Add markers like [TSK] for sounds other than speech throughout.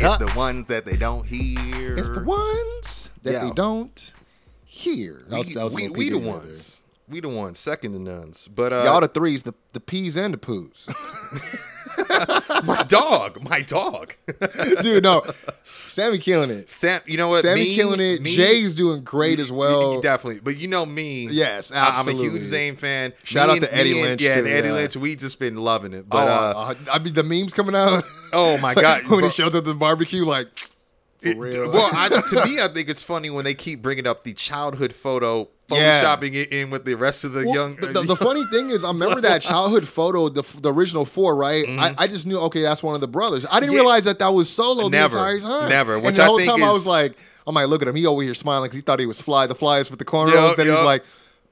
It's the ones that they don't hear. It's the ones that Yeah. they don't hear. That was- We, that was we, we the ones. We the ones. Second to none's. But uh, Y'all the threes, the, the peas and the poos. [LAUGHS] my dog, my dog. [LAUGHS] Dude, no. Sami killing it. Sam, you know what? Sami Me- killing it. me- Jey's doing great as well. definitely. But you know me. Yes, I- I'm a huge Zayn fan. Shout Me out and- to Eddie me and- Lynch, Yeah, and too, Eddie yeah. Lynch. We just been loving it. Oh, But uh, uh, I mean, the memes coming out. oh my [LAUGHS] It's like god, when he shows up at the barbecue, like, [TSK] for It- real. well, I, to me, I think it's funny when they keep bringing up the childhood photo, Yeah. photoshopping it in with the rest of the Well, young. The, the- the funny thing is, I remember that [LAUGHS] childhood photo, the, the original four, right? I, I just knew, okay, that's one of the brothers. I didn't Mm-hmm. Yeah. realize that that was Solo Never. the entire time. Never, And which the I whole think time I was like, I'm like, look at him. He over here smiling because he thought he was Fly, the flyest with the cornrows. Yup, then he's yup. like,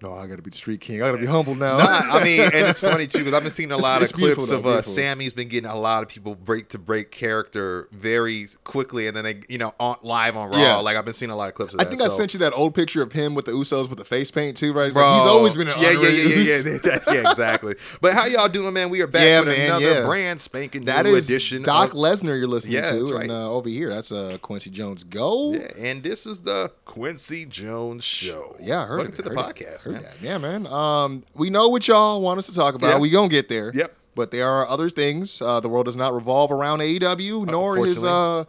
no, I got to be the street king. I got to be humble now. Nah, I mean, and it's funny too because I've been seeing a [LAUGHS] lot it's of clips beautiful, of uh. Sami's been getting a lot of people break to break character very quickly, and then they, you know, on live on Raw. Yeah. Like I've been seeing a lot of clips of I that. think I sent you that old picture of him with the Usos with the face paint too, right? It's Bro, like, he's always been an yeah, yeah, yeah, yeah, yeah, yeah, yeah, exactly. [LAUGHS] But how y'all doing, man? We are back Yeah, with man, another yeah. brand spanking new is edition. Doc of, Lesnar you're listening Yeah, to, that's right. and uh, over here that's uh, Quincy Jones. Go. yeah, and this is the Quincy Jones Show. Yeah, I heard Welcome it. to the podcast, heard man. that. Yeah, man. Um, we know what y'all want us to talk about. We gonna get there. Yep. But there are other things. Uh, the world does not revolve around AEW, nor his Unfortunately. uh,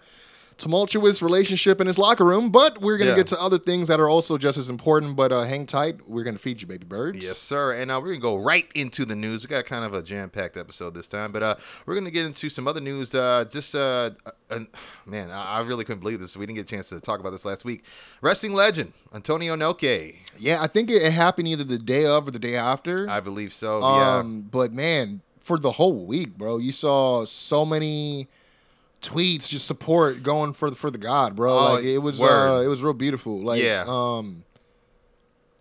tumultuous relationship in his locker room. But we're gonna Yeah. get to other things that are also just as important. But uh, hang tight. We're gonna feed you, baby birds. Yes, sir. And uh, we're gonna go right into the news. We got kind of a jam-packed episode this time, but uh, we're gonna get into some other news. Uh, just uh, uh, man, I, I really couldn't believe this. We didn't get a chance to talk about this last week. Wrestling legend Antonio Inoki. Yeah, I think it, happened either the day of or the day after. I believe so. Um, but man, for the whole week, bro, you saw so many tweets, just support going for the for the god, bro. Oh, like it was, uh, it was real beautiful. Like, Yeah. um,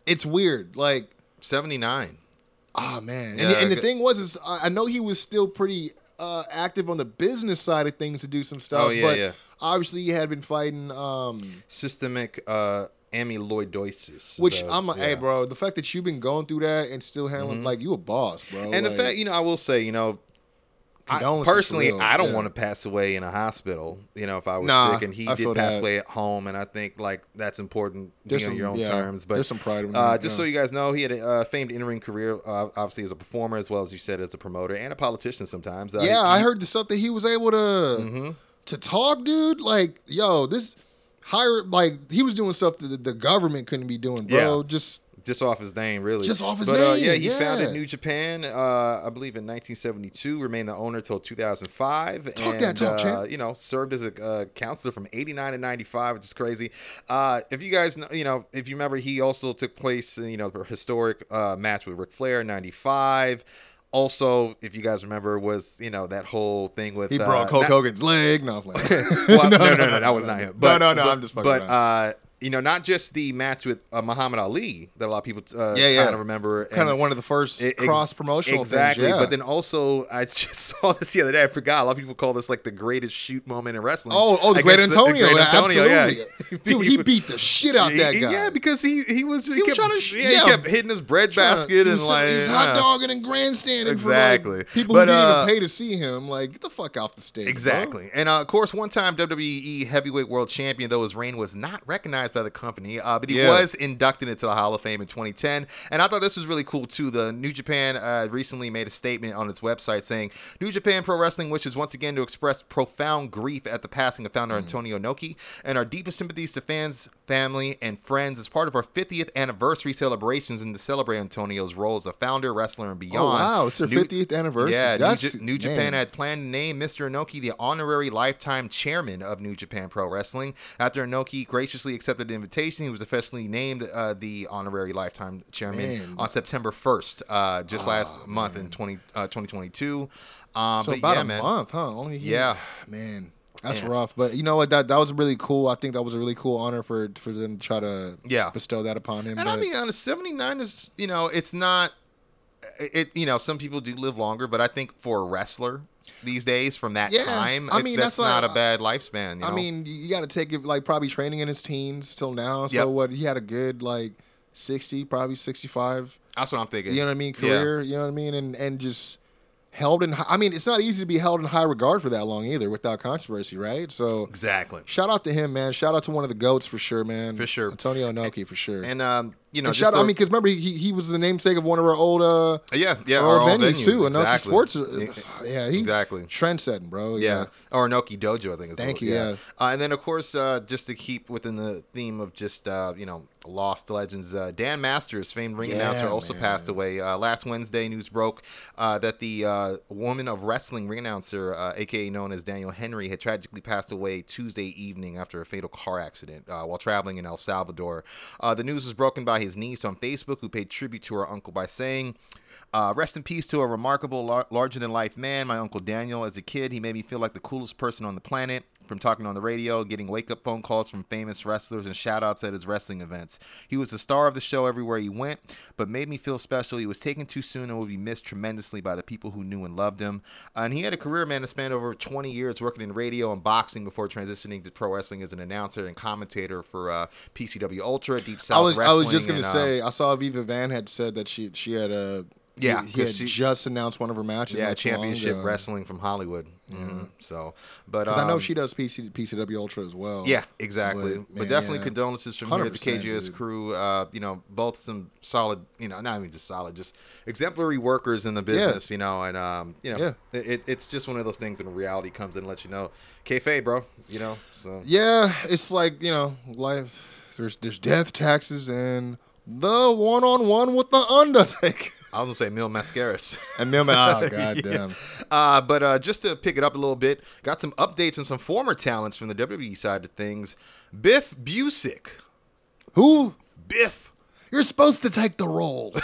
it's weird. Like, seventy-nine. ah, man. And, Yeah, and the thing was, is I know he was still pretty uh, active on the business side of things to do some stuff. Oh, yeah, but yeah. obviously he had been fighting. Um, Systemic uh, amyloidosis. which The- I'm, a, yeah. Mm-hmm. hey, bro, the fact that you've been going through that and still handling, like, you a boss, bro. And the fact, you know, I will say, you know, I, personally, real, I don't yeah. want to pass away in a hospital. You know, if I was Nah, sick, and he I did pass that. away at home, and I think like that's important. There's you know, some- your own yeah, terms, but there's some pride in Uh, just yeah. so you guys know, he had a uh, famed in-ring career, uh, obviously as a performer as well as you said as a promoter and a politician. Sometimes, uh, Yeah, he- Mm-hmm. I heard the stuff that he was able to to talk, dude. Like, yo, this higher like he was doing stuff that the- government couldn't be doing, bro. Just just off his name, really. Just off his but, Uh, name, yeah, he yeah. founded New Japan, uh, I believe, in 1972. Remained the owner till 2005. Talk and, that talk, uh, champ. You know, served as a uh, counselor from 89 to 95, which is crazy. Uh, if you guys, know, you know, if you remember, he also took place, in, you know, the historic uh, match with Ric Flair in 95. Also, if you guys remember, was you know that whole thing with he uh, broke Hulk not- Hogan's leg. No, [LAUGHS] well, no, no, no, that [LAUGHS] was not him. But, no, no, but, I'm just fucking But uh, you know, not just the match with uh, Muhammad Ali that a lot of people uh, Yeah, yeah. kind of remember. kind of one of the first ex- cross promotional exactly. things. Yeah. But then also, I [LAUGHS] just saw this the other day. I forgot. A lot of people call this like the greatest shoot moment in wrestling. Oh, oh, the great Antonio, great Antonio, absolutely. yeah. [LAUGHS] Dude, he beat the shit out He- that guy. Yeah, because he he was just, he, was kept, trying to yeah, yeah. he kept hitting his bread to- basket he and was, like he was hot dogging and grandstanding Exactly. for like, people But, who didn't uh, even pay to see him. Like, get the fuck off the stage. bro. Exactly. And uh, of course, one time WWE Heavyweight World Champion, though his reign was not recognized by the company, uh, but he Yeah. was inducted into the Hall of Fame in 2010. And I thought this was really cool, too. The New Japan uh, recently made a statement on its website saying New Japan Pro Wrestling wishes once again to express profound grief at the passing of founder Mm. Antonio Inoki and our deepest sympathies to fans, family, and friends as part of our 50th anniversary celebrations and to celebrate Antonio's role as a founder, wrestler, and beyond. Oh, wow. It's their New- 50th anniversary. Yeah, New, That's- Ja- New Japan had planned to name Mr. Inoki the honorary lifetime chairman of New Japan Pro Wrestling. After Inoki graciously accepted the invitation, he was officially named uh, the honorary lifetime chairman Man. on September 1st, uh, just last month in 20, uh, 2022. Um, So but about yeah, a man. month, huh? Only he- Yeah. man. That's Yeah. rough, but you know what? That that was really cool. I think that was a really cool honor for for them to try to Yeah. bestow that upon him. And I'll be honest, 79 is, you know, it's not, it, you know, some people do live longer, but I think for a wrestler these days from that Yeah, time, I it- mean, that's, that's like- not a bad lifespan. You know? I mean, you got to take it like probably training in his teens till now. So Yep. what? He had a good like sixty, probably sixty five. that's what I'm thinking. You know what I mean? Yeah. Career. You know what I mean? And and just held in. I mean, it's not easy to be held in high regard for that long either, without controversy, right? So Exactly. shout out to him, man. Shout out to one of the goats for sure, man. For sure. Antonio Inoki for sure. And, um, you know, just shout out, I to- mean, because remember he, he was the namesake of one of our old uh yeah, yeah, our our old old venues, too. Exactly. Sports. uh, Yeah, he Exactly. trend setting, bro. Yeah. Yeah. or Noki Dojo, I think. Is Thank what- you, yeah. Uh, and then, of course, uh, just to keep within the theme of just uh, you know lost legends, uh, Dan Masters, famed ring Yeah, announcer, also man. passed away uh, last Wednesday. News broke uh, that the uh, woman of wrestling ring announcer, uh, aka known as Daniel Henry, had tragically passed away Tuesday evening after a fatal car accident uh, while traveling in El Salvador. Uh, the news was broken by his niece on Facebook, who paid tribute to her uncle by saying. Uh, rest in peace to a remarkable, lar- larger than life man, my Uncle Daniel. As a kid, he made me feel like the coolest person on the planet. From talking on the radio, getting wake up phone calls from famous wrestlers, and shout outs at his wrestling events. He was the star of the show everywhere he went, but made me feel special. He was taken too soon and will be missed tremendously by the people who knew and loved him. Uh, and he had a career, man, that spanned over 20 years working in radio and boxing before transitioning to pro wrestling as an announcer and commentator for uh, PCW Ultra, Deep South I was I was just gonna and, um, say I saw Viva Van had said that she she had a Yeah, he, he had she- just announced one of her matches. yeah, not too long championship wrestling from Hollywood. Mhm. So, but 'Cause I know um, she does PC, PCW Ultra as well. Yeah, exactly. But, But, definitely yeah. condolences from here, the KJS dude. crew. Uh, you know, both some solid, you know, not even just solid, just exemplary workers in the business. You know, and um, you know, Yeah. it, it's just one of those things when reality comes in and lets you know, kayfabe, bro. You know, so Yeah, it's like you know, life. There's there's death, taxes, and the one on one with the Undertaker. I was gonna say Mil Mascaras. [LAUGHS] And them, oh [LAUGHS] goddamn. Uh, but uh, just to pick it up a little bit, got some updates and some former talents from the WWE side of things. Biff Busick. Who? Biff. You're supposed to take the role.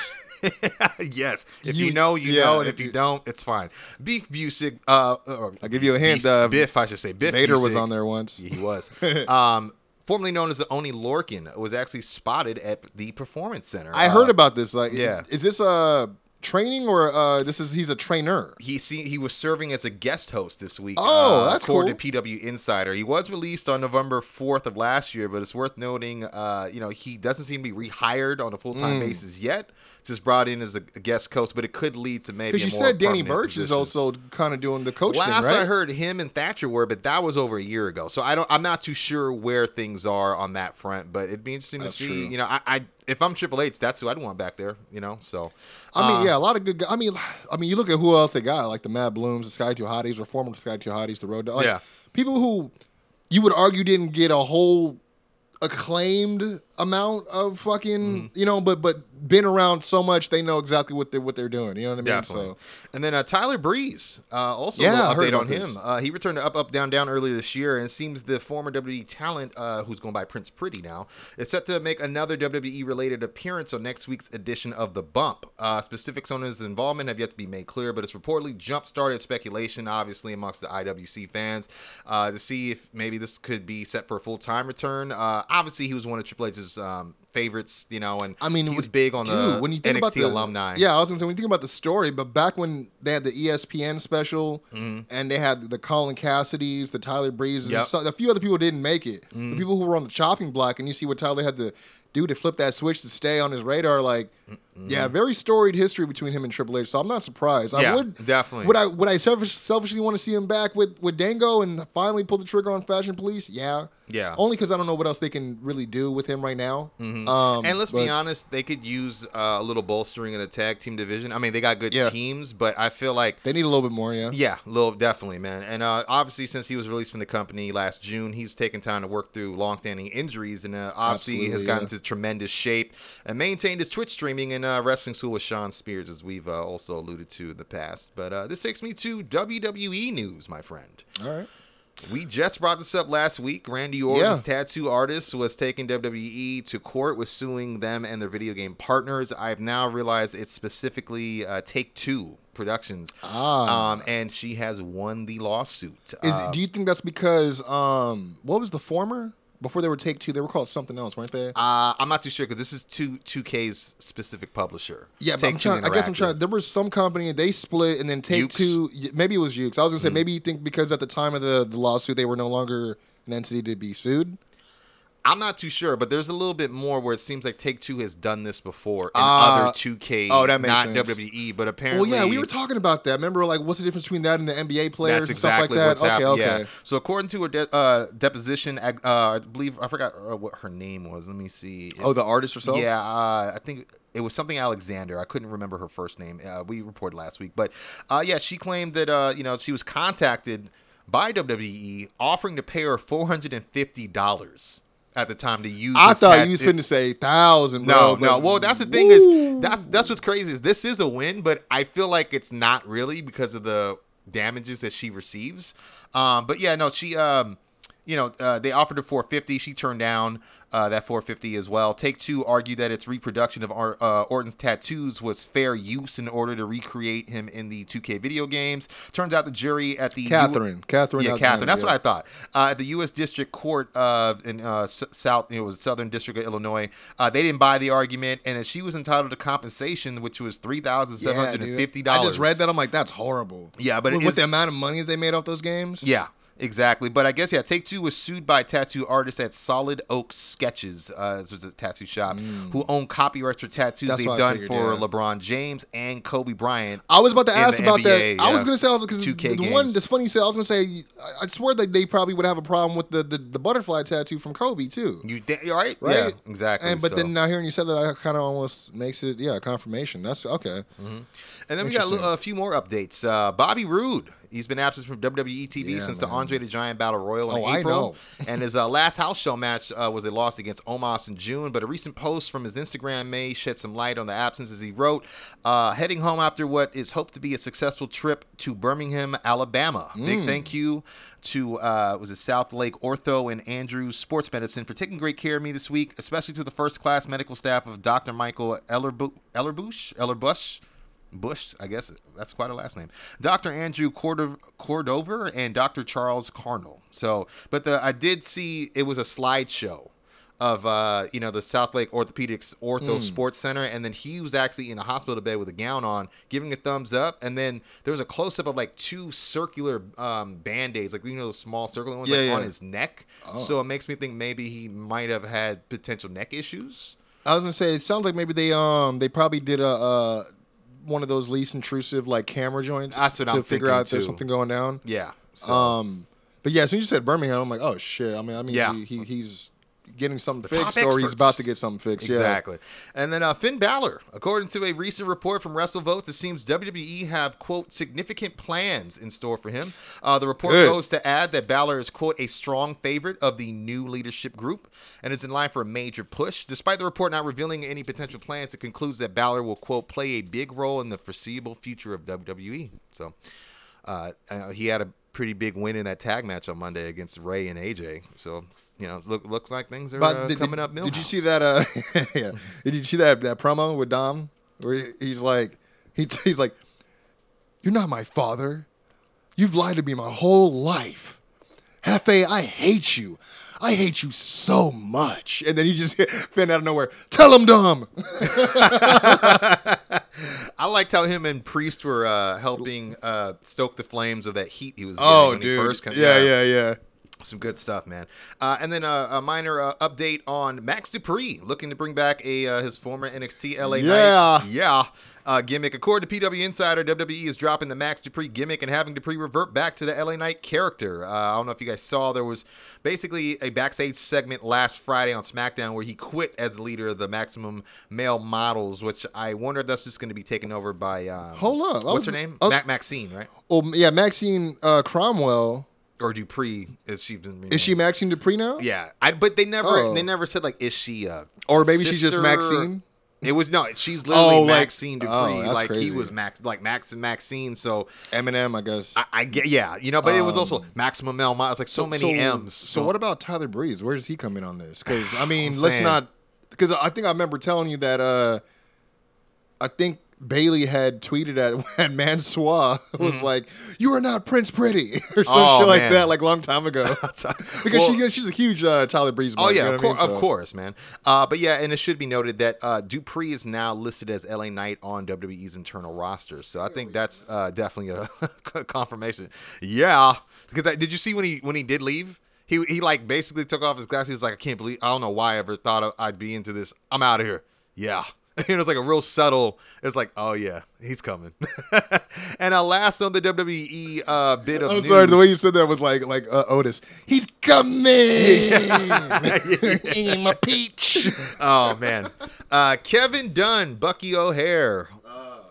[LAUGHS] yes. If you, You- know, you yeah, know, and if if you, you- don't, it's fine. Beef Busick. Uh, uh, I'll give you a hint, Beef, uh, Biff, I should say. Biff Vader was on there once. Yeah, he was. um, formerly known as the Oney Lorcan, was actually spotted at the Performance Center. I Uh, heard about this. Like, yeah. is this a training or uh this is he's a trainer? He see, he was serving as a guest host this week. Oh, uh, that's according cool. to PW Insider. He was released on November 4th of last year, but it's worth noting, uh, you know, he doesn't seem to be rehired on a full Mm. time basis yet. Just brought in as a guest coach, but it could lead to maybe. Because you said Danny Burch Birch is also kind of doing the coaching. Last thing, right? I heard, him and Thatcher were, but that was over a year ago. So I don't. I'm not too sure where things are on that front. But it'd be interesting That's to see. true. You know, I, I if I'm Triple H, that's who I'd want back there. You know, so I mean, uh, yeah, a lot of good. guys. I mean, I mean, you look at who else they got, like the Matt Blooms, the Scotty Two Hotties, or former Scotty Two Hotties, the Road. Like, Yeah. people who you would argue didn't get a whole acclaimed amount of fucking, Mm-hmm. you know, but but been around so much they know exactly what they what they're doing. You know what I mean? Definitely. So And then uh, Tyler Breeze, uh, also Yeah, a I little heard update on him. Uh, he returned to Up, Up, Down, Down earlier this year, and it seems the former WWE talent, uh, who's going by Prince Pretty now, is set to make another WWE related appearance on next week's edition of The Bump. Uh, specifics on his involvement have yet to be made clear, but it's reportedly jump started speculation, obviously, amongst the IWC fans, uh, to see if maybe this could be set for a full time return. Uh, obviously, he was one of Triple H's um, favorites, you know, and I mean, he was big on dude, the when you think NXT about the alumni. Yeah, I was gonna say when you think about the story, but back when they had the ESPN special Mm-hmm. and they had the Colin Cassady's, the Tyler Breezes, Yep. and so, a few other people didn't make it. Mm-hmm. The people who were on the chopping block, and you see what Tyler had to do to flip that switch to stay on his radar, like. Yeah, very storied history between him and Triple H, so I'm not surprised. Yeah, I would definitely. Would I would I selfish, selfishly want to see him back with with Dango and finally pull the trigger on Fashion Police? Yeah, Yeah. Only because I don't know what else they can really do with him right now. Um, And let's be honest, they could use uh, a little bolstering in the tag team division. I mean, they got good Yeah. teams, but I feel like They need a little bit more, yeah. yeah, little definitely, man. And uh, obviously, since he was released from the company last June, he's taken time to work through longstanding injuries, and uh, obviously has gotten yeah. to tremendous shape and maintained his Twitch streaming and uh, wrestling school with Shawn Spears, as we've uh, also alluded to in the past. But uh, this takes me to WWE news, my friend. All right. We just brought this up last week. Randy Orton's tattoo artist was taking WWE to court with suing them and their video game partners. I've now realized it's specifically uh, Take Two Productions. Ah. Um, and she has won the lawsuit. Is Uh, do you think that's because um what was the former before they were Take Two? They were called something else, weren't they? uh, I'm not too sure because this is two two K's specific publisher. yeah, but I'm trying, I guess I'm trying. There was some company and they split and then Take Yuke's? Two. Maybe it was Yuke's. I was gonna Mm. say maybe you think because at the time of the, the lawsuit they were no longer an entity to be sued. I'm not too sure, but there's a little bit more where it seems like Take Two has done this before in Ah. other 2K, Oh, that makes not sense. WWE, but apparently. Well, yeah, we were talking about that. Remember, like, what's the difference between that and the NBA players That's and stuff like that? what's okay, happened. okay. Yeah. So according to a de- uh, deposition, uh, I believe I forgot uh, what her name was. Let me see. Oh, the artist herself. Yeah, uh, I think it was something Alexander. I couldn't remember her first name. Uh, we reported last week, but uh, yeah, she claimed that uh, you know she was contacted by WWE offering to pay her four hundred and fifty dollars at the time to use. I thought you was finna say thousand. no, bro, no. but- Well, that's the thing is that's that's what's crazy is this is a win, but I feel like it's not really because of the damages that she receives. Um, but yeah, no, she um, you know, uh, they offered her 450. She turned down uh, that 450 as well. Take Two argued that its reproduction of Ar- uh, Orton's tattoos was fair use in order to recreate him in the 2K video games. Turns out the jury at the Catherine. Catherine yeah, Catherine. That's yeah. what I thought. Uh, at the U.S. District Court of in uh, S- South, it was Southern District of Illinois. Uh, they didn't buy the argument, and that she was entitled to compensation, which was three thousand seven Yeah, hundred and fifty I just read that. I'm like, that's horrible. Yeah, but it with, with is- the amount of money that they made off those games. Yeah, exactly. But I guess yeah, Take Two was sued by tattoo artists at Solid Oak Sketches. Uh, this was a tattoo shop who own copyrights for tattoos Mm. That's they've done figured, for yeah. LeBron James and Kobe Bryant. I was about to ask about NBA, that. I was yeah. gonna say because 2K the one that's funny you said I was gonna say I- I swear that they probably would have a problem with the, the, the butterfly tattoo from Kobe too. You da- all right? Right? Yeah, exactly. And but So- then now hearing you said that, I kind of almost makes it yeah confirmation. That's okay. And then we got a, a few more updates. Uh, Bobby Roode, he's been absent from WWE TV Yeah, since the man. Andre the Giant Battle Royal in Oh, April. [LAUGHS] and his uh, last house show match uh, was a loss against Omos in June. But a recent post from his Instagram may shed some light on the absence as he wrote, uh, heading home after what is hoped to be a successful trip to Birmingham, Alabama. Mm. Big thank you to uh, was it South Lake Ortho and Andrews Sports Medicine for taking great care of me this week, especially to the first class medical staff of Dr. Michael Ellerbu- Ellerbush, Ellerbush. Bush, I guess that's quite a last name. Dr. Andrew Cordov- Cordover and Dr. Charles Carnell. So, but the I did see it was a slideshow of uh, you know, the South Lake Orthopedics Ortho Sports Center, and then he was actually in a hospital bed with a gown on, giving a thumbs up, and then there was a close up of like two circular um, band aids, like you know, the small circular ones, Yeah, like yeah. on his neck. So it makes me think maybe he might have had potential neck issues. I was gonna say it sounds like maybe they um they probably did a uh one of those least intrusive like camera joints That's what to I'm figure out if there's too. something going down. Yeah. So. Um, but yeah, as soon as you said Birmingham, I'm like, oh shit. I mean, I mean, Yeah. he, he, he's getting something top fixed, or he's about to get something fixed. Yeah. Exactly. And then uh, Finn Balor, according to a recent report from WrestleVotes, it seems WWE have, quote, significant plans in store for him. Uh, the report Good. goes to add that Balor is, quote, a strong favorite of the new leadership group and is in line for a major push. Despite the report not revealing any potential plans, it concludes that Balor will, quote, play a big role in the foreseeable future of WWE. So uh, uh, he had a pretty big win in that tag match on Monday against Rey and AJ. So, you know, look looks like things are uh, did, coming did, up. did you see that? Uh, [LAUGHS] yeah. Did you see that that promo with Dom where he- he's like, he, [LAUGHS] he's like, "You're not my father. You've lied to me my whole life. Hefe, I hate you. I hate you so much." And then he just [LAUGHS] Finn out of nowhere, "Tell him, Dom." I liked how him and Priest were uh, helping uh, stoke the flames of that heat he was Oh, when he dude. first came. yeah, yeah, yeah. Some good stuff, man. Uh, and then uh, a minor uh, update on Max Dupri looking to bring back a uh, his former NXT LA Yeah. Knight, yeah, uh, gimmick. According to PW Insider, WWE is dropping the Max Dupri gimmick and having Dupri revert back to the LA Knight character. Uh, I don't know if you guys saw there was basically a backstage segment last Friday on SmackDown where he quit as the leader of the Maximum Male Models, which I wonder if that's just going to be taken over by um, Hold up. What's was- her name? Was- Mac Maxine, right? Oh yeah, Maxine uh, Cromwell. Or Dupri? Is she been Is she Maxine Dupri now? Yeah, I, but they never Oh. they never said like is she uh Or maybe she's just sister? Maxine? It was no, she's literally Oh, like- Maxine Dupri. oh, like he was Max, like Max and Maxine. So Eminem, I guess. I, I get yeah, you know, but it was also Maximum Mel. It's like so, many M's. Um, So what about Tyler Breeze? Where does he come in on this? Because I [SIGHS] mean, let's saying- not. Because I think I remember telling you that. uh I think Bayley had tweeted at [LAUGHS] and Mansois was like, "You are not Prince Pretty" [LAUGHS] or some Mm-hmm. Oh, shit like man. that, like a long time ago. [LAUGHS] because Well- she she's a huge uh, Tyler Breeze. Oh yeah, you know of, what I mean? of course, man. Uh, but yeah, and it should be noted that uh, Dupri is now listed as LA Knight on WWE's internal roster. So I think that's uh, definitely a confirmation. Yeah, because I, did you see when he when he did leave? He he like basically took off his glasses. He was like, I can't believe I don't know why I ever thought I'd be into this. I'm out of here. Yeah. [LAUGHS] it was like a real subtle. It's like, oh yeah, he's coming. [LAUGHS] and uh, last on the WWE uh, bit of I'm news, sorry, the way you said that was like like uh, Otis. He's coming. [LAUGHS] I'm a peach. oh man, uh, Kevin Dunn, Bucky O'Hare.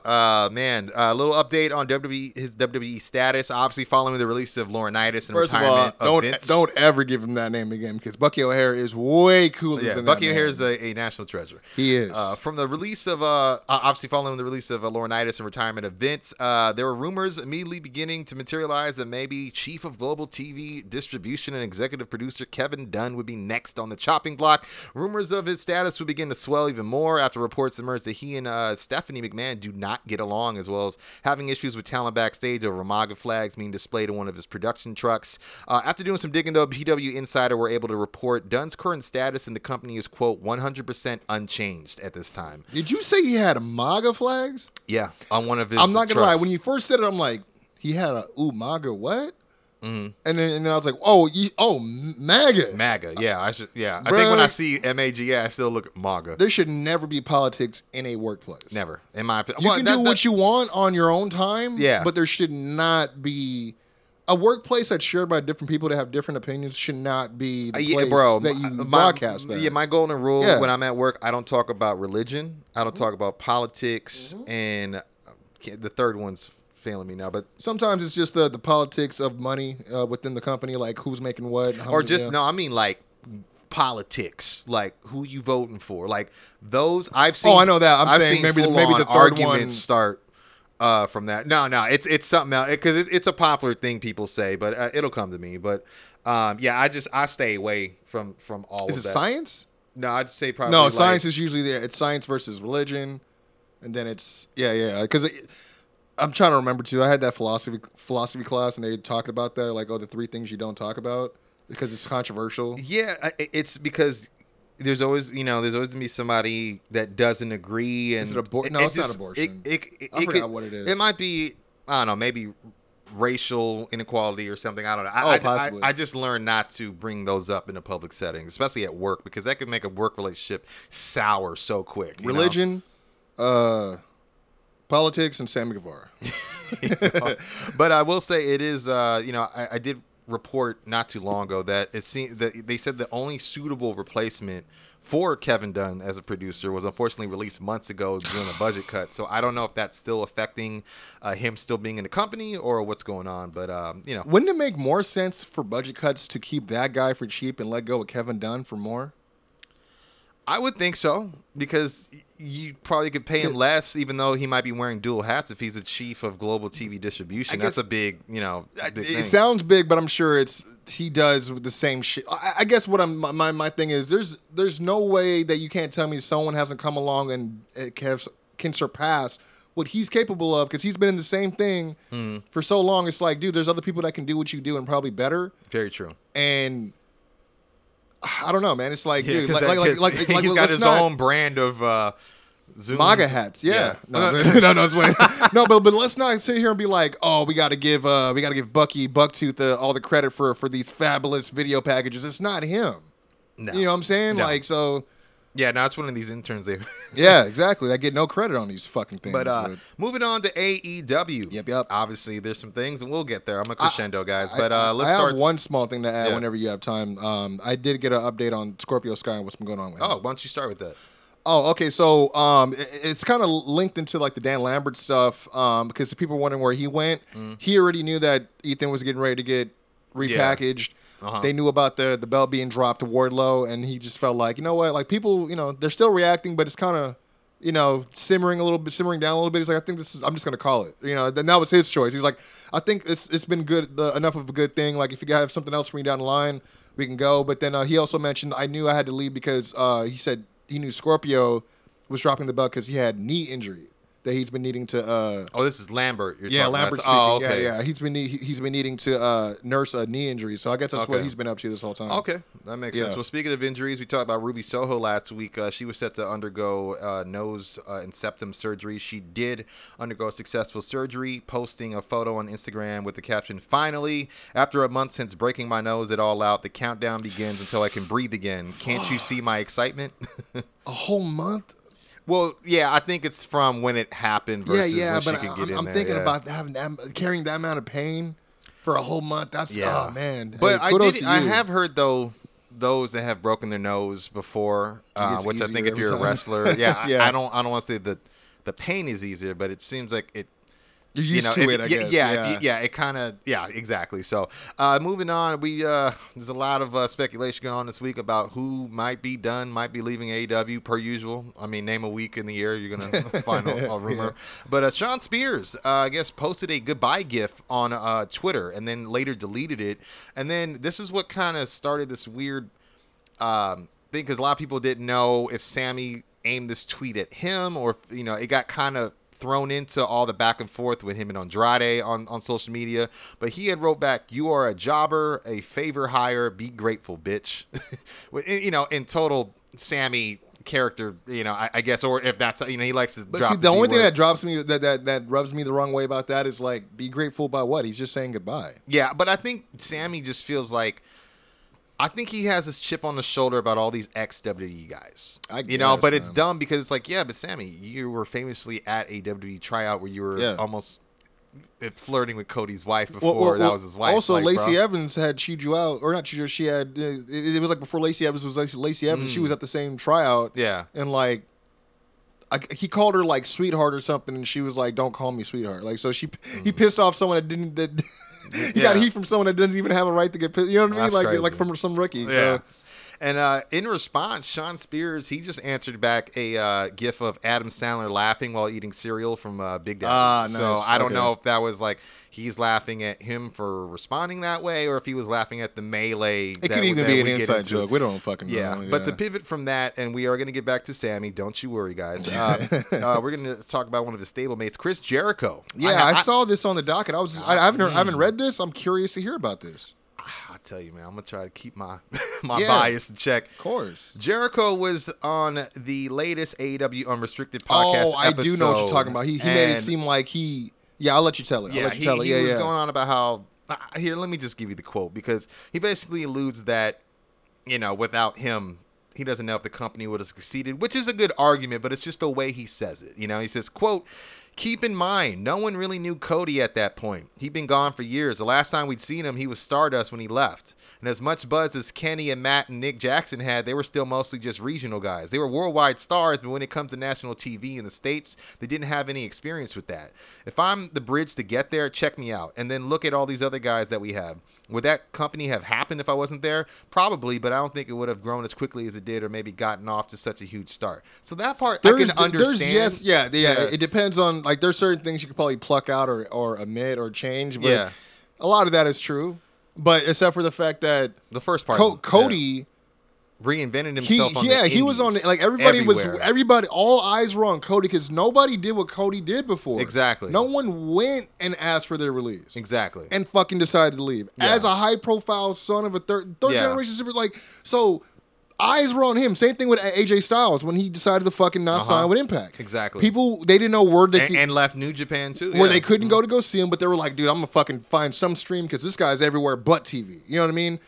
Uh man, a little update on WWE his WWE status. Obviously, following the release of Laurinaitis and First of all, retirement don't Vince. don't ever give him that name again because Bucky O'Hare is way cooler Yeah, than Bucky O'Hare is a, a national treasure. He is. Uh, from the release of, uh, uh, obviously following the release of uh, Laurinaitis and retirement of Vince, uh, there were rumors immediately beginning to materialize that maybe chief of global TV distribution and executive producer Kevin Dunn would be next on the chopping block. Rumors of his status would begin to swell even more after reports emerged that he and uh, Stephanie McMahon do not get along, as well as having issues with talent backstage over MAGA flags being displayed in one of his production trucks. Uh, after doing some digging, though, PW Insider were able to report Dunn's current status in the company is, quote, 100% unchanged at this time. Did you say he had MAGA flags? Yeah, on one of his. I'm not gonna lie. When you first said it, I'm like, he had a ooh MAGA what? Mm-hmm. And then and then I was like, oh, you, oh MAGA. MAGA, yeah, I should, yeah. I think when I see MAGA, I still look at MAGA. there should never be politics in a workplace. Never, in my opinion. You Well, can that- do that- what you want on your own time. Yeah. But there should not be a workplace that's shared by different people that have different opinions should not be the Uh, place yeah, bro, that you my- broadcast that. Yeah, my golden rule Yeah. when I'm at work, I don't talk about religion. I Mm-hmm. don't talk about politics, and uh, the third one's failing me now. But Sometimes it's just the the politics of money uh, within the company, like who's making what, how or many- just yeah. no, I mean like politics, like who you voting for, like those. I've seen. Oh, I know that. I'm I've saying seen maybe the- maybe the third arguments one- start. Uh, from that, no, no, it's it's something else because it, it's a popular thing people say, but uh, it'll come to me. But um, yeah, I just I stay away from from all. Is of it that. science? No, I'd say probably No, like- science is usually there. It's science versus religion, and then it's yeah, yeah. Because I'm trying to remember too. I had that philosophy philosophy class, and they talked about that, like oh, the three things you don't talk about because it's controversial. Yeah, it's because there's always you know there's always gonna be somebody that doesn't agree and Is it abor- no, it's not abortion. It, it, it, I it forgot could- what it is. It might be I don't know maybe racial inequality or something. I don't know. I, Oh, I- possibly. I, I just learned not to bring those up in a public setting, especially at work, because that could make a work relationship sour so quick. you know? Religion, uh, politics, and Sammy Guevara. [LAUGHS] [LAUGHS] but I will say it is. Uh, you know, I, I did report not too long ago that it seemed that they said the only suitable replacement for Kevin Dunn as a producer was unfortunately released months ago during a budget cut. So I don't know if that's still affecting uh, him still being in the company or what's going on. But um, you know, Wouldn't it make more sense for budget cuts to keep that guy for cheap and let go of Kevin Dunn for more? I would think so because you probably could pay him less, even though he might be wearing dual hats if he's a chief of global TV distribution. I That's a big, you know, big it thing. sounds big, but I'm sure it's he does the same shit. I, I guess what I'm my- my thing is there's there's no way that you can't tell me someone hasn't come along and it can, can surpass what he's capable of because he's been in the same thing Hmm. for so long. It's like, dude, there's other people that can do what you do and probably better. Very true. And [SIGHS] I don't know, man. It's like, Yeah, dude, like, that- like, like, like, [LAUGHS] like, he's got his not- own brand of uh, Zooms. MAGA hats, yeah. Yeah. No, [LAUGHS] no, no, it's wait. [LAUGHS] no, but but let's not sit here and be like, oh, we got to give uh, we got to give Bucky Bucktooth uh, all the credit for for these fabulous video packages. It's not him. No. You know what I'm saying? No. Like so, Yeah, now it's one of these interns. They. [LAUGHS] yeah, exactly. I get no credit on these fucking things. But uh, moving on to AEW. Yep, yep. Obviously, there's some things, and we'll get there. I'm a crescendo, guys. I- But I, uh, let's I start. have one small thing to add Yeah. whenever you have time. Um, I did get an update on Scorpio Sky and what's been going on with him. Oh, why don't you start with that? Oh, okay. So um, it- it's kind of linked into like the Dan Lambert stuff um, because the people were wondering where he went. Mm. He already knew that Ethan was getting ready to get repackaged. Uh-huh. They knew about the the belt being dropped to Wardlow, and he just felt like, you know what, like people, you know, they're still reacting, but it's kind of, you know, simmering a little bit, simmering down a little bit. He's like, I think this is, I'm just gonna call it. You know, then that was his choice. He's like, I think it's it's been good, the, enough of a good thing. Like if you have something else for me down the line, we can go. But then uh, he also mentioned I knew I had to leave because uh, he said he knew Scorpio was dropping the belt because he had knee injury. That he's been needing to. Uh, Oh, this is Lambert. You're yeah. Lambert. Oh, speaking. okay. Yeah, yeah. He's been need- he's been needing to uh, nurse a knee injury, so I guess that's what he's been up to this whole time. Okay, that makes sense. Well, speaking of injuries, we talked about Ruby Soho last week. Uh, she was set to undergo uh, nose uh, and septum surgery. She did undergo a successful surgery, posting a photo on Instagram with the caption, Finally, after a month since breaking my nose it all out, the countdown begins until I can breathe again. Can't you see my excitement? [LAUGHS] A whole month. Well, yeah, I think it's from when it happened Yeah, versus yeah, when she could I, get I'm, in I'm there, thinking yeah. about having that, carrying that amount of pain for a whole month. That's Yeah, oh man. But Hey, I did. I have heard though those that have broken their nose before, uh, which I think if you're a wrestler, yeah, [LAUGHS] I- Yeah. I, don't. I don't want to say that the pain is easier, but it seems like it. You're you used know, to if- it, I yeah, guess. Yeah, Yeah, if you- yeah. It kind of, yeah, exactly. So, uh, moving on, we uh, there's a lot of uh, speculation going on this week about who might be done, might be leaving AEW per usual. I mean, name a week in the year, you're gonna [LAUGHS] find a, a rumor. But uh, Shawn Spears, uh, I guess, posted a goodbye gif on uh, Twitter and then later deleted it. And then this is what kind of started this weird um, thing because a lot of people didn't know if Sammy aimed this tweet at him or if, you know it got kind of thrown into all the back and forth with him and Andrade on, on social media. But he had wrote back, "You are a jobber, a favor hire. Be grateful, bitch." [LAUGHS] You know, in total Sammy character, you know, I, I guess, or if that's you know he likes to. But drop see, the only thing Z-word. that drops me that, that that rubs me the wrong way about that is like, be grateful by what? He's just saying goodbye. Yeah, but I think Sammy just feels like I think he has this chip on the shoulder about all these ex WWE guys. I you know, guess, but it's dumb because it's like, yeah, but Sammy, you were famously at a WWE tryout where you were Yeah. almost uh, flirting with Cody's wife before Well, well, that was his wife. Also, like, Lacey bro. Evans had chewed you out, or not chewed you. She had. Uh, it, it was like before Lacey Evans was actually Lacey Evans. She was at the same tryout. Mm. Yeah. and like. I, he called her like sweetheart or something, and she was like, "Don't call me sweetheart." Like, so she he pissed off someone that didn't that [LAUGHS] [LAUGHS] he got Mm. Heat from someone that doesn't even have a right to get pissed. You know what I mean? That's like crazy. like from some rookie. Yeah. So And uh, in response, Shawn Spears he just answered back a uh, gif of Adam Sandler laughing while eating cereal from uh, Big Daddy. Ah, So. I don't Okay. know if that was like he's laughing at him for responding that way, or if he was laughing at the melee. it could even be an inside joke. We don't fucking know. Yeah, but to pivot from that, and we are going to get back to Sammy. Don't you worry, guys. Uh, [LAUGHS] uh, we're going to talk about one of his stablemates, Chris Jericho. yeah, I, I, saw this on the docket. I was just, I, I haven't heard, I haven't read this. I'm curious to hear about this. Tell you, man, I'm to try to keep my [LAUGHS] my Yeah. bias in check. Of course. Jericho was on the latest AEW Unrestricted podcast. Oh, I do know what you're talking about. He, he made it seem like he. Yeah, I'll let you tell it. I'll Yeah, let you he, tell it. he Yeah, was yeah. going on about how. uh, Here, let me just give you the quote because he basically alludes that, you know, without him, he doesn't know if the company would have succeeded, which is a good argument, but it's just the way he says it. You know, he says, "quote." Keep in mind, no one really knew Cody at that point. He'd been gone for years. The last time we'd seen him, he was Stardust when he left. And as much buzz as Kenny and Matt and Nick Jackson had, they were still mostly just regional guys. They were worldwide stars, but when it comes to national TV in the States, they didn't have any experience with that. If I'm the bridge to get there, check me out. And then look at all these other guys that we have. Would that company have happened if I wasn't there? Probably, but I don't think it would have grown as quickly as it did or maybe gotten off to such a huge start. So that part I can understand. There's, yes, yeah, yeah, Yeah. It depends on like there's certain things you could probably pluck out or or omit or change. But Yeah. a lot of that is true. But except for the fact that The first part. Co- yeah. Cody, reinvented he himself on yeah he was on the, like everybody was everybody all eyes were on Cody because nobody did what Cody did before. Exactly. No one went and asked for their release. exactly. and fucking decided to leave Yeah. as a high profile son of a third third Yeah. generation super like so eyes were on him same thing with AJ Styles when he decided to fucking not Uh-huh. sign with Impact Exactly. people they didn't know where they and, could, and left New Japan too. where yeah. they couldn't go to go see him but they were like dude I'm gonna fucking find some stream because this guy's everywhere but TV you know what I mean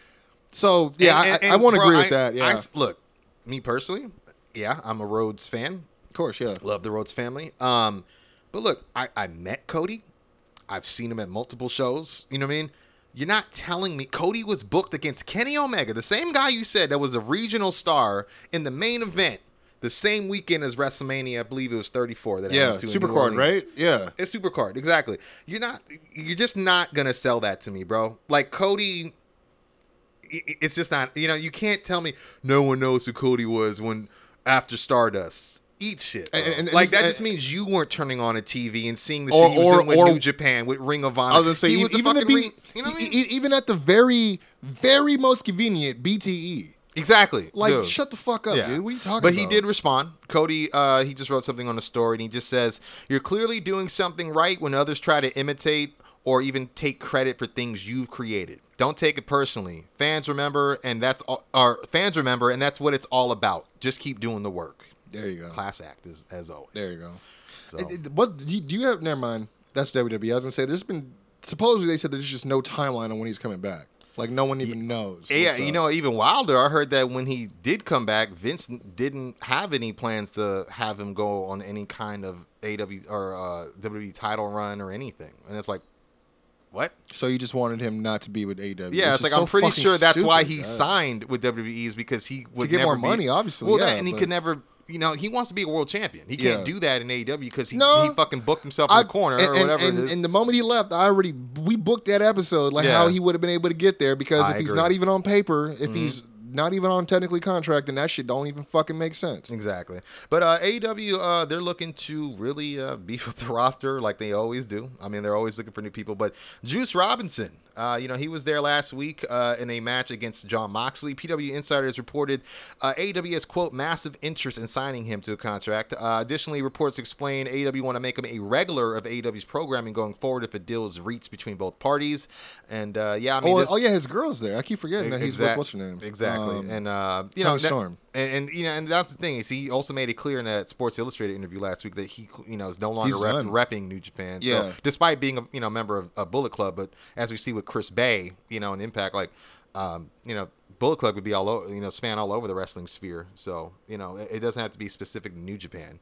so yeah And- and- I, I, want to agree with I- that yeah I look, me personally, yeah, I'm a Rhodes fan. of course yeah Love the Rhodes family. Um, but look, I, I met Cody. I've seen him at multiple shows. You know what I mean? You're not telling me Cody was booked against Kenny Omega, the same guy you said that was a regional star in the main event the same weekend as WrestleMania. I believe it was 34 that I yeah went to in super New card Orleans. right yeah It's Supercard, exactly. You're not. You're just not gonna sell that to me, bro. Like Cody, i- i- it's just not. You know, you can't tell me no one knows who Cody was when after Stardust. Eat shit. And- and- and like this- that just means you weren't turning on a TV and seeing the Or- shit he was or- doing with or- New Japan with Ring of Honor. I was gonna say he was even be ring- you know what I mean? even at the very very most convenient BTE Exactly. Like, dude. shut the fuck up, Yeah. dude. What are you talking But about? he did respond. Cody, uh, he just wrote something on the story, and he just says, "You're clearly doing something right when others try to imitate or even take credit for things you've created. Don't take it personally. Fans remember, and that's all, or fans remember, and that's what it's all about. Just keep doing the work. There you go. Class act as, as always. There you go. So. It- it- what do you, do you have? Never mind. That's WWE. I was gonna say there's been supposedly they said there's just no timeline on when he's coming back. Like no one even knows. Yeah, you know, even Wilder, I heard that when he did come back, Vince didn't have any plans to have him go on any kind of AW or uh, WWE title run or anything. And it's like, what? So you just wanted him not to be with AW. Yeah, it's like so I'm pretty sure that's why he God. signed with WWE is because he would get never more be- money, obviously, Well, yeah, that, and he could never. You know, he wants to be a world champion. He can't Yeah. do that in AEW because he, No. he fucking booked himself in I- the corner and, or whatever. And, it is. and the moment he left, I already we booked that episode, like Yeah. how he would have been able to get there. Because I if he's agree. Mm-hmm. not even on paper, if he's not even on technically contract, then that shit don't even fucking make sense. Exactly. But uh, AEW, uh, they're looking to really uh, [LAUGHS] beef up the roster like they always do. I mean, they're always looking for new people. But Juice Robinson, uh, you know, he was there last week uh, in a match against Jon Moxley. PW Insiders reported uh, AEW has, quote, massive interest in signing him to a contract. Uh, additionally, reports explain AEW want to make him a regular of AEW's programming going forward if a deal is reached between both parties. And uh, yeah, I mean, oh, this- oh yeah, his girl's there. I keep forgetting that he's with what's her name? Exactly, Um, and uh, you know, Storm. And, and you know, and that's the thing is he also made it clear in that Sports Illustrated interview last week that he, you know, is no longer rep, repping New Japan. Yeah. So despite being a you know member of a Bullet Club, but as we see with Chris Bey, you know, an Impact, like, um, you know. Bullet Club would be all over, you know, span all over the wrestling sphere. So, you know, it, it doesn't have to be specific to New Japan.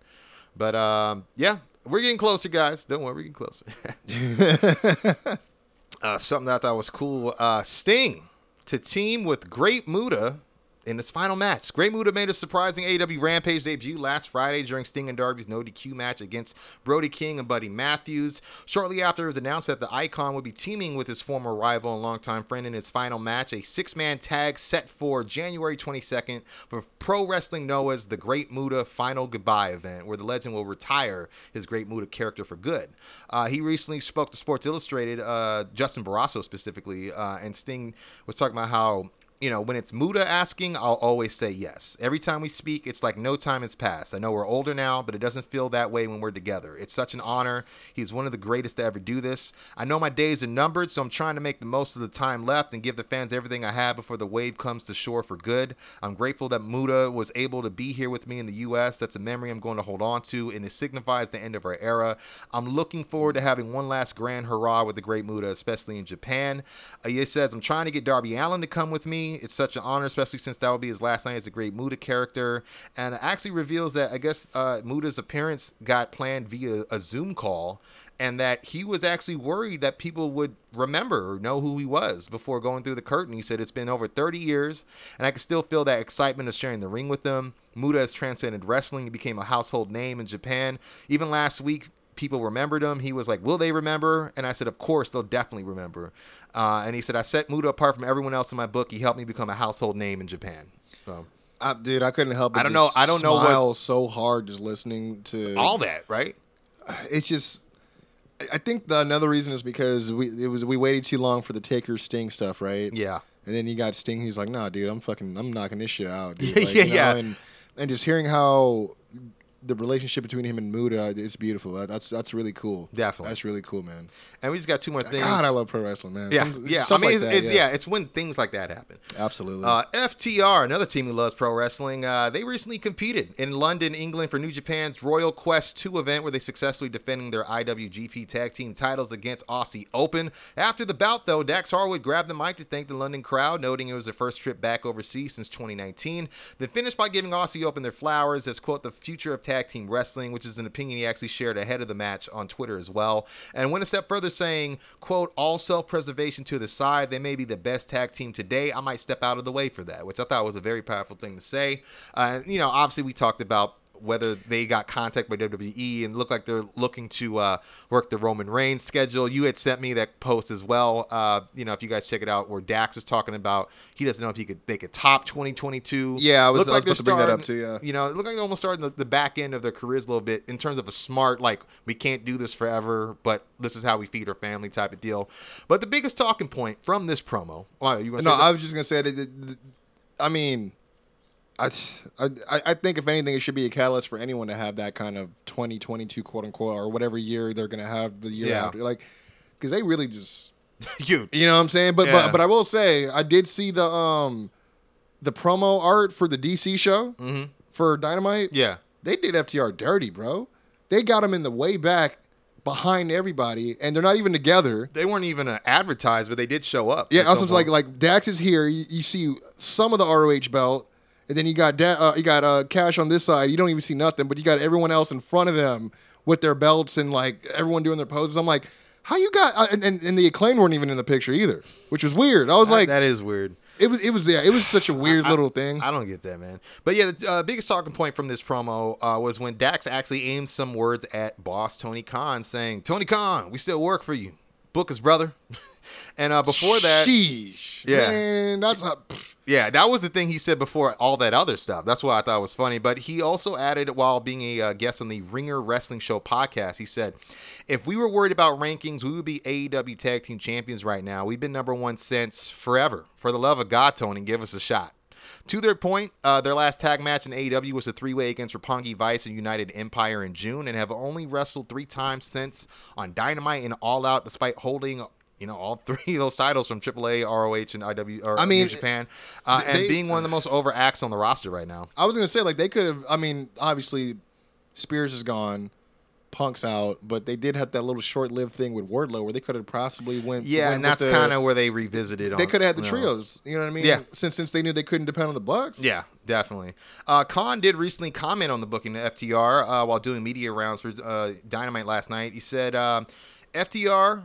But um, yeah, we're getting closer, guys. Don't worry, we're getting closer. [LAUGHS] [LAUGHS] uh, something that I thought was cool. Uh, Sting to team with Great Muta in his final match. Great Muta made a surprising AEW Rampage debut last Friday during Sting and Darby's no DQ match against Brody King and Buddy Matthews. Shortly after, it was announced that the Icon would be teaming with his former rival and longtime friend in his final match, a six-man tag set for January 22nd for Pro Wrestling Noah's The Great Muta Final Goodbye event, where the legend will retire his Great Muta character for good. Uh, he recently spoke to Sports Illustrated, uh, Justin Barrasso specifically, uh, and Sting was talking about how you know, when it's Muta asking, I'll always say yes. Every time we speak, it's like no time has passed. I know we're older now, but it doesn't feel that way when we're together. It's such an honor. He's one of the greatest to ever do this. I know my days are numbered, so I'm trying to make the most of the time left and give the fans everything I have before the wave comes to shore for good. I'm grateful that Muta was able to be here with me in the U.S. That's a memory I'm going to hold on to, and it signifies the end of our era. I'm looking forward to having one last grand hurrah with the great Muta, especially in Japan. Uh, he says, I'm trying to get Darby Allin to come with me. It's such an honor, especially since that will be his last night as a great Muta character. And it actually reveals that I guess uh, Muta's appearance got planned via a Zoom call and that he was actually worried that people would remember or know who he was before going through the curtain. He said, It's been over 30 years, and I can still feel that excitement of sharing the ring with them. Muta has transcended wrestling. He became a household name in Japan. Even last week, people remembered him. He was like, Will they remember? And I said, Of course, they'll definitely remember. Uh, and he said, I set Muta apart from everyone else in my book. He helped me become a household name in Japan. So, I, dude, I couldn't help. But I don't know- I don't know what- so hard just listening to all that, right? [SIGHS] It's just. I- think the another reason is because we it was we waited too long for the Taker Sting stuff, right? Yeah. And then you got Sting. He's like, "Nah, dude, I'm fucking, I'm knocking this shit out." Dude. [LAUGHS] Yeah, Like, yeah, you know, yeah. And and just hearing how the relationship between him and Muta is beautiful. That's that's really cool. Definitely. that's really cool, man. And we just got two more things. God, I love pro wrestling, man. Yeah, Some- yeah. I mean, like it's, that, it's, yeah. it's when things like that happen. absolutely. Uh, FTR, another team who loves pro wrestling, uh, they recently competed in London, England for New Japan's Royal Quest 2 event where they successfully defending their IWGP Tag Team titles against Aussie Open. After the bout, though, Dax Harwood grabbed the mic to thank the London crowd, noting it was their first trip back overseas since 2019. Then finished by giving Aussie Open their flowers as, quote, the future of tag team wrestling, which is an opinion he actually shared ahead of the match on Twitter as well. And went a step further saying, quote, all self preservation to the side. They may be the best tag team today. I might step out of the way for that, which I thought was a very powerful thing to say. Uh, you know, obviously, we talked about whether they got contact by WWE and look like they're looking to uh, work the Roman Reigns schedule. You had sent me that post as well. Uh, you know, if you guys check it out, where Dax is talking about he doesn't know if he could they could top 2022. Yeah, I was- I was they're to bring that up too, yeah. you know, it looked like they're almost starting the, the back end of their careers a little bit in terms of a smart, like we can't do this forever, but this is how we feed our family type of deal. But the biggest talking point from this promo, you no, say I was just gonna say that- I mean, I, I I think if anything, it should be a catalyst for anyone to have that kind of 2022 quote unquote or whatever year they're gonna have the year Yeah. after, like because they really just [LAUGHS] you. you know what I'm saying. But Yeah. but but I will say I did see the um the promo art for the DC show for Dynamite. Mm-hmm. Yeah. they did FTR dirty, bro. They got him in the way back behind everybody, and they're not even together. They weren't even uh, advertised, but they did show up. Yeah, also like like Dax is here. You, you see some of the ROH belt, and then you got da- uh, you got uh, Cash on this side. You don't even see nothing, but you got everyone else in front of them with their belts and like everyone doing their poses. I'm like, how you got? Uh, and, and and the acclaim weren't even in the picture either, which was weird. I was That- like, that is weird. it was it was yeah, it was such a weird little thing. I don't get that, man. But yeah, the uh, biggest talking point from this promo uh, was when Dax actually aimed some words at boss Tony Khan, saying, "Tony Khan, we still work for you. Book us, brother." [LAUGHS] and uh, before that, Sheesh, Yeah. man, that's not. Yeah, that was the thing he said before all that other stuff. That's why I thought was funny. But he also added, while being a uh, guest on the Ringer Wrestling Show podcast, he said, "If we were worried about rankings, we would be AEW Tag Team Champions right now. We've been number one since forever. For the love of God, Tony, give us a shot." To their point, uh, their last tag match in AEW was a three-way against Roppongi Vice and United Empire in June, and have only wrestled three times since on Dynamite and All Out, despite holding. You know all [LAUGHS] three of those titles from AAA, ROH, and IW or I mean, New Japan, uh, and being one of the most over acts on the roster right now. I was gonna say like they could have. I mean, obviously, Spears is gone, Punk's out, but they did have that little short-lived thing with Wardlow where they could have possibly went. Yeah, went and that's kind of where they revisited. they could have had the you know. trios. You know what I mean? Yeah. Since since they knew they couldn't depend on the Bucks. Yeah, definitely. Uh, Khan did recently comment on the booking of FTR uh, while doing media rounds for uh, Dynamite last night. He said, um, FTR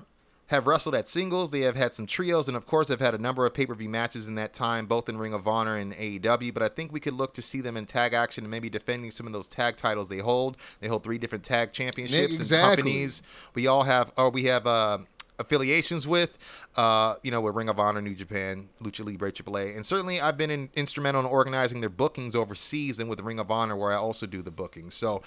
have wrestled at singles. They have had some trios, and of course, have had a number of pay per view matches in that time, both in Ring of Honor and AEW. But I think we could look to see them in tag action and maybe defending some of those tag titles they hold. They hold three different tag championships Exactly. and companies. We all have, or we have. Uh, affiliations with, uh, you know, with Ring of Honor, New Japan, Lucha Libre, AAA, and certainly I've been in, instrumental in organizing their bookings overseas and with Ring of Honor, where I also do the bookings. So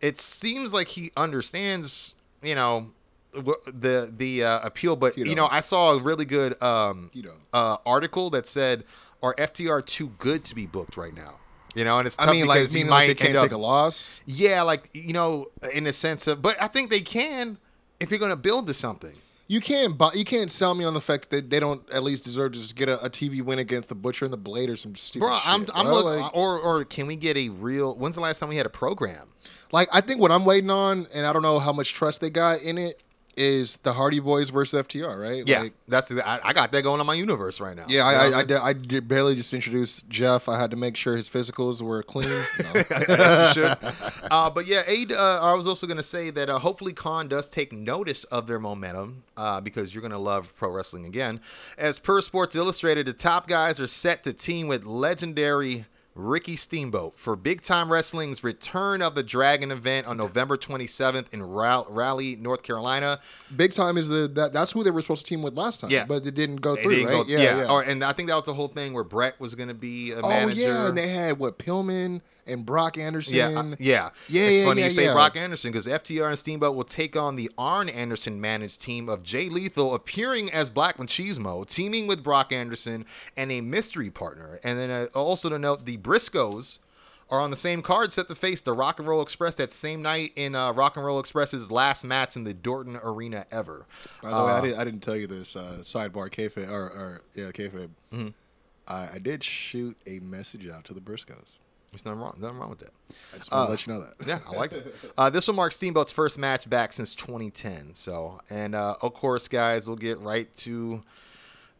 it seems like he understands, you know, the the uh, appeal. But You you know, I saw a really good um, uh, article that said, "Are FTR too good to be booked right now?" You know, and it's tough I mean, like, meaning like they can't up- take a loss. Yeah, like you know, in the sense of, but I think they can if you're going to build to something. You can't buy, you can't sell me on the fact that they don't at least deserve to just get a, a TV win against the Butcher and the Blade or some stupid Bro, shit. I'm, I'm bro. look, like, or or can we get a real? When's the last time we had a program? like, I think what I'm waiting on, and I don't know how much trust they got in it, is the Hardy Boys versus FTR, right? Yeah, Like, that's I, I got that going on my universe right now. yeah, I, I, I, did- I did barely just introduced Jeff. I had to make sure his physicals were clean. [LAUGHS] No. As you should. Uh, but yeah, Aid, uh, I was also going to say that uh, hopefully Khan does take notice of their momentum uh, because you're going to love pro wrestling again. As per Sports Illustrated, the top guys are set to team with legendary Ricky Steamboat for Big Time Wrestling's Return of the Dragon event on November 27th in Ra- Raleigh, North Carolina. Big time is the that, that's who they were supposed to team with last time. Yeah. but it didn't go It through, didn't right? go- yeah, Or, and I think that was the whole thing where Brett was going to be a oh manager. yeah, and they had what Pillman and Brock Anderson. Yeah, uh, yeah, Yeah, It's yeah, funny yeah, you say yeah. Brock Anderson because FTR and Steamboat will take on the Arn Anderson managed team of Jay Lethal, appearing as Black Machismo, teaming with Brock Anderson and a mystery partner. And then uh, also to note, the Briscoes are on the same card, set to face the Rock and Roll Express that same night in uh, Rock and Roll Express's last match in the Dorton Arena ever. By the way, I Uh, didn't, I didn't tell you this uh, sidebar kayfabe or, or yeah kayfabe. Mm-hmm. I, I did shoot a message out to the Briscoes. There's nothing wrong, nothing wrong with that. I just want to let you know that. Yeah, I like it. [LAUGHS] Uh, this will mark Steamboat's first match back since 2010. So, and uh, of course, guys, we'll get right to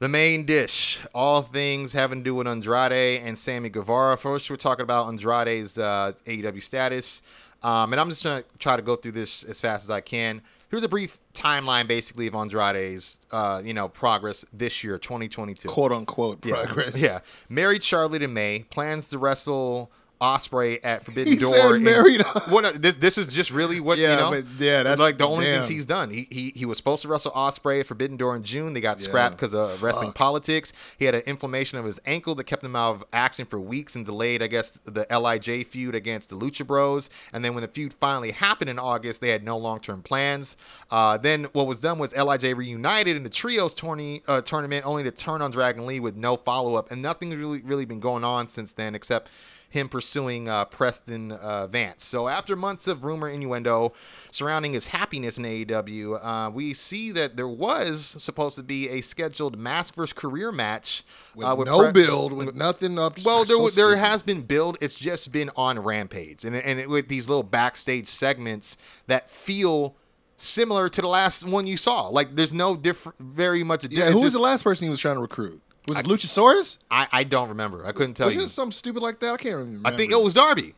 the main dish. All things having to do with Andrade and Sammy Guevara. First, we're talking about Andrade's uh, AEW status. Um, and I'm just going to try to go through this as fast as I can. Here's a brief timeline, basically, of Andrade's, uh, you know, progress this year, 2022. Quote unquote Yeah. progress. [LAUGHS] Yeah. Married Charlotte in May. Plans to wrestle Osprey at Forbidden He Door. said married- [LAUGHS] What? uh, This this is just really what Yeah, you know. but yeah, that's- like the only damn. things he's done. He, he he was supposed to wrestle Osprey at Forbidden Door in June. They got Yeah. scrapped because of wrestling politics. He had an inflammation of his ankle that kept him out of action for weeks and delayed, I guess, the Lij feud against the Lucha Bros. And then when the feud finally happened in August, they had no long term plans. Uh, then what was done was Lij reunited in the trios tourney, uh, tournament, only to turn on Dragon Lee with no follow up, and nothing's really really been going on since then except him pursuing uh, Preston uh, Vance. So after months of rumor innuendo surrounding his happiness in AEW, uh, we see that there was supposed to be a scheduled mask versus career match With uh, no Pre- build, with nothing up. well, there so there has been build. It's just been on Rampage, and and it, with these little backstage segments that feel similar to the last one you saw. Like there's no different, very much. Yeah, who was just- the last person he was trying to recruit? Was it Luchasaurus? I I don't remember. I couldn't tell you. Was you. it something stupid like that? I can't remember. I think it was Darby.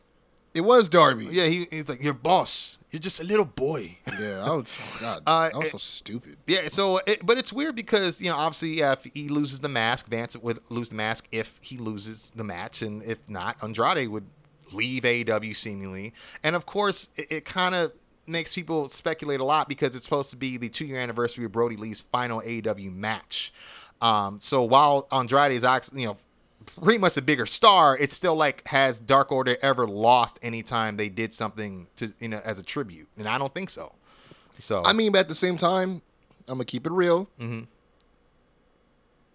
It was Darby. Yeah, he, he's like your boss. You're just a little boy. Yeah, I [LAUGHS] was. Oh God, Uh, that was it- so stupid. Yeah, so it, but it's weird because you know obviously yeah, if he loses the mask, Vance would lose the mask if he loses the match, and if not, Andrade would leave AEW seemingly, and of course it, it kind of makes people speculate a lot because it's supposed to be the two year anniversary of Brodie Lee's final AEW match. Um, so while Andrade is actually you know pretty much a bigger star, it still like has Dark Order ever lost anytime they did something to you know as a tribute, and I don't think so. So I mean, but at the same time, I'm gonna keep it real. Mm-hmm.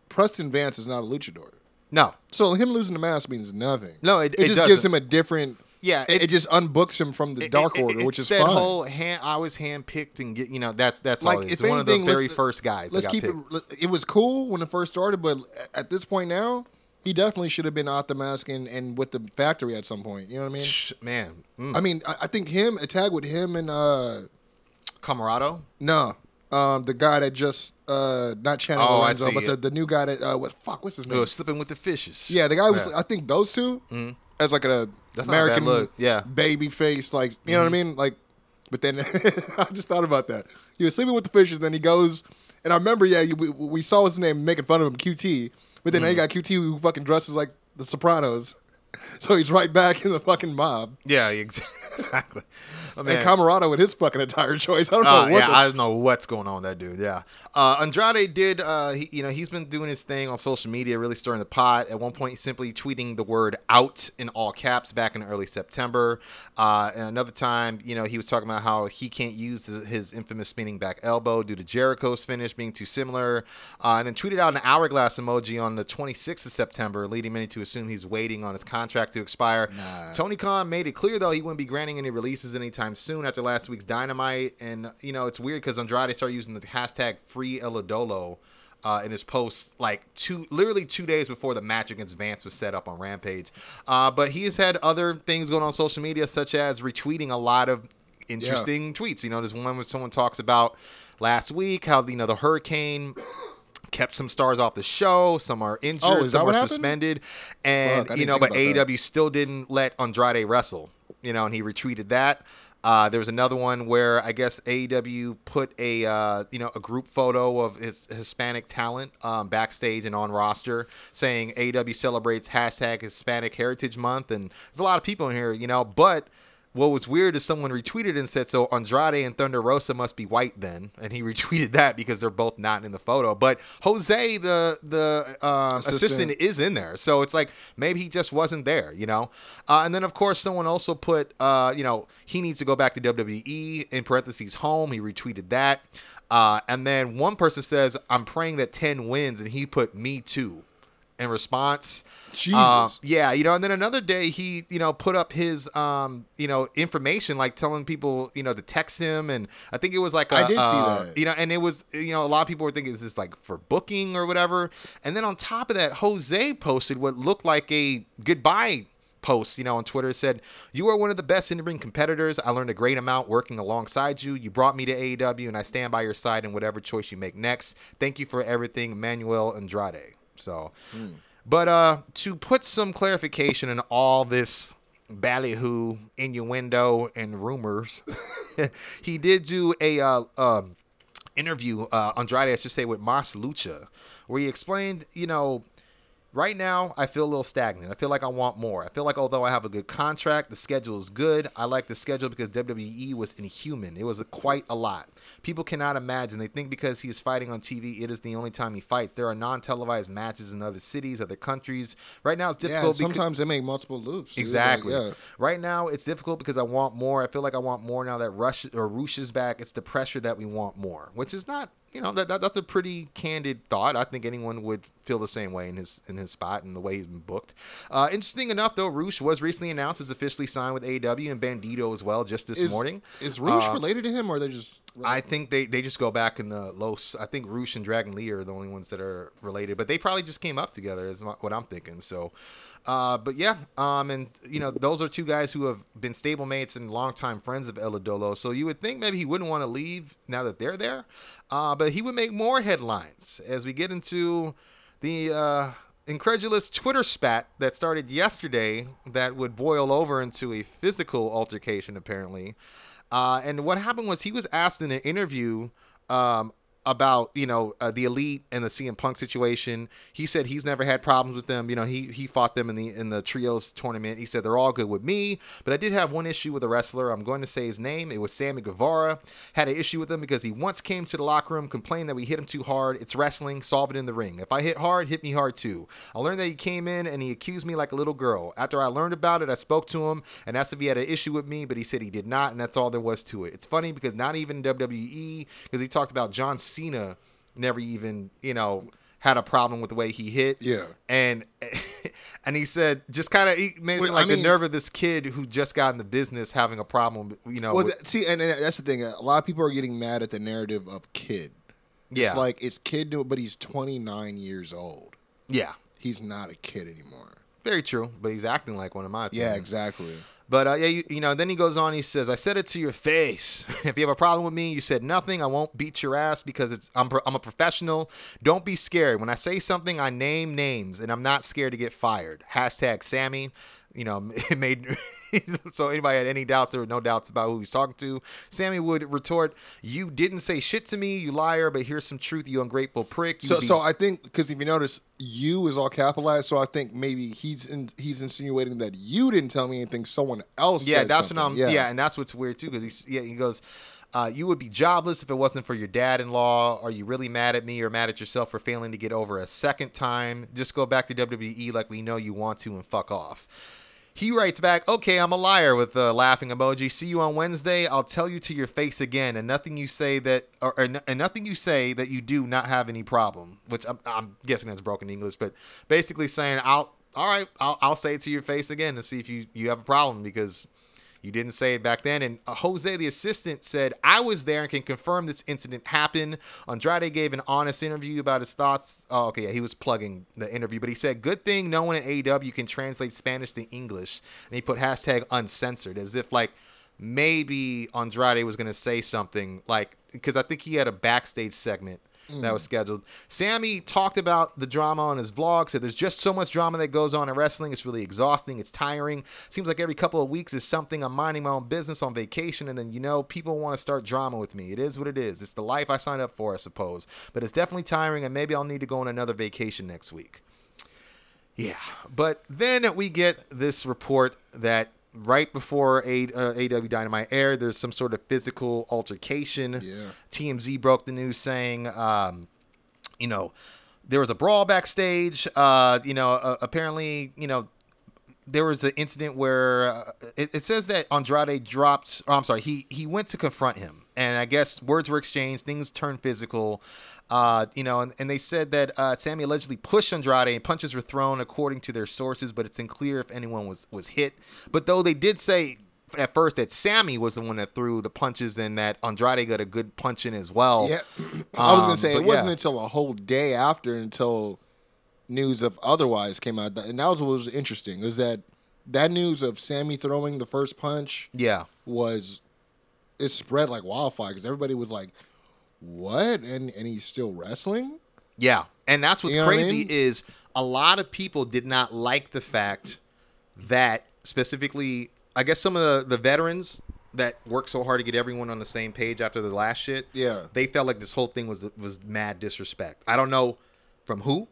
Preston Vance is not a luchador, no, so him losing the mask means nothing. No, it- it, it just gives doesn't. him a different. Yeah, it, it- just unbooks him from the It- Dark Order, it- which is that fine. whole hand. I was handpicked and get you know that's that's all. like It is. one of the very first guys. Let's keep picked. it. It was cool when it first started, but at this point now, he definitely should have been out the mask and, and with the factory at some point. You know what I mean? Shh, man. Mm. I mean, I, I think him a tag with him and uh Comoroto. no, um the guy that just uh not Channing Oh, Lorenzo, but the, the new guy that uh what fuck what's his name? Oh, slipping with the fishes. Yeah, the guy was. Yeah. I think those 2 as like a That's American look, yeah. baby face, like you know what I mm-hmm. mean. Like, but then [LAUGHS] I just thought about that. He was sleeping with the fishes, then he goes, and I remember, yeah, you, we, we saw his name making fun of him, QT. But then now you mm-hmm. got QT who fucking dresses like the Sopranos, [LAUGHS] so he's right back in the fucking mob. Yeah, [LAUGHS] exactly. I mean, And Comoroto with his fucking attire choice. I don't know Uh, what. yeah, the, I don't know what's going on with that dude. Yeah, uh, Andrade did. Uh, he, you know, he's been doing his thing on social media, really stirring the pot. At one point, simply tweeting the word "out" in all caps back in early September. Uh, and another time, you know, he was talking about how he can't use his, his infamous spinning back elbow due to Jericho's finish being too similar. Uh, and then tweeted out an hourglass emoji on the 26th of September, leading many to assume he's waiting on his contract to expire. Tony Khan made it clear though he wouldn't be granting any releases anytime soon after last week's Dynamite. And you know it's weird because Andrade started using the hashtag Free Elidolo uh, in his posts like two, literally two days before the match against Vance was set up on Rampage. Uh, but he has had other things going on social media, such as retweeting a lot of interesting tweets. You know, there's one where someone talks about last week how you know the hurricane kept some stars off the show. Some are injured. Oh, is some are happened? suspended. And Fuck, you know, but about that. AEW still didn't let Andrade wrestle. You know, and he retweeted that. Uh, there was another one where I guess AEW put a uh, you know a group photo of his Hispanic talent um, backstage and on roster, saying AEW celebrates hashtag Hispanic Heritage Month, and there's a lot of people in here, you know. But what was weird is someone retweeted and said, "So Andrade and Thunder Rosa must be white then," and he [LAUGHS] retweeted that because they're both not in the photo. But Jose, the the uh, assistant. Assistant. is in there, so it's like maybe he just wasn't there, you know. Uh, and then of course someone also put, uh, you know, he needs to go back to WWE in parentheses home. He retweeted that, uh, and then one person says, "I'm praying that ten wins," and he put me too in response. Jesus. Uh, yeah, you know, and then another day he, you know, put up his, um, you know, information like telling people, you know, to text him, and I think it was like I a- did see uh, that. You know, and it was, you know, a lot of people were thinking is this like for booking or whatever, and then on top of that, Jose posted what looked like a goodbye post, you know, on Twitter said, "You are one of the best in-ring competitors. I learned a great amount working alongside you. You brought me to AEW, and I stand by your side in whatever choice you make next. Thank you for everything, Manuel Andrade." So, but uh, to put some clarification in all this ballyhoo, innuendo, and rumors, [LAUGHS] he did do a uh, um, interview, uh, Andrade, I should say, with Mas Lucha, where he explained, you know, right now I feel a little stagnant. I feel like I want more. I feel like although I have a good contract, the schedule is good. I like the schedule because WWE was inhuman. It was a, quite a lot. People cannot imagine. They think because he is fighting on TV, it is the only time he fights. There are non-televised matches in other cities, other countries. Right now, it's yeah, difficult. becau- sometimes they make multiple loops. dude. Like, Exactly. yeah. Right now, it's difficult because I want more. I feel like I want more now that Rush or Roosh is back. It's the pressure that we want more, which is not you know that, that that's a pretty candid thought. I think anyone would feel the same way in his in his spot and the way he's been booked. Uh, interesting enough, though, Roosh was recently announced as officially signed with AEW and Bandito as well just this Is, morning. is Roosh Uh, related to him, or they just? I think they, they just go back in the Los. I think Roosh and Dragon Lee are the only ones that are related, but they probably just came up together, is what I'm thinking. So, uh, but yeah, um, and you know those are two guys who have been stablemates and longtime friends of El Idolo. So you would think maybe he wouldn't want to leave now that they're there, uh, but he would make more headlines as we get into the. Uh, Incredulous Twitter spat that started yesterday that would boil over into a physical altercation, apparently. Uh, and what happened was he was asked in an interview um, about you know uh, the elite and the CM Punk situation. He said he's never had problems with them. You know he he fought them in the in the trios tournament. He said they're all good with me, but I did have one issue with a wrestler. I'm going to say his name. It was Sammy Guevara. Had an issue with him because he once came to the locker room, complained that we hit him too hard. It's wrestling. Solve it in the ring. If I hit hard, hit me hard too. I learned that he came in and he accused me like a little girl. After I learned about it, I spoke to him and asked if he had an issue with me, but he said he did not, and that's all there was to it. It's funny because not even WWE, because he talked about John Cena never even, you know, had a problem with the way he hit. Yeah. And [LAUGHS] and he said just kind of he made Well, seem I like the mean- nerve of this kid who just got in the business having a problem, you know. Well, with- see, and, and that's the thing. A lot of people are getting mad at the narrative of kid. Yeah. It's like it's kid, but he's 29 years old. yeah. He's not a kid anymore. Very true, but he's acting like one of my Yeah, exactly. But uh, yeah, you, you know, then he goes on. He says, "I said it to your face. [LAUGHS] if you have a problem with me, you said nothing. I won't beat your ass because it's I'm pro- I'm a professional. Don't be scared. When I say something, I name names, and I'm not scared to get fired. Hashtag Sammy. You know, [LAUGHS] it made so anybody had any doubts, there were no doubts about who he's talking to. Sammy would retort, "You didn't say shit to me, you liar. But here's some truth, you ungrateful prick. You So, be- so I think because if you notice, you is all capitalized. So I think maybe he's in, he's insinuating that you didn't tell me anything. Someone else. Yeah, that's something. what I'm. Yeah. and that's what's weird too, because he's yeah, he goes, uh, "You would be jobless if it wasn't for your dad-in-law. Are you really mad at me or mad at yourself for failing to get over a second time? Just go back to WWE like we know you want to and fuck off." He writes back, "Okay, I'm a liar with a laughing emoji. See you on Wednesday. I'll tell you to your face again, and nothing you say that, or, or and nothing you say that you do not have any problem." Which I'm, I'm guessing that's broken English, but basically saying, "I'll, all right, I'll, I'll say it to your face again to see if you you have a problem because." You didn't say it back then. And uh, Jose, the assistant, said, I was there and can confirm this incident happened. Andrade gave an honest interview about his thoughts. Oh, okay. Yeah, he was plugging the interview, but he said, Good thing no one at AEW can translate Spanish to English. And he put hashtag uncensored as if, like, maybe Andrade was going to say something, like, because I think he had a backstage segment that was mm. scheduled. Sammy talked about the drama on his vlog, said there's just so much drama that goes on in wrestling. It's really exhausting. It's tiring. Seems like every couple of weeks is something. I'm minding my own business on vacation, and then, you know, people want to start drama with me. It is what it is. It's the life I signed up for, I suppose. But it's definitely tiring, and maybe I'll need to go on another vacation next week. Yeah, but then we get this report that right before A, uh, AW Dynamite aired, there's some sort of physical altercation. Yeah. TMZ broke the news saying, um, you know, there was a brawl backstage. Uh, you know, uh, apparently, you know, there was an incident where uh, it, it says that Andrade dropped. Oh, I'm sorry. He he went to confront him, and I guess words were exchanged. Things turned physical. Uh, you know, and, and they said that uh, Sammy allegedly pushed Andrade and punches were thrown, according to their sources. But it's unclear if anyone was was hit. But though they did say at first that Sammy was the one that threw the punches, and that Andrade got a good punch in as well. Yeah, [CLEARS THROAT] I was Um, gonna say it wasn't yeah. until a whole day after until news of otherwise came out, and that was what was interesting. Is that that news of Sammy throwing the first punch Yeah. was it spread like wildfire because everybody was like, "What?" and and he's still wrestling. Yeah, and that's what's You know what I crazy mean? is a lot of people did not like the fact that specifically, I guess some of the, the veterans that worked so hard to get everyone on the same page after the last shit. Yeah. they felt like this whole thing was was mad disrespect. I don't know from who,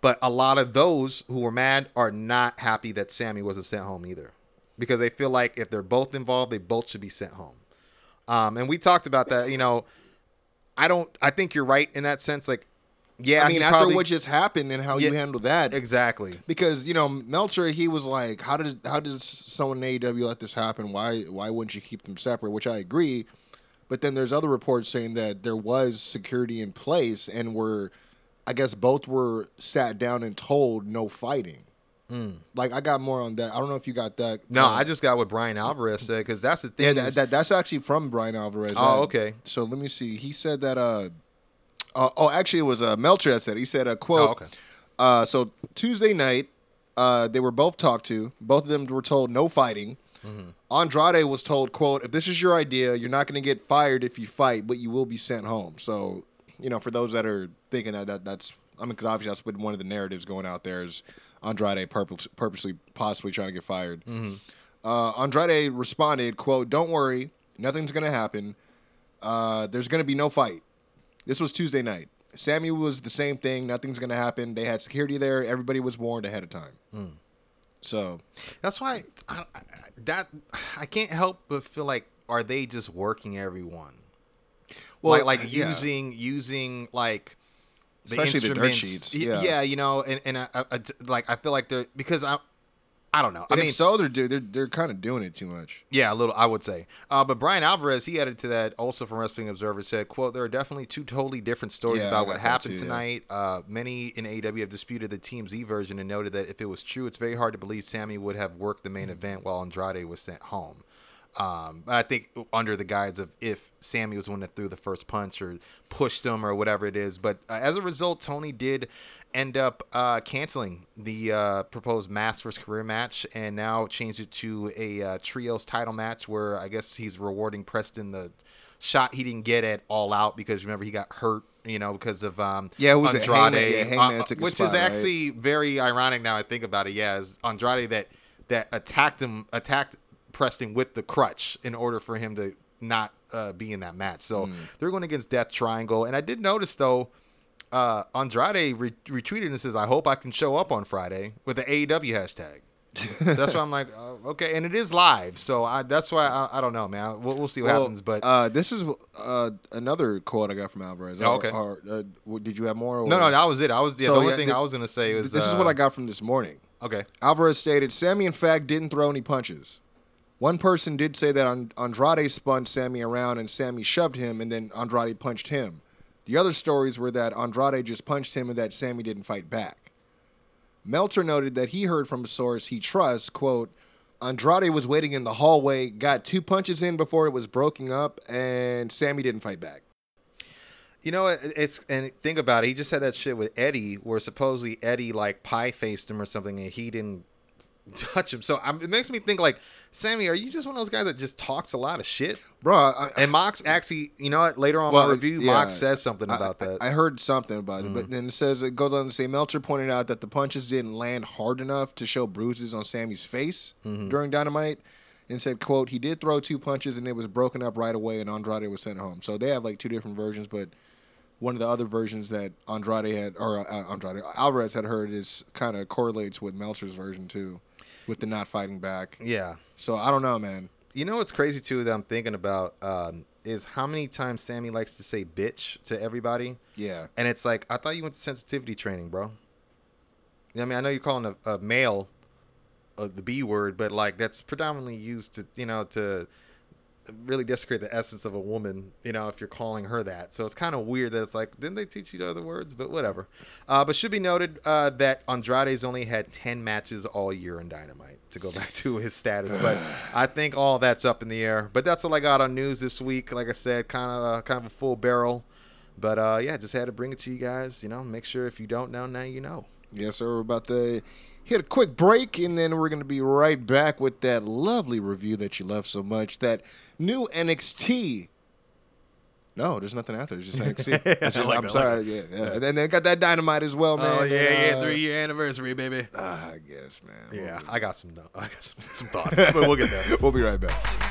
but a lot of those who were mad are not happy that Sammy wasn't sent home either, because they feel like if they're both involved, they both should be sent home. Um, and we talked about that. You know, I don't. I think you're right in that sense. Like, yeah, I mean, after probably- what just happened and how you Yeah, handle that, exactly. because you know Meltzer, he was like, "How did how did someone in AEW let this happen? Why why wouldn't you keep them separate?" Which I agree, But then there's other reports saying that there was security in place and were, I guess both were sat down and told no fighting. Like I got more on that. I don't know if you got that. No, uh, I just got what Bryan Alvarez said because that's the thing. yeah, that, that, that's actually from Bryan Alvarez. Oh, Uh, okay. So let me see. He said that. Uh, uh, oh, actually, it was uh, Meltzer that said. He said a quote. Oh, okay. Uh, so Tuesday night, uh, they were both talked to. Both of them were told no fighting. Mm-hmm. Andrade was told, "quote If this is your idea, you're not going to get fired if you fight, but you will be sent home." So, you know, for those that are thinking that, that that's, I mean, because obviously that's what one of the narratives going out there is Andrade purpose, purposely, possibly trying to get fired. Mm-hmm. Uh, Andrade responded, "quote Don't worry, nothing's going to happen. Uh, there's going to be no fight." This was Tuesday night. Sammy was the same thing. Nothing's going to happen. They had security there. Everybody was warned ahead of time. Hmm. So That's why I, I, that I can't help but feel like are they just working everyone? Well, like like yeah. using using like the Especially the dirt sheets, Y- yeah. you know, and and I, I- I- like I feel like they're because I I don't know. But I mean, so, they're do- they're they're kind of doing it too much. Yeah, a little, I would say. Uh, but Bryan Alvarez, he added to that also from Wrestling Observer, said, quote, there are definitely two totally different stories Yeah, about what happened too, yeah. tonight. Uh, many in AEW have disputed the TMZ version and noted that if it was true, it's very hard to believe Sammy would have worked the main Mm. event while Andrade was sent home. Um, but I think under the guise of if Sammy was the one that threw the first punch or pushed him or whatever it is. But uh, as a result, Tony did end up uh, canceling the uh, proposed Mask vs. Career match and now changed it to a uh, trios title match where I guess he's rewarding Preston the shot he didn't get at All Out because remember he got hurt. You know, because of um, Yeah, who was it? Andrade, Hangman- yeah, Hangman uh, which spot, is right? actually very ironic now I think about it. Yeah, is Andrade that that attacked him, attacked Preston with the crutch in order for him to not uh, be in that match. So Hmm. they're going against Death Triangle, and I did notice though. Uh, Andrade re- retweeted and says, "I hope I can show up on Friday with the AEW hashtag." so that's why I'm like, uh, okay, and it is live, so I, that's why I, I don't know, man. We'll, we'll see what Well, happens, but uh, this is uh, another quote I got from Alvarez. Oh, okay. Or, uh, did you have more? Or? no, no, that was it. I was yeah, So, the only yeah, thing th- I was gonna say was This is uh, what I got from this morning. Okay, Alvarez stated, Sammy, in fact, didn't throw any punches. One person did say that Andrade spun Sammy around and Sammy shoved him and then Andrade punched him. The other stories were that Andrade just punched him and that Sammy didn't fight back. Meltzer noted that he heard from a source he trusts, quote, Andrade was waiting in the hallway, got two punches in before it was broken up, and Sammy didn't fight back. You know, it's and think about it. He just had that shit with Eddie, where supposedly Eddie like pie faced him or something, and he didn't [LAUGHS] touch him. So um, it makes me think like, Sammy, are you just one of those guys that just talks a lot of shit? Bro, I, And Mox actually, you know what? Later on in Well, my review, yeah. Mox says something about I, that. I heard something about it, but then it says it goes on to say Meltzer pointed out that the punches didn't land hard enough to show bruises on Sammy's face during Dynamite, and said, "quote He did throw two punches and it was broken up right away, and Andrade was sent home." So they have like two different versions, but one of the other versions that Andrade had or uh, Andrade Alvarez had heard is kind of correlates with Meltzer's version too, with the not fighting back. yeah. So I don't know, man. You know what's crazy too that I'm thinking about um, is how many times Sammy likes to say bitch to everybody. Yeah. And it's like, I thought you went to sensitivity training, bro. I mean, I know you're calling a, a male uh, the B word, but like that's predominantly used to, you know, to really desecrate the essence of a woman, you know, if you're calling her that. So it's kind of weird that it's like, didn't they teach you other words? But whatever. Uh, but should be noted uh, that Andrade's only had 10 matches all year in Dynamite to go [LAUGHS] back to his status. But [SIGHS] I think all that's up in the air. But that's all I got on news this week. Like I said, kind of uh, kind of a full barrel. But uh, yeah, just had to bring it to you guys. You know, make sure if you don't know, now you know. Yes, sir. We're about to hit a quick break, and then we're going to be right back with that lovely review that you love so much. That new NXT. No, there's nothing out there. It's just [LAUGHS] NXT. It's just- like I'm that, sorry. yeah, yeah. And then they got that dynamite as well, man. Oh yeah, and, yeah, uh, three year anniversary, baby. ah, I guess, man. Yeah, We'll, I got some. [LAUGHS] I got some, some thoughts, [LAUGHS] but we'll get there. we'll be right back.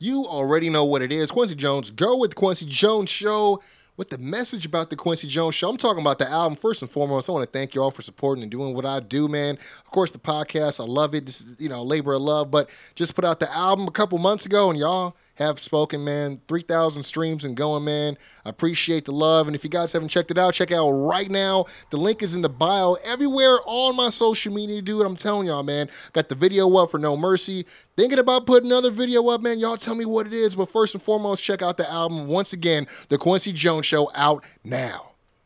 You already know what it is. Quincy Jones, go with the Quincy Jones Show with the message about the Quincy Jones Show. I'm talking about the album first and foremost. I want to thank you all for supporting and doing what I do, man. Of course, the podcast, I love it. This is, you know, labor of love, but just put out the album a couple months ago and y'all have spoken, man. 3,000 streams and going, man. I appreciate the love. And if you guys haven't checked it out, check it out right now. The link is in the bio everywhere on my social media, dude. I'm telling y'all, man. Got the video up for No Mercy. Thinking about putting another video up, man. Y'all tell me what it is. But first and foremost, check out the album. Once again, The Quincy Jones Show out now.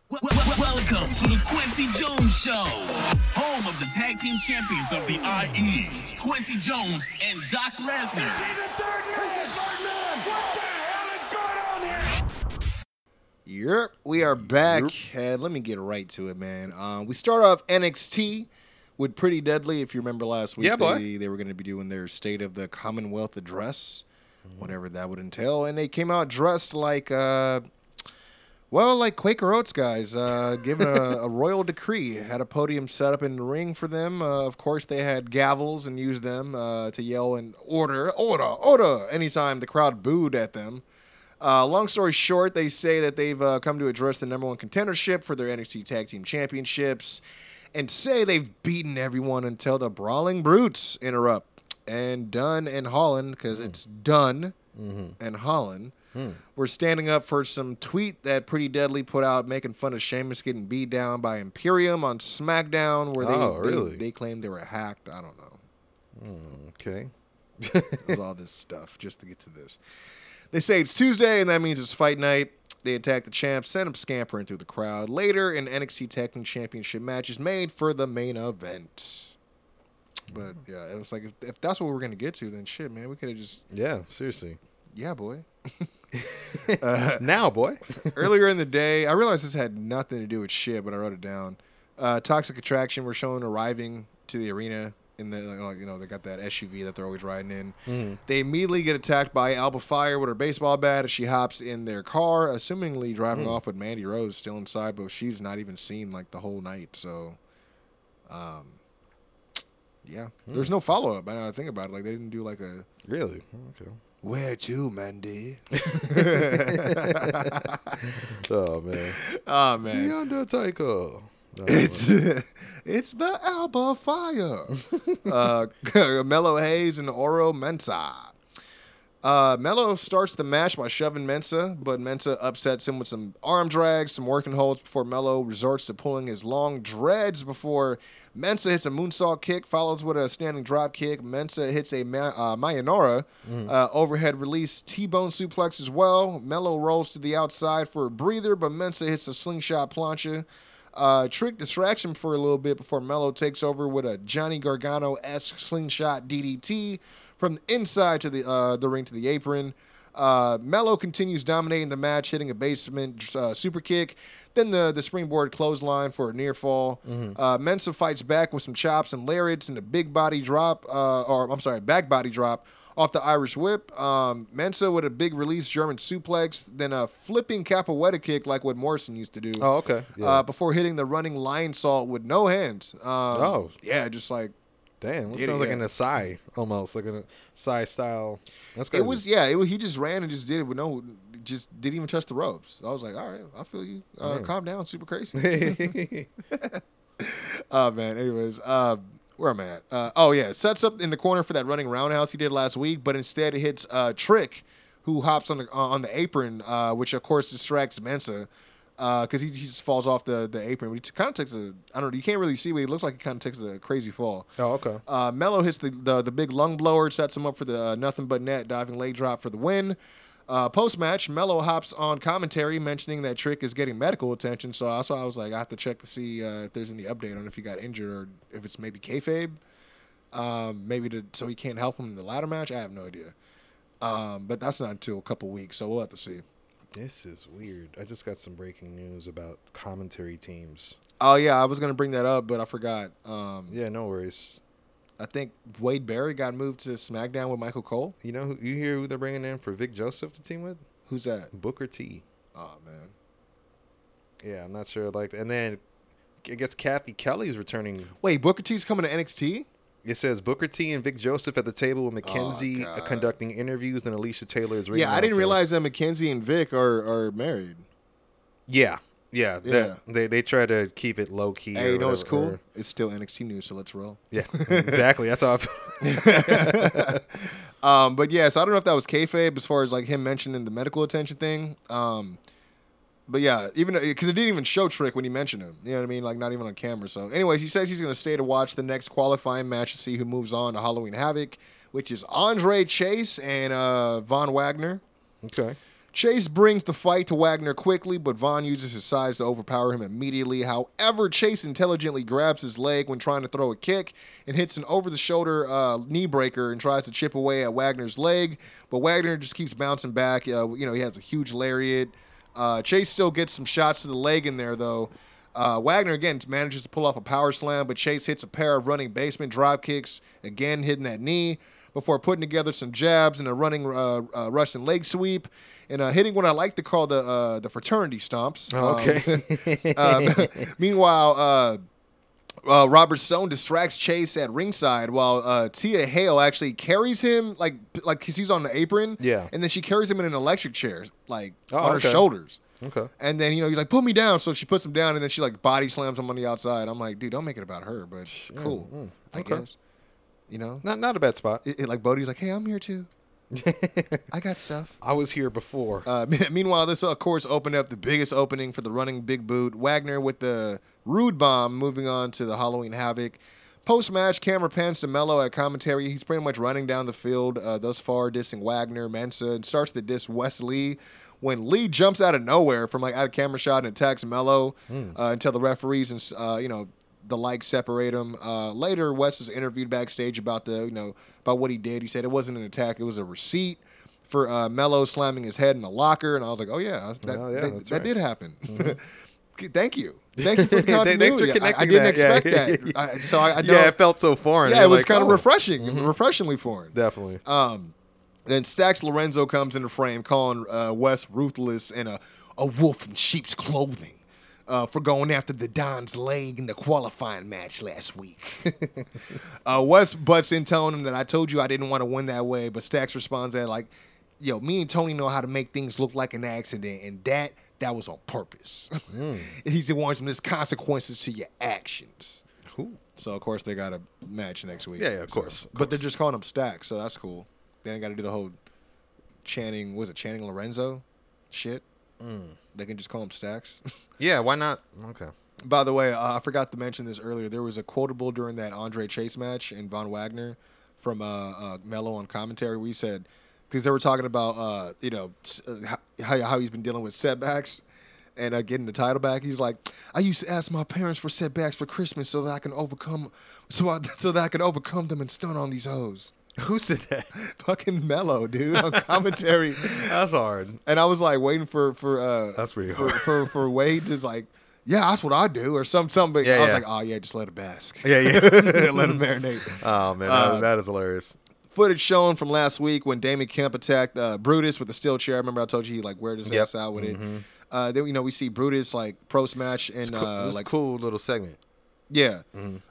Wel- wel- Welcome to the Quincy Jones Show, home of the tag team champions of the IE, Quincy Jones and Doc Lesnar. Yep, we are back. And let me get right to it, man. Um, we start off NXT with Pretty Deadly. If you remember last week, Yeah, they, they were going to be doing their State of the Commonwealth address, whatever that would entail. And they came out dressed like, uh, well, like Quaker Oats guys, uh, given a, a [LAUGHS] royal decree. Had a podium set up in the ring for them. Uh, of course, they had gavels and used them uh, to yell and order, order, order anytime the crowd booed at them. Uh, long story short, they say that they've uh, come to address the number one contendership for their NXT Tag Team Championships and say they've beaten everyone until the Brawling Brutes interrupt. And Dunn and Holland, because it's Dunn and Holland, were standing up for some tweet that Pretty Deadly put out making fun of Sheamus getting beat down by Imperium on SmackDown, where they, Oh, they- really? they, claimed they were hacked. I don't know. Okay. There's [LAUGHS] all this stuff just to get to this. They say it's Tuesday, and that means it's fight night. They attack the champ, send him scampering through the crowd. Later, an NXT Tag Team Championship match is made for the main event. But yeah, it was like if, if that's what we're gonna get to, then shit, man, we could have just Yeah, seriously. yeah, boy. [LAUGHS] now, boy. [LAUGHS] Earlier in the day, I realized this had nothing to do with shit, but I wrote it down. Uh, Toxic Attraction were shown arriving to the arena in the like, you know they got that SUV that they're always riding in. Mm-hmm. They immediately get attacked by Alba Fyre with her baseball bat as she hops in their car, assumingly driving mm. off with Mandy Rose still inside, but she's not even seen like the whole night. So, um, yeah, hmm. there's no follow up. I know I think about it. Like they didn't do like a really? Okay. where to, Mandy? [LAUGHS] [LAUGHS] Oh man. Oh man, The Undertaker. It's [LAUGHS] it's the Alba Fyre. uh, [LAUGHS] Melo Hayes and Oro Mensah. Uh, Melo starts the match by shoving Mensah, but Mensah upsets him with some arm drags, some working holds before Melo resorts to pulling his long dreads before Mensah hits a moonsault kick, follows with a standing drop kick. Mensah hits a Ma- uh, Mayanora uh, overhead release T-bone suplex as well. Melo rolls to the outside for a breather, but Mensah hits a slingshot plancha. Uh, Trick distracts him for a little bit before Melo takes over with a Johnny Gargano esque slingshot DDT from the inside to the uh, the ring to the apron. Uh, Melo continues dominating the match, hitting a basement uh, super kick, then the the springboard clothesline for a near fall. Uh, Mensah fights back with some chops and lariats and a big body drop, uh, or I'm sorry, back body drop off the Irish whip. Um, Mensah with a big release German suplex, then a flipping capoeira kick like what Morrison used to do Oh, okay. Yeah. uh, before hitting the running lionsault with no hands. Um, Oh. yeah, just like Damn, it, sounds like an Asai almost, like an Asai style. That's crazy. it was. Yeah, it was, he just ran and just did it with no, just didn't even touch the ropes. I was like, all right, I feel you. Uh, calm down, super crazy. Oh [LAUGHS] [LAUGHS] man. Anyways, uh, where am I at? Uh, oh yeah, sets up in the corner for that running roundhouse he did last week, but instead it hits uh, Trick, who hops on the uh, on the apron, uh, which of course distracts Mensah. Because he, he just falls off the, the apron. But he kind of takes a, I don't know, you can't really see, but he looks like he kind of takes a crazy fall. oh, okay. Uh, Melo hits the, the the big lung blower, sets him up for the uh, nothing but net diving leg drop for the win. Uh, Post match, Melo hops on commentary mentioning that Trick is getting medical attention. So also I was like, I have to check to see uh, if there's any update on if he got injured or if it's maybe kayfabe. Um, maybe to, so he can't help him in the ladder match. I have no idea. Um, but that's not until a couple weeks, so we'll have to see. This is weird. I just got some breaking news about commentary teams. Oh yeah, I was gonna bring that up, but I forgot. Um, Yeah, no worries. I think Wade Barrett got moved to SmackDown with Michael Cole. You know, who, you hear who they're bringing in for Vic Joseph to team with? Who's that? Booker T. Oh man. Yeah, I'm not sure. Like, and then I guess Kathy Kelly's returning. Wait, Booker T's coming to NXT? It says Booker T and Vic Joseph at the table with Mackenzie uh, God. conducting interviews and Alicia Taylor is Yeah, I didn't realize that Mackenzie and Vic are are married. Yeah, Yeah, Yeah. They they try to keep it low key. Hey, you know what's cool? or- It's still NXT news, so let's roll. yeah, exactly. That's how I. [LAUGHS] Um, but yeah, so I don't know if that was kayfabe as far as like him mentioning the medical attention thing. Um, but yeah, even because it didn't even show Trick when he mentioned him. You know what I mean? Like not even on camera. So, anyways, he says he's going to stay to watch the next qualifying match to see who moves on to Halloween Havoc, which is Andre Chase and uh, Von Wagner. okay. Chase brings the fight to Wagner quickly, but Von uses his size to overpower him immediately. However, Chase intelligently grabs his leg when trying to throw a kick and hits an over the shoulder uh, knee breaker and tries to chip away at Wagner's leg, but Wagner just keeps bouncing back. Uh, you know, he has a huge lariat. Uh, Chase still gets some shots to the leg in there, though. Uh, Wagner again manages to pull off a power slam, but Chase hits a pair of running basement drop kicks, again hitting that knee before putting together some jabs and a running uh, uh, Russian leg sweep and uh, hitting what I like to call the uh, the fraternity stomps. Oh, okay. [LAUGHS] Um, [LAUGHS] meanwhile, uh, uh, Robert Stone distracts Chase at ringside while uh, Thea Hail actually carries him like like cause he's on the apron. Yeah. and then she carries him in an electric chair like Oh, on her shoulders. Okay. And then you know he's like, "Put me down." So she puts him down, and then she like body slams him on the outside. I'm like, dude, don't make it about her, but cool, I okay. guess. You know, Not not a bad spot. it, it- like Bodhi's like, "Hey, I'm here too. [LAUGHS] I got stuff." I was here before. Uh, [LAUGHS] meanwhile, this of course opened up the biggest opening for the running big boot. Wagner with the rude bomb, moving on to the Halloween Havoc. Post match, camera pans to Melo at commentary. He's pretty much running down the field uh, thus far, dissing Wagner, Mensah, and starts to diss Wes Lee. When Lee jumps out of nowhere from like out of camera shot and attacks Melo uh, until the referees and uh, you know the likes separate him. Uh, later, Wes is interviewed backstage about the you know about what he did. He said it wasn't an attack; it was a receipt for uh, Melo slamming his head in a locker, and I was like, "Oh yeah, that, Oh, yeah, that, that right. did happen." [LAUGHS] Thank you, thank you for the [LAUGHS] continuity. I- I, didn't that. Yeah. expect that, [LAUGHS] I, so I, I yeah, it felt so foreign. yeah, You're it was like, kind of oh, refreshing, refreshingly foreign. Definitely. Um, then Stacks Lorenzo comes into frame, calling uh, Wes ruthless and a, a wolf in sheep's clothing uh, for going after the Don's leg in the qualifying match last week. [LAUGHS] uh, Wes butts in telling him that I told you I didn't want to win that way, but Stacks responds that like, yo, me and Tony know how to make things look like an accident, and that that was on purpose. and [LAUGHS] he's warning him there's consequences to your actions. So of course they got a match next week. Yeah, yeah, of So- course, of But they're just calling him Stack, so that's cool. They ain't got to do the whole chanting. Was it Channing Lorenzo? Shit. Mm. They can just call him Stacks. [LAUGHS] yeah, why not? Okay. By the way, uh, I forgot to mention this earlier. There was a quotable during that Andre Chase match and Von Wagner from uh, uh, Melo on commentary We said, because they were talking about, uh, you know, uh, how, how he's been dealing with setbacks and uh, getting the title back. He's like, I used to ask my parents for setbacks for Christmas so that I can overcome, so I, [LAUGHS] so that I can overcome them and stun on these hoes. [LAUGHS] Who said that? [LAUGHS] Fucking Melo, dude, on commentary. [LAUGHS] That's hard. And I was like waiting for for uh That's pretty for, hard. for for Wade to like, yeah, that's what I do or some something. Yeah, I was yeah. like, oh yeah, just let it bask. Yeah, yeah. let it marinate. oh man, Uh, that, that is hilarious. Footage shown from last week when Damon Kemp attacked uh, Brutus with the steel chair. Remember I told you he like weared his Yep. ass out with it. Uh, then you know we see Brutus like post match and Cool- uh, it was like a cool little segment. Yeah.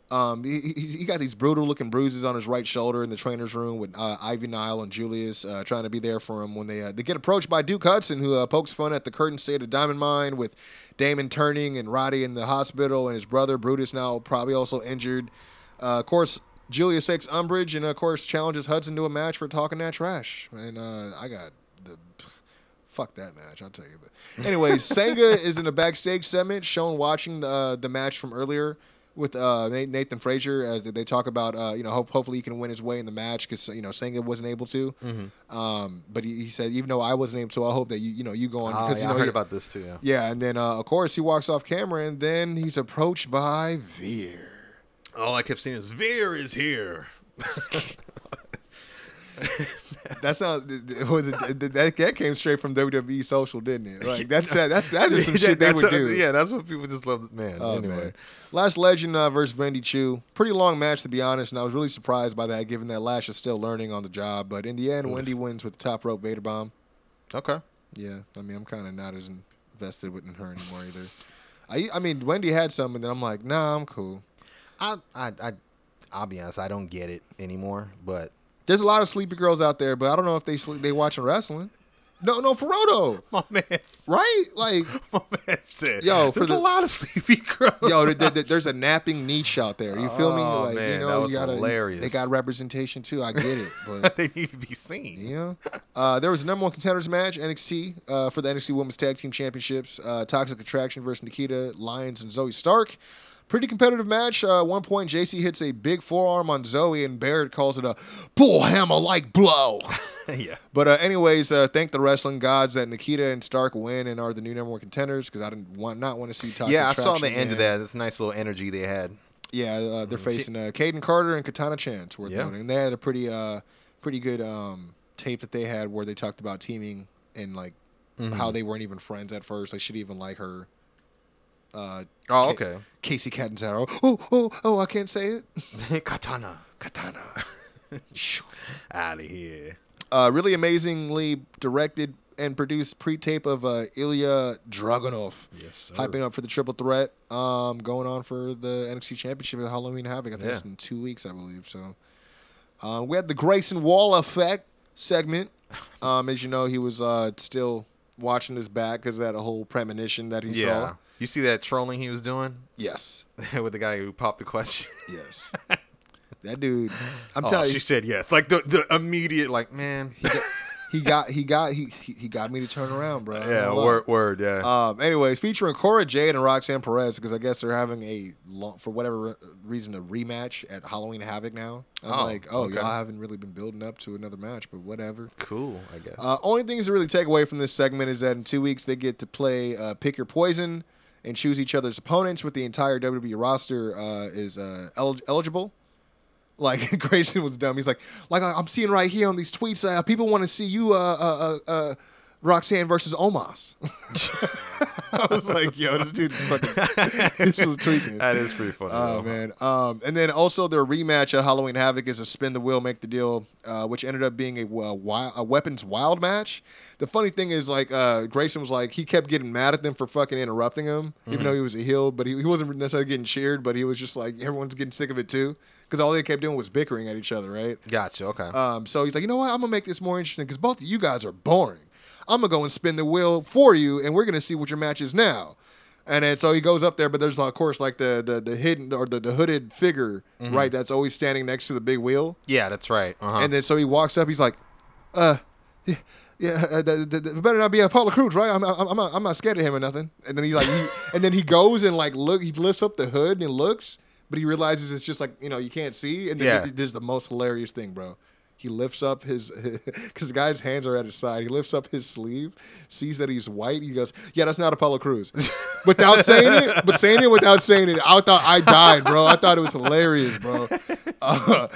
Um, he, he, he got these brutal looking bruises on his right shoulder in the trainer's room with uh, Ivy Nile and Julius uh, trying to be there for him when they uh, they get approached by Duke Hudson, who uh, pokes fun at the curtain state of Diamond Mine with Damon turning and Roddy in the hospital and his brother Brutus now probably also injured. Uh, of course, Julius takes umbrage and of course challenges Hudson to a match for talking that trash. And uh, I got the fuck that match. I'll tell you. But [LAUGHS] anyways, Sanga is in a backstage segment shown watching the the match from earlier with uh, Nathan Frazer as they talk about uh, you know hope, hopefully he can win his way in the match because you know Sanga wasn't able to. Um, but he, he said even though I wasn't able to, I hope that you you know you go on because yeah, you know I heard he- about this too. Yeah. yeah, and then uh, of course he walks off camera and then he's approached by Veer. All I kept seeing is Veer is here. [LAUGHS] [LAUGHS] That sounds was it, that that came straight from WWE social, didn't it? Like that's that's that is some [LAUGHS] shit they would what- do. Yeah, that's what people just love. Man, Oh, anyway. man. Lash Legend uh, versus Wendy Choo. Pretty long match, to be honest, and I was really surprised by that, given that Lash is still learning on the job. But in the end, Wendy wins with the top rope Vader bomb. Okay. Yeah, I mean, I'm kind of not as invested with in her anymore either. I, I mean, Wendy had some, and then I'm like, nah, I'm cool. I, I, I, I'll be honest. I don't get it anymore. But There's a lot of sleepy girls out there, but I don't know if they sleep, they watching wrestling. No, no, for though. [LAUGHS] My man's, Right? Like, [LAUGHS] my man said, Yo, for there's the- a lot of sleepy girls. yo, th- th- th- there's a napping niche out there. You feel me? Oh, Like, man, you that was you gotta, hilarious. They got representation too. I get it, [LAUGHS] but they need to be seen. know, uh, there was a number one contenders match NXT uh, for the NXT Women's Tag Team Championships. Uh, Toxic Attraction versus Nikkita Lyons and Zoey Stark. Pretty competitive match. Uh, one point, Jacy hits a big forearm on Zoey, and Barrett calls it a bull hammer like blow. [LAUGHS] yeah. But uh, anyways, uh, thank the wrestling gods that Nikkita and Stark win and are the new number one contenders because I didn't want not want to see Toxic Yeah, I saw the end of that. That's a nice little energy they had. Yeah, uh, they're facing uh, Kayden Carter and Katana Chance. Worth Yeah. noting. They had a pretty uh, pretty good um, tape that they had where they talked about teaming and like Mm-hmm. how they weren't even friends at first. Like she didn't even like her. Uh, Oh, Ca- okay. Kacy Catanzaro. Oh, oh, oh! I can't say it. [LAUGHS] Katana. Katana. [LAUGHS] Out of here. uh, really amazingly directed and produced pre-tape of uh, Ilya Dragunov. Yes, sir. Hyping up for the triple threat um, going on for the NXT Championship at Halloween Havoc. I think it's in two weeks, I believe. So uh, we had the Grayson Waller effect segment. [LAUGHS] Um, as you know, he was uh, still watching his back because of that whole premonition that he Yeah. saw. You see that trolling he was doing Yes. [LAUGHS] with the guy who popped the question? [LAUGHS] Yes. that dude. I'm oh, telling she you, She said yes. Like the, the immediate, like, man. he got [LAUGHS] he got he got he he got me to turn around, bro. Yeah, word, word, yeah. Um, anyways, featuring Cora Jade and Roxanne Perez because I guess they're having a long, for whatever re- reason a rematch at Halloween Havoc now. I'm Oh, like, oh, okay. y'all haven't really been building up to another match, but whatever. cool, I guess. Uh, only things to really take away from this segment is that in two weeks they get to play uh, Pick Your Poison and choose each other's opponents with the entire WWE roster uh, is uh, el- eligible. Like [LAUGHS] Grayson was dumb. He's like, like I'm seeing right here on these tweets, uh, people want to see you, uh, uh, uh, uh, Roxanne versus Omos. [LAUGHS] I was like, yo, this dude's fucking, [LAUGHS] this was tweaking. that is pretty funny. Oh though. man. Um, and then also their rematch at Halloween Havoc is a spin the wheel, make the deal, uh, which ended up being a, uh, wi- a weapons wild match. The funny thing is, like, uh, Grayson was like, he kept getting mad at them for fucking interrupting him, even though he was a heel, but he, he wasn't necessarily getting cheered, but he was just like, everyone's getting sick of it too. Because all they kept doing was bickering at each other, right? Gotcha. Okay. Um, so he's like, you know what? I'm gonna make this more interesting because both of you guys are boring. I'm gonna go and spin the wheel for you, and we're gonna see what your match is now. And then so he goes up there, but there's of course like the the, the hidden or the, the hooded figure, right? That's always standing next to the big wheel. yeah, that's right. Uh-huh. And then so he walks up. He's like, uh, yeah, yeah uh, the, the, the, better not be Apollo Crews, right? I'm, I'm, I'm, not, I'm not scared of him or nothing. And then he like, he, and then he goes and like look, he lifts up the hood and looks, but he realizes it's just like you know you can't see. And then Yeah. he- this is the most hilarious thing, bro. He lifts up his, [LAUGHS] because the guy's hands are at his side. He lifts up his sleeve, sees that he's white. He goes, "Yeah, that's not Apollo Crews," [LAUGHS] without saying it, but saying it without saying it. I thought I died, bro. I thought it was hilarious, bro. [LAUGHS] Uh,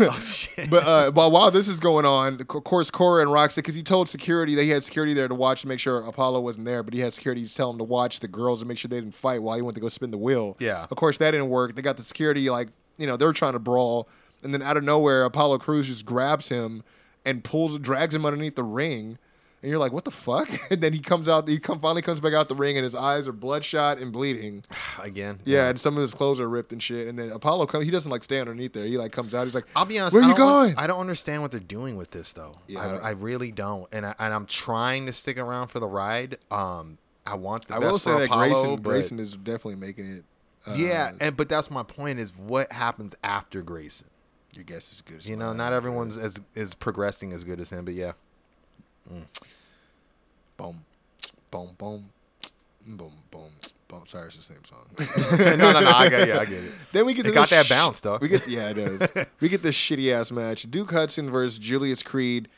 oh shit. but uh, but while this is going on, of course, Cora and Roxy, because he told security that he had security there to watch to make sure Apollo wasn't there, but he had security tell him to watch the girls and make sure they didn't fight while he went to go spin the wheel. Yeah. Of course, that didn't work. They got the security like you know they were trying to brawl, and then out of nowhere, Apollo Crews just grabs him and pulls, drags him underneath the ring. And you're like, what the fuck? [LAUGHS] And then he comes out. He come, finally comes back out the ring, and his eyes are bloodshot and bleeding. [SIGHS] Again. Yeah, and some of his clothes are ripped and shit. And then Apollo comes. He doesn't like stay underneath there. He like comes out. He's like, I'll be honest. Where I you going? I don't understand what they're doing with this though. Yeah, I, I really don't, and I, and I'm trying to stick around for the ride. Um, I want the I best will say for that Apollo, Grayson but- Grayson is definitely making it. Uh, yeah, and but that's my point is what happens after Grayson. Your guess is as good as You know, not everyone's as is progressing as good as him, but yeah. boom, boom, boom, boom, boom, boom. Sorry, it's the same song. [LAUGHS] [LAUGHS] no, no, no. I get, yeah, I get it. then we get It got that bounce, though. We get yeah, it does. [LAUGHS] we get this shitty ass match: Duke Hudson versus Julius Creed.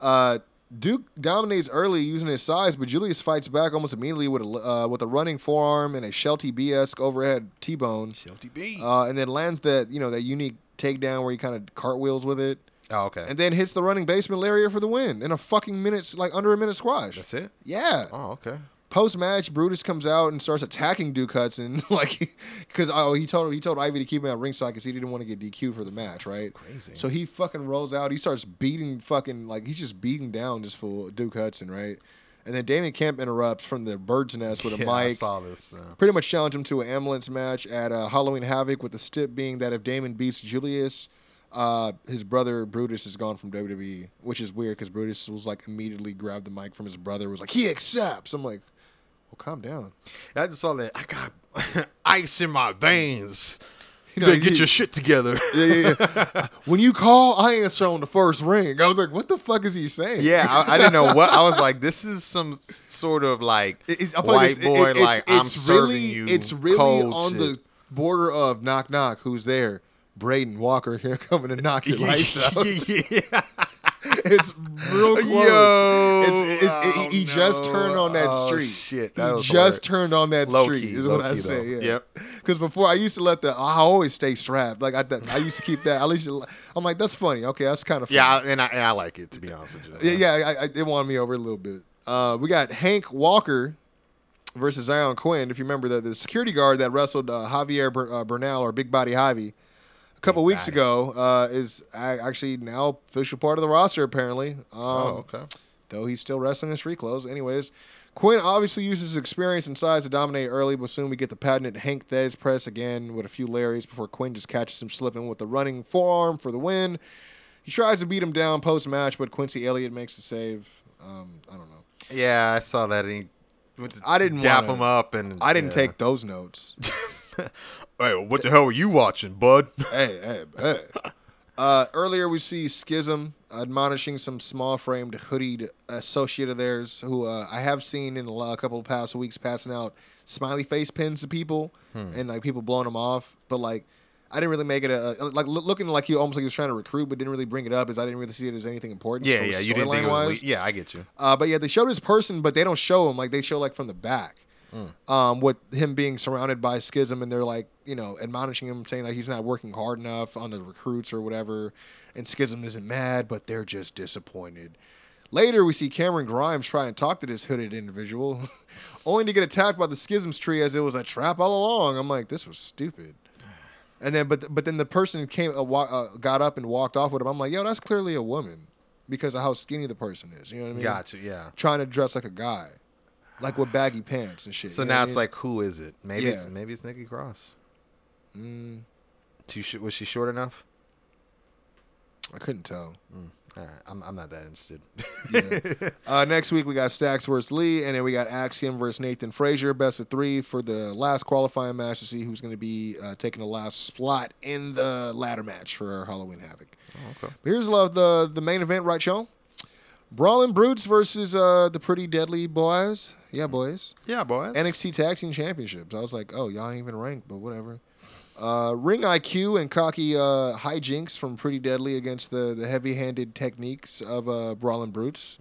Uh, Duke dominates early using his size, but Julius fights back almost immediately with a uh, with a running forearm and a Shelty B esque overhead T bone, Shelty B. uh, and then lands that you know that unique takedown where he kind of cartwheels with it. oh, okay. and then hits the running basement lariat for the win in a fucking minute, like under a minute squash. that's it. Yeah. Oh, okay. Post match, Brutus comes out and starts attacking Duke Hudson, [LAUGHS] like because oh he told he told Ivy to keep him at ringside because he didn't want to get DQ'd for the match, right? crazy. So he fucking rolls out. He starts beating fucking like he's just beating down this fool Duke Hudson, right? And then Damon Kemp interrupts from the bird's nest with a Yeah, I mic saw this. uh, pretty much challenge him to an ambulance match at uh, Halloween Havoc with the stip being that if Damon beats Julius, Uh, his brother Brutus is gone from WWE, which is weird because Brutus was like immediately grabbed the mic from his brother, was like he accepts. I'm like, well, calm down. I just saw that. I got [LAUGHS] ice in my veins. You know, better get you- your shit together. [LAUGHS] Yeah, yeah, yeah. [LAUGHS] when you call, I answer on the first ring. I was like, what the fuck is he saying? Yeah, I, I didn't know what. I was like, this is some sort of like It- it- it white this- it- boy. it's, like I'm it's serving really, you. It's really on shit. the border of knock knock. Who's there? Braden Walker here coming to knock your lights out. yeah. It's real close. Yo, it's, it's, it- oh, he just turned on that Oh, street. shit, he that was just hilarious. turned on that Low street. key, is what I say. Yeah. Yep. Because before I used to let the I always stay strapped. Like I, I used to keep that. At least I'm like that's funny. Okay, that's kind of funny. Yeah, and I, and I like it to be honest with you. Yeah, yeah, I, I, it won me over a little bit. Uh, we got Hank Walker versus Zion Quinn. If you remember the the security guard that wrestled uh, Javier Ber- uh, Bernal or Big Body Javi couple weeks ago uh, is a- actually now official part of the roster apparently. Um, Oh, okay. Though he's still wrestling in street clothes. Anyways, Quinn obviously uses his experience and size to dominate early, but soon we get the patented Hank Thesz press again with a few Larrys before Quinn just catches him slipping with the running forearm for the win. He tries to beat him down post match, but Quincy Elliott makes the save. Um, I don't know. Yeah, I saw that. And he went to I didn't dap wanna- him up, and I didn't yeah. take those notes. [LAUGHS] [LAUGHS] Hey, what the hell were you watching, bud? [LAUGHS] hey, hey, hey. Uh, earlier, we see Schism admonishing some small framed hoodied associate of theirs who uh, I have seen in a, couple of past weeks passing out smiley face pins to people Hmm. and like people blowing them off. But like, I didn't really make it a, a- like loo- looking like he almost like he was trying to recruit, but didn't really bring it up. Is I didn't really see it as anything important. Yeah, yeah. You didn't think it was. Le- yeah, I get you. Uh, but yeah, they showed his person, but they don't show him. Like they show like from the back, um, with him being surrounded by schism, and they're like, you know, admonishing him, saying like he's not working hard enough on the recruits or whatever. And schism isn't mad, but they're just disappointed. Later, we see Cameron Grimes try and talk to this hooded individual, [LAUGHS] only to get attacked by the schisms tree as it was a trap all along. I'm like, this was stupid. And then, but but then the person came, uh, uh, got up and walked off with him. I'm like, yo, that's clearly a woman because of how skinny the person is. You know what I mean? Gotcha. Yeah. trying to dress like a guy, like with baggy pants and shit. So you know now it's mean? like, who is it? Maybe it's Yeah. maybe it's Nikki Cross. Mm, Too sh- was she short enough? I couldn't tell. All right, I'm I'm not that interested. Yeah. [LAUGHS] uh, next week we got Stacks versus Lee, and then we got Axiom versus Nathan Frazer, best of three for the last qualifying match to see who's going to be uh, taking the last spot in the ladder match for Halloween Havoc. okay. But here's love the the main event, right, y'all? Brawling Brutes versus uh, the Pretty Deadly Boys. Yeah, boys. Yeah, boys. NXT Tag Team Championships. I was like, oh, y'all ain't even ranked, but whatever. Uh, Ring IQ and cocky uh, hijinks from Pretty Deadly against the, the heavy handed techniques of uh, Brawling Brutes.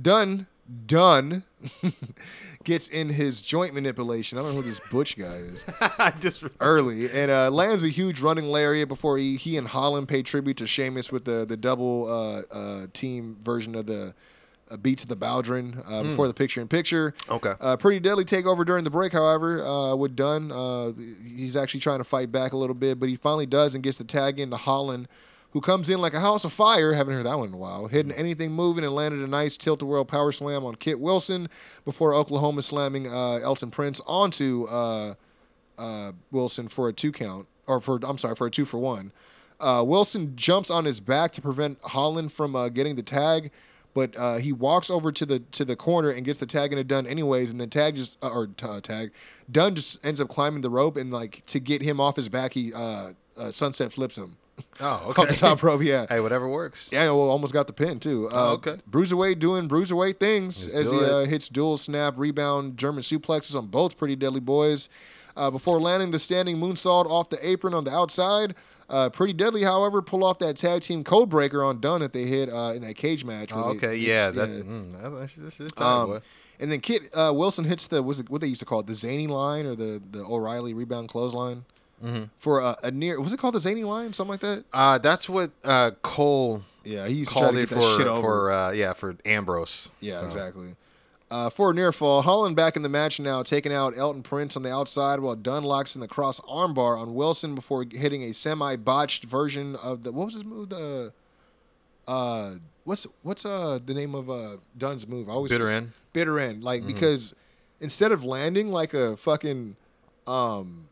Done, done [LAUGHS] gets in his joint manipulation. I don't know who this Butch guy is. [LAUGHS] Just Early and uh, lands a huge running lariat before he, he and Holland pay tribute to Sheamus with the the double uh, uh, team version of the beats the Bodhrán uh, before the picture in picture. Okay. Uh, pretty deadly takeover during the break, however, uh, with Dunn. Uh, he's actually trying to fight back a little bit, but he finally does and gets the tag into Holland, who comes in like a house of fire. Haven't heard that one in a while. Hitting anything moving and landed a nice tilt a whirl power slam on Kit Wilson before Oklahoma slamming uh, Elton Prince onto uh, uh, Wilson for a two count, or for I'm sorry, for a two for one. Uh, Wilson jumps on his back to prevent Holland from uh, getting the tag, but uh, he walks over to the to the corner and gets the tag into Dunn anyways, and then tag just uh, or uh, tag Dunn just ends up climbing the rope and like to get him off his back, he uh, uh, sunset flips him Oh, [LAUGHS] off the okay. top rope. Yeah, hey, whatever works. yeah, well, almost got the pin too. Uh, Oh, okay. Bruiserweight doing bruiserweight things Let's as he uh, hits dual snap, rebound, German suplexes on both pretty deadly boys. Uh, before landing the standing moonsault off the apron on the outside, uh, pretty deadly, however, pull off that tag team code breaker on Dunn that they hit uh, in that cage match. Oh, they- okay. Yeah. That. Mm, that's, that's, that's um, boy. and then Kit uh, Wilson hits the was it what they used to call it the zany line or the the O'Reilly rebound clothesline Mm-hmm. for a, a near was it called the zany line something like that? Uh, that's what uh, Cole Yeah, he used to try called to it get for for uh, yeah for Ambrose. Yeah, So, exactly. Uh, for a near fall, Holland back in the match now, taking out Elton Prince on the outside while Dunn locks in the cross armbar on Wilson before hitting a semi botched version of the what was his move? The uh, what's what's uh the name of uh Dunn's move? I always Bitter end. bitter end, like because instead of landing like a fucking um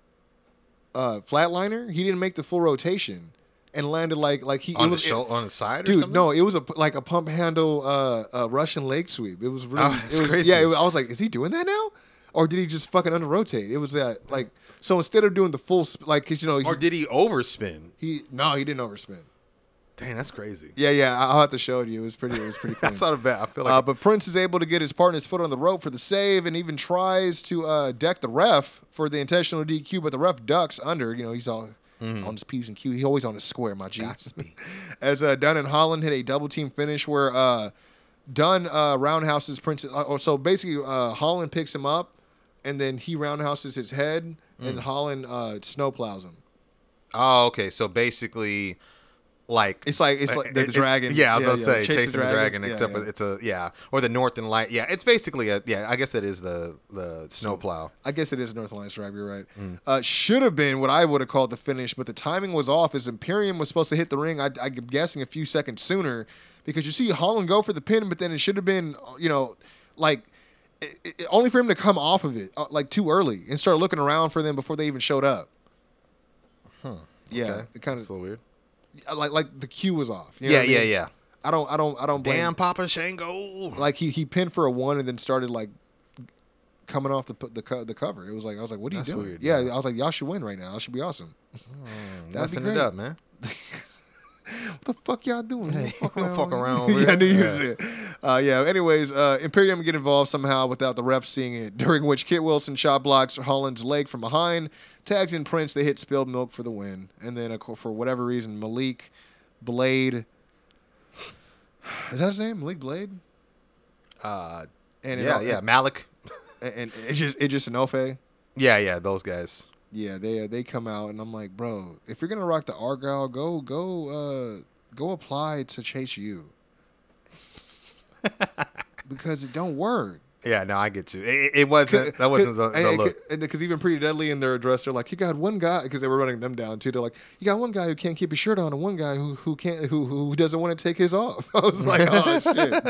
uh flatliner, he didn't make the full rotation. And landed like like he on it was the show, on the side, or Dude, no, it was a like a pump handle uh, uh Russian leg sweep. It was really, Oh, it was, crazy. yeah. It, was- I was like, is he doing that now, or did he just fucking under rotate? It was that like so instead of doing the full sp- like because you know he, or did he overspin? he no he didn't overspin. Dang, that's crazy. Yeah, yeah. I'll have to show it to you. It was pretty. It was pretty. [LAUGHS] That's not a bad. I feel like Uh, but Prince is able to get his partner's foot on the rope for the save and even tries to uh, deck the ref for the intentional DQ, but the ref ducks under. You know, he's all on his P's and Q's. He always on his square, my G. [LAUGHS] As uh, Dunn and Holland hit a double team finish where uh, Dunn uh, roundhouses Prince. Uh, oh, so basically, uh, Holland picks him up and then he roundhouses his head and Holland uh, snowplows him. Oh, okay. So basically, like It's like it's like the, it- the it- dragon. yeah, I was gonna say Chase chasing the dragon, Yeah, except yeah. for it's a yeah, or the Northern Light. Yeah, it's basically a yeah. I guess it is the the snowplow. I guess it is North Alliance Drive. You're right. Mm. Uh, should have been what I would have called the finish, but the timing was off. As Imperium was supposed to hit the ring, I, I'm guessing a few seconds sooner because you see Holland go for the pin, but then it should have been, you know, like it, it- only for him to come off of it uh, like too early and start looking around for them before they even showed up. Yeah, Okay. it kind That's a of little weird. Uh, like like the cue was off. You know Yeah, what I yeah, mean? yeah. I don't, I don't, I don't blame. Damn, Papa Shango. Like he he pinned for a one and then started like coming off the the the cover. It was like I was like, what are That's you doing? weird, yeah, man. I was like, y'all should win right now. That should be awesome. Hmm, That'd be it up, man. [LAUGHS] What the fuck y'all doing? You [LAUGHS] fuck don't around fuck around [LAUGHS] yeah, I knew you was it. Uh, yeah. Anyways, uh, Imperium get involved somehow without the ref seeing it. [LAUGHS] During which Kit Wilson shot blocks Holland's leg from behind, tags in Prince. They hit spilled milk for the win, and then for whatever reason, Malik Blade. Is that his name? Malik Blade. Uh, And yeah, all- yeah. Malik. and, and it's just it's just an Ofe. Yeah, yeah. Those guys. Yeah, they they come out and I'm like, bro, if you're gonna rock the Argyle, go go uh go apply to Chase U. [LAUGHS] because it don't work. Yeah, no, I get you. It, it wasn't. That wasn't the, the look. Because even pretty deadly in their address, they're like, you got one guy because they were running them down too. They're like, you got one guy who can't keep his shirt on, and one guy who who can't who who doesn't want to take his off. [LAUGHS] I was like, oh [LAUGHS] shit.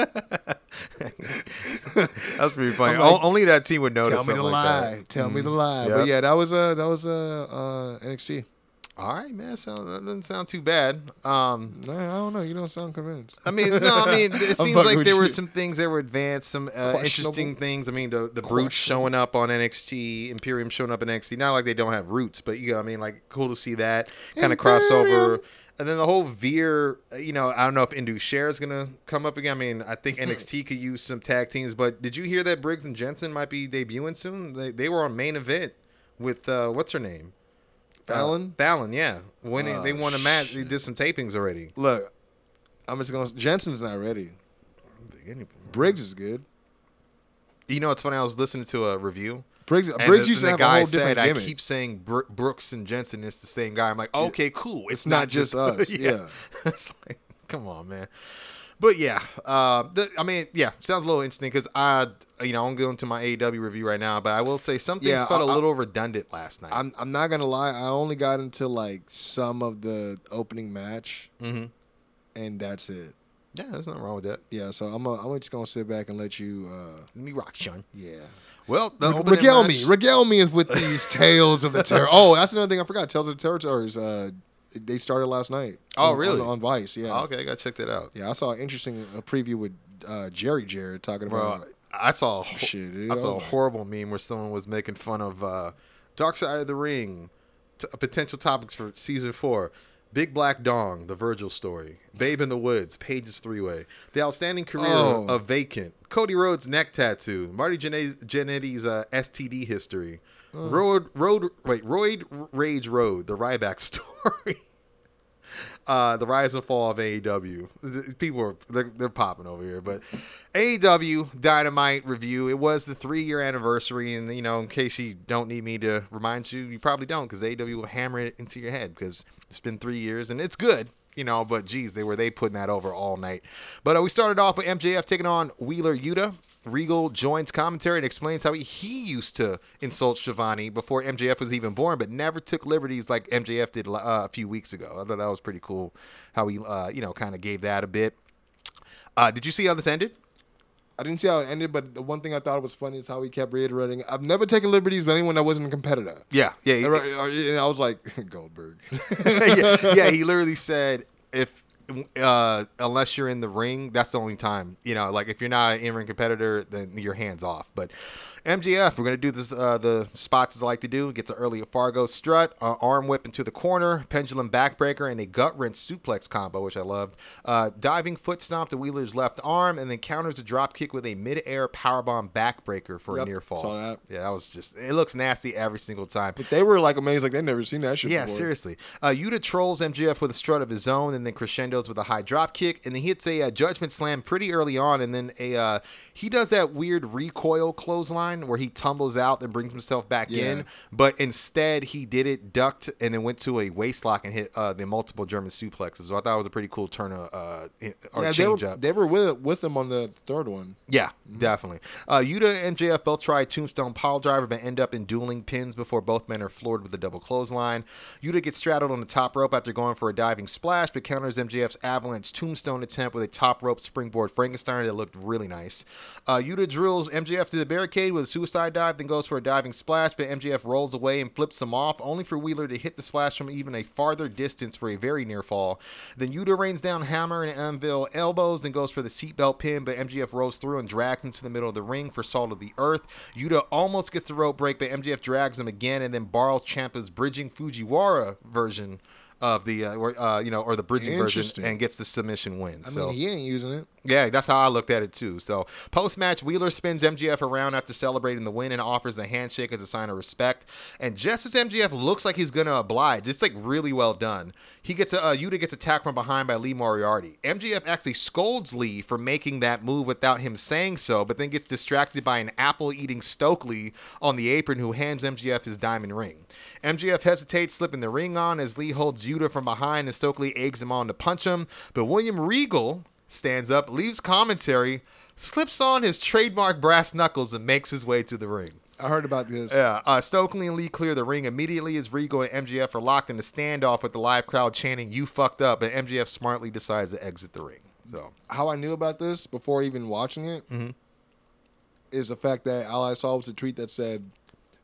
That's pretty funny. Like, Only that team would notice. Tell me the like lie. that. Mm-hmm. Tell me the lie. Yep. But yeah, that was uh that was uh, uh NXT. All right, man. So that doesn't sound too bad. Um, No, I don't know. You don't sound convinced. I mean, no, I mean, [LAUGHS] it seems like there were some things that were advanced, some uh, interesting things. I mean, the the brutes showing up on NXT, Imperium showing up in NXT. Not like they don't have roots, but you know, what I mean, like cool to see that kind of crossover. And then the whole Veer, uh, you know, I don't know if Indus Sher is gonna come up again. I mean, I think NXT could use some tag teams, but did you hear that Briggs and Jensen might be debuting soon? They they were on main event with uh, what's her name? Fallon? Uh, Fallon, yeah. Winning, Oh, they won a match. They did some tapings already. Look, I'm just gonna. Jensen's not ready. Briggs is good. You know, it's funny. I was listening to a review. Briggs, And Briggs the, used to have a whole said, different I keep saying Bro- Brooks and Jensen is the same guy. I'm like, okay, cool. It's, not just us, [LAUGHS] yeah. [LAUGHS] it's like, come on, man. But yeah, uh, the, I mean, yeah, sounds a little interesting because I, you know, I'm going to my AEW review right now, but I will say some things Yeah, felt a I- I- little redundant last night. I'm I'm not gonna lie. I only got into like some of the opening match, Mhm. and that's it. yeah, there's nothing wrong with that. Yeah, so I'm a, I'm just gonna sit back and let you. uh Let me rock, Sean. Yeah. Well, Re- regale match- me, regale me is with these [LAUGHS] tales of the terror. Oh, that's another thing I forgot. Tales of the Territories. Uh, they started last night. Oh, on- really? On, on Vice. Yeah. Oh, okay, I gotta check that out. Yeah, I saw an interesting uh, preview with uh, Jerry Jarrett talking Bro, about. I saw [LAUGHS] ho- shit, dude. I saw a horrible meme where someone was making fun of uh, Dark Side of the Ring, t- potential topics for season four. Big Black Dong, the Virgil story. Babe in the Woods, Paige's Three Way. The outstanding career Oh. of Vacant. Cody Rhodes' neck tattoo. Marty Jannetty- Jannetty's uh, STD history. Road, road, wait, Roid Rage Road, the Ryback [LAUGHS] story. Uh, the rise and fall of AEW. People are they're, they're popping over here, but AEW Dynamite review. It was the three year anniversary, and you know, in case you don't need me to remind you, you probably don't, because AEW will hammer it into your head because it's been three years and it's good. You know, but geez, they were they putting that over all night. But uh, we started off with MJF taking on Wheeler Yuta. Regal joins commentary and explains how he, he used to insult Shivani before MJF was even born, but never took liberties like MJF did uh, a few weeks ago. I thought that was pretty cool how he, uh, you know, kind of gave that a bit. Uh, did you see how this ended? I didn't see how it ended, but the one thing I thought was funny is how he kept reiterating, "I've never taken liberties with anyone that wasn't a competitor." Yeah, yeah, he- And I was like, [LAUGHS] Goldberg. [LAUGHS] yeah, yeah, he literally said if uh, unless you're in the ring, that's the only time. You know, like if you're not an in-ring competitor, then your hands off. But MJF, we're gonna do this. Uh, the spots as I like to do. Gets an early Fargo strut, uh, arm whip into the corner, pendulum backbreaker, and a gut wrench suplex combo, which I loved. Uh, diving foot stomp to Wheeler's left arm, and then counters a drop kick with a mid-air powerbomb backbreaker for Yep, a near fall. saw that. Yeah, that was just. It looks nasty every single time. But they were like amazed, like they never seen that shit Yeah, before. seriously. Uh, Yuta trolls MJF with a strut of his own, and then crescendos with a high drop kick, and then he hits a uh, judgment slam pretty early on, and then a uh, he does that weird recoil clothesline where he tumbles out and brings himself back Yeah. in, but instead he did it ducked and then went to a waist lock and hit uh, the multiple German suplexes. So I thought it was a pretty cool turn of uh, or Yeah, they were, up. they were with with him on the third one. Yeah, definitely. Uh, Yuta and MJF both try Tombstone pile driver, but end up in dueling pins before both men are floored with a double clothesline. Yuta gets straddled on the top rope after going for a diving splash, but counters MJF's avalanche Tombstone attempt with a top rope springboard Frankenstein that looked really nice. Uh, Yuta drills MJF to the barricade with a suicide dive, then goes for a diving splash, but MJF rolls away and flips him off, only for Wheeler to hit the splash from even a farther distance for a very near fall. Then Yuta rains down hammer and anvil elbows and goes for the seatbelt pin, but MJF rolls through and drags him to the middle of the ring for salt of the earth. Yuta almost gets the rope break, but MJF drags him again and then borrows Ciampa's bridging Fujiwara version of the, uh, or, uh, you know, or the bridging version and gets the submission win. I so mean, he ain't using it. Yeah, that's how I looked at it too. So post match, Wheeler spins MJF around after celebrating the win and offers a handshake as a sign of respect. And just as MJF looks like he's gonna oblige, it's like really well done. He gets a uh, Yuta gets attacked from behind by Lee Moriarty. MJF actually scolds Lee for making that move without him saying so, but then gets distracted by an apple eating Stokely on the apron who hands MJF his diamond ring. MJF hesitates, slipping the ring on as Lee holds Yuta from behind and Stokely eggs him on to punch him. But William Regal stands up, leaves commentary, slips on his trademark brass knuckles, and makes his way to the ring. I heard about this. Yeah, uh, Stokely and Lee clear the ring immediately as Regal and MJF are locked in a standoff with the live crowd chanting, You fucked up, and MJF smartly decides to exit the ring. So, How I knew about this before even watching it is Mm-hmm. the fact that all I saw was a tweet that said,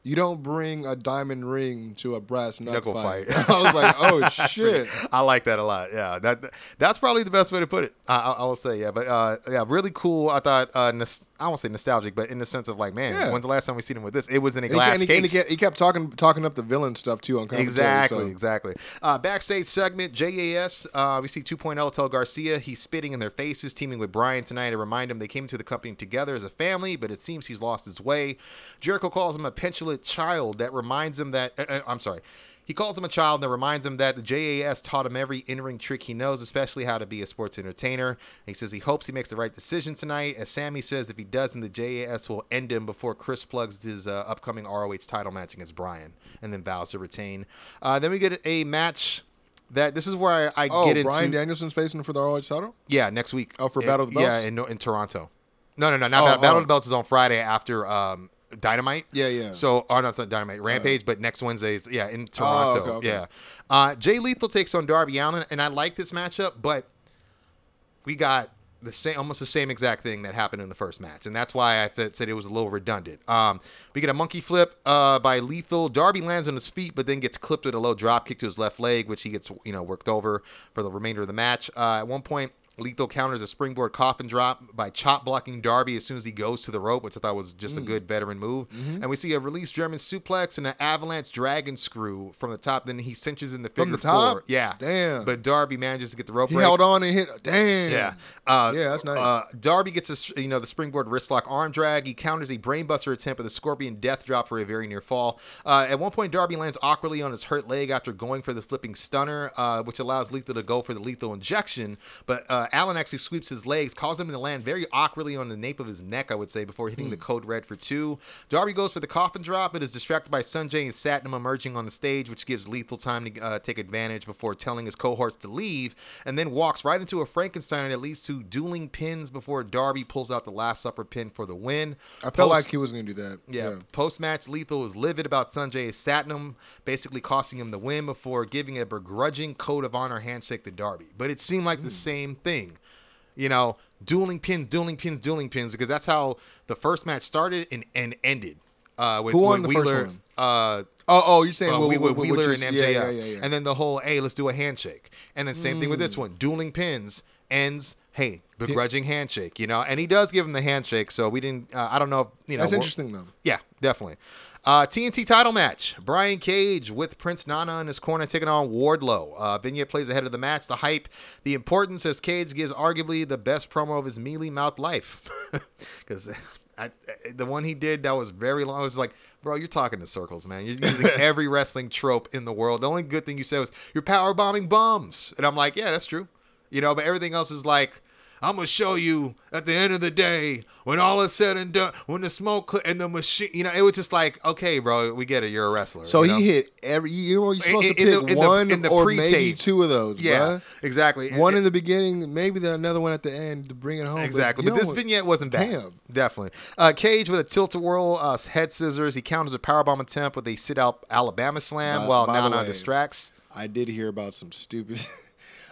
"You don't bring a diamond ring to a brass knuckle, Knuckle fight." fight. [LAUGHS] I was like, "Oh [LAUGHS] shit!" I like that a lot. Yeah, that that's probably the best way to put it. I, I, I will say, yeah, but uh, yeah, really cool. I thought, uh, nos- I won't say nostalgic, but in the sense of like, man, Yeah. when's the last time we seen him with this? It was in a glass and he- and he case. kept, he kept talking talking up the villain stuff too on commentary. Exactly, so- exactly. Uh, backstage segment, JAS. Uh, we see 2.0 tell Garcia he's spitting in their faces, teaming with Bryan tonight to remind him they came into the company together as a family, but it seems he's lost his way. Jericho calls him a petulant child that reminds him that. Uh, uh, I'm sorry. He calls him a child that reminds him that the JAS taught him every in-ring trick he knows, especially how to be a sports entertainer. And he says he hopes he makes the right decision tonight. As Sammy says, if he doesn't, the JAS will end him before Chris plugs his uh, upcoming ROH title match against Bryan, and then vows to retain. Uh, then we get a match that this is where I, I Oh, get into. Bryan Danielson's facing for the ROH title. Yeah, next week. Oh, for Battle of the Yeah, in, in Toronto. No, no, no, not Oh, Battle, Battle oh. of the Belts is on Friday after um, Dynamite. Yeah, yeah. So, oh, no, it's not Dynamite, Rampage, but next Wednesday is, yeah, in Toronto. Oh, okay, okay. Yeah. Uh, Jay Lethal takes on Darby Allin, and I like this matchup, but we got the same, almost the same exact thing that happened in the first match, and that's why I th- said it was a little redundant. Um, we get a monkey flip uh, by Lethal. Darby lands on his feet, but then gets clipped with a low drop kick to his left leg, which he gets you know worked over for the remainder of the match. Uh, at one point. Lethal counters a springboard coffin drop by chop blocking Darby as soon as he goes to the rope, which I thought was just a Mm. good veteran move. Mm-hmm. And we see a release German suplex and an avalanche dragon screw from the top. Then he cinches in the From the top? four. Yeah, Damn. But Darby manages to get the rope. He break. held on and hit. Damn. Yeah. Uh, Yeah, that's nice. Uh, Darby gets a, you know the springboard wrist lock arm drag. He counters a brainbuster attempt with a scorpion death drop for a very near fall. Uh, at one point, Darby lands awkwardly on his hurt leg after going for the flipping stunner, uh, which allows Lethal to go for the lethal injection. But uh, Allin actually sweeps his legs, causing him to land very awkwardly on the nape of his neck, I would say, before hitting the code red for two. Darby goes for the coffin drop, but is distracted by Sonjay and Satnam emerging on the stage, which gives Lethal time to uh, take advantage before telling his cohorts to leave, and then walks right into a Frankenstein that leads to dueling pins before Darby pulls out the last Supper pin for the win. I felt Post- like he was gonna do that. yeah. Post match, Lethal was livid about Sonjay Satnam, basically costing him the win before giving a begrudging code of honor handshake to Darby. But it seemed like the same thing. You know, dueling pins, dueling pins, dueling pins, because that's how the first match started and, and ended. Uh, with, Who won the first one? Uh, Oh, oh, you're saying uh, with- we- with with- with Wheeler and MJF. yeah, yeah, yeah. And then the whole, hey, let's do a handshake. And then same thing with Mm. this one. Dueling pins ends, hey, begrudging handshake, you know? And he does give him the handshake, so we didn't, uh, I don't know, if, you know. That's interesting though. Yeah, definitely. Uh, TNT title match. Brian Cage with Prince Nana in his corner taking on Wardlow. Uh, Vignette plays ahead of the match. The hype, the importance as Cage gives arguably the best promo of his mealy mouth life. [LAUGHS] Because the one he did that was very long. I was like, bro, you're talking in circles, man. You're using [LAUGHS] every wrestling trope in the world. The only good thing you said was you're power bombing bums. And I'm like, yeah, that's true. You know, but everything else is like, I'm gonna show you at the end of the day when all is said and done, when the smoke cl- and the machine, you know, it was just like, okay, bro, we get it. You're a wrestler. So you know? he hit every. You know, you're supposed In- to in the- pick in one in the or maybe pre-tape. two of those. yeah, bruh. exactly. One in the beginning, maybe the another one at the end to bring it home. Exactly, you but, this know, vignette wasn't bad. Damn. Definitely. Uh, Cage with a tilt a whirl, uh, head scissors. He counters a powerbomb attempt with a sit out Alabama slam By- while Nana way, distracts. I did hear about some stupid.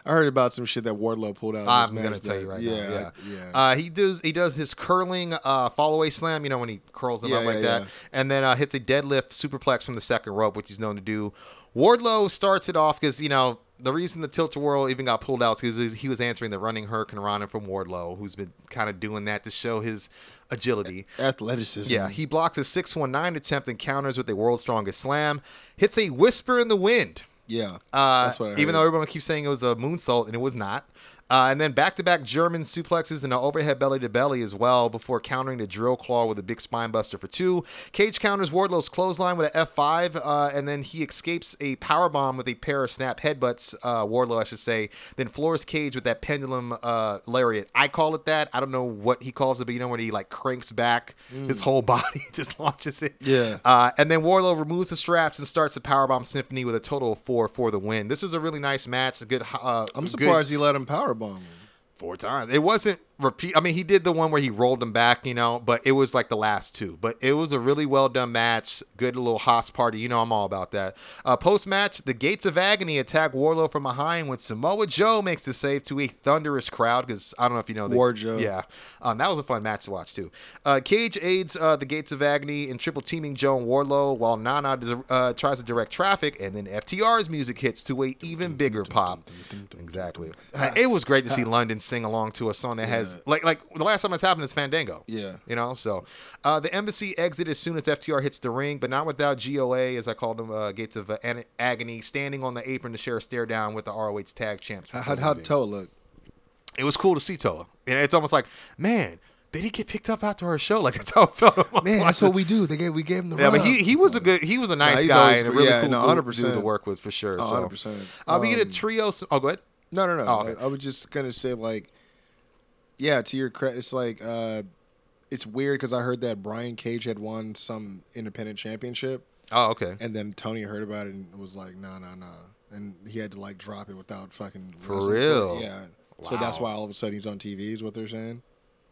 I heard about some shit that Wardlow pulled out. I'm gonna tell that- you right yeah, now. Yeah, yeah. Uh, he does. He does his curling uh, fall away slam. You know when he curls them Yeah, up like that, and then uh, hits a deadlift superplex from the second rope, which he's known to do. Wardlow starts it off because you know the reason the tilt a whirl even got pulled out is because he was answering the running hurricanrana from Wardlow, who's been kind of doing that to show his agility. Athleticism. Yeah, he blocks a 619 attempt and counters with a world's strongest slam. Hits a whisper in the wind. Yeah. Uh, That's what I heard. even though everyone keeps saying it was a moonsault, and it was not. Uh, and then back-to-back German suplexes and an overhead belly-to-belly as well before countering the drill claw with a big spine buster for two. Cage counters Wardlow's clothesline with an F5, uh, and then he escapes a power bomb with a pair of snap headbutts. Uh, Wardlow, I should say. Then floors Cage with that pendulum uh, lariat. I call it that. I don't know what he calls it, but you know when he like cranks back his whole [LAUGHS] body, just launches it. Mm. Yeah. Uh, and then Wardlow removes the straps and starts the powerbomb symphony with a total of four for the win. This was a really nice match. A good. Uh, I'm good- surprised he let him powerbomb him. four times. It wasn't repeat. I mean, he did the one where he rolled him back, you know, but it was like the last two. But it was a really well done match. Good little Haas party. You know, I'm all about that. Uh, Post match, the Gates of Agony attack Wardlow from behind when Samoa Joe makes the save to a thunderous crowd. Because I don't know if you know, they- War Joe. Yeah, um, that was a fun match to watch too. Uh, Cage aids uh, the Gates of Agony in triple teaming Joe and Wardlow while Nana uh, tries to direct traffic, and then FTR's music hits to a even bigger pop. Exactly. [LAUGHS] It was great to see London sing along to a song that has like like the last time it's happened is Fandango. Yeah. You know, so uh, the embassy exit as soon as FTR hits the ring, but not without GOA, as I called them, uh, Gates of uh, Agony, standing on the apron to share a stare down with the ROH tag champs. How, how, how'd look? it was cool to see Toa. And it's almost like, man, did he get picked up after our show? [LAUGHS] Like that's how it felt. [LAUGHS] Man, that's what we do. They gave we gave him the Yeah, but he he was a good he was a nice he's guy always and a really Yeah, cool, no, 100%. dude to work with for sure. Oh, so. 100%. Uh, we get a Um, trio. Oh, go ahead. No, no, no. Oh, okay. I, I was just gonna say like, yeah. To your credit, it's like uh, it's weird because I heard that Brian Cage had won some independent championship, Oh, okay. and then Tony heard about it and was like, nah, nah, nah, and he had to like drop it without fucking For wrestling real? Yeah. Wow. So that's why all of a sudden he's on TV. Is what they're saying.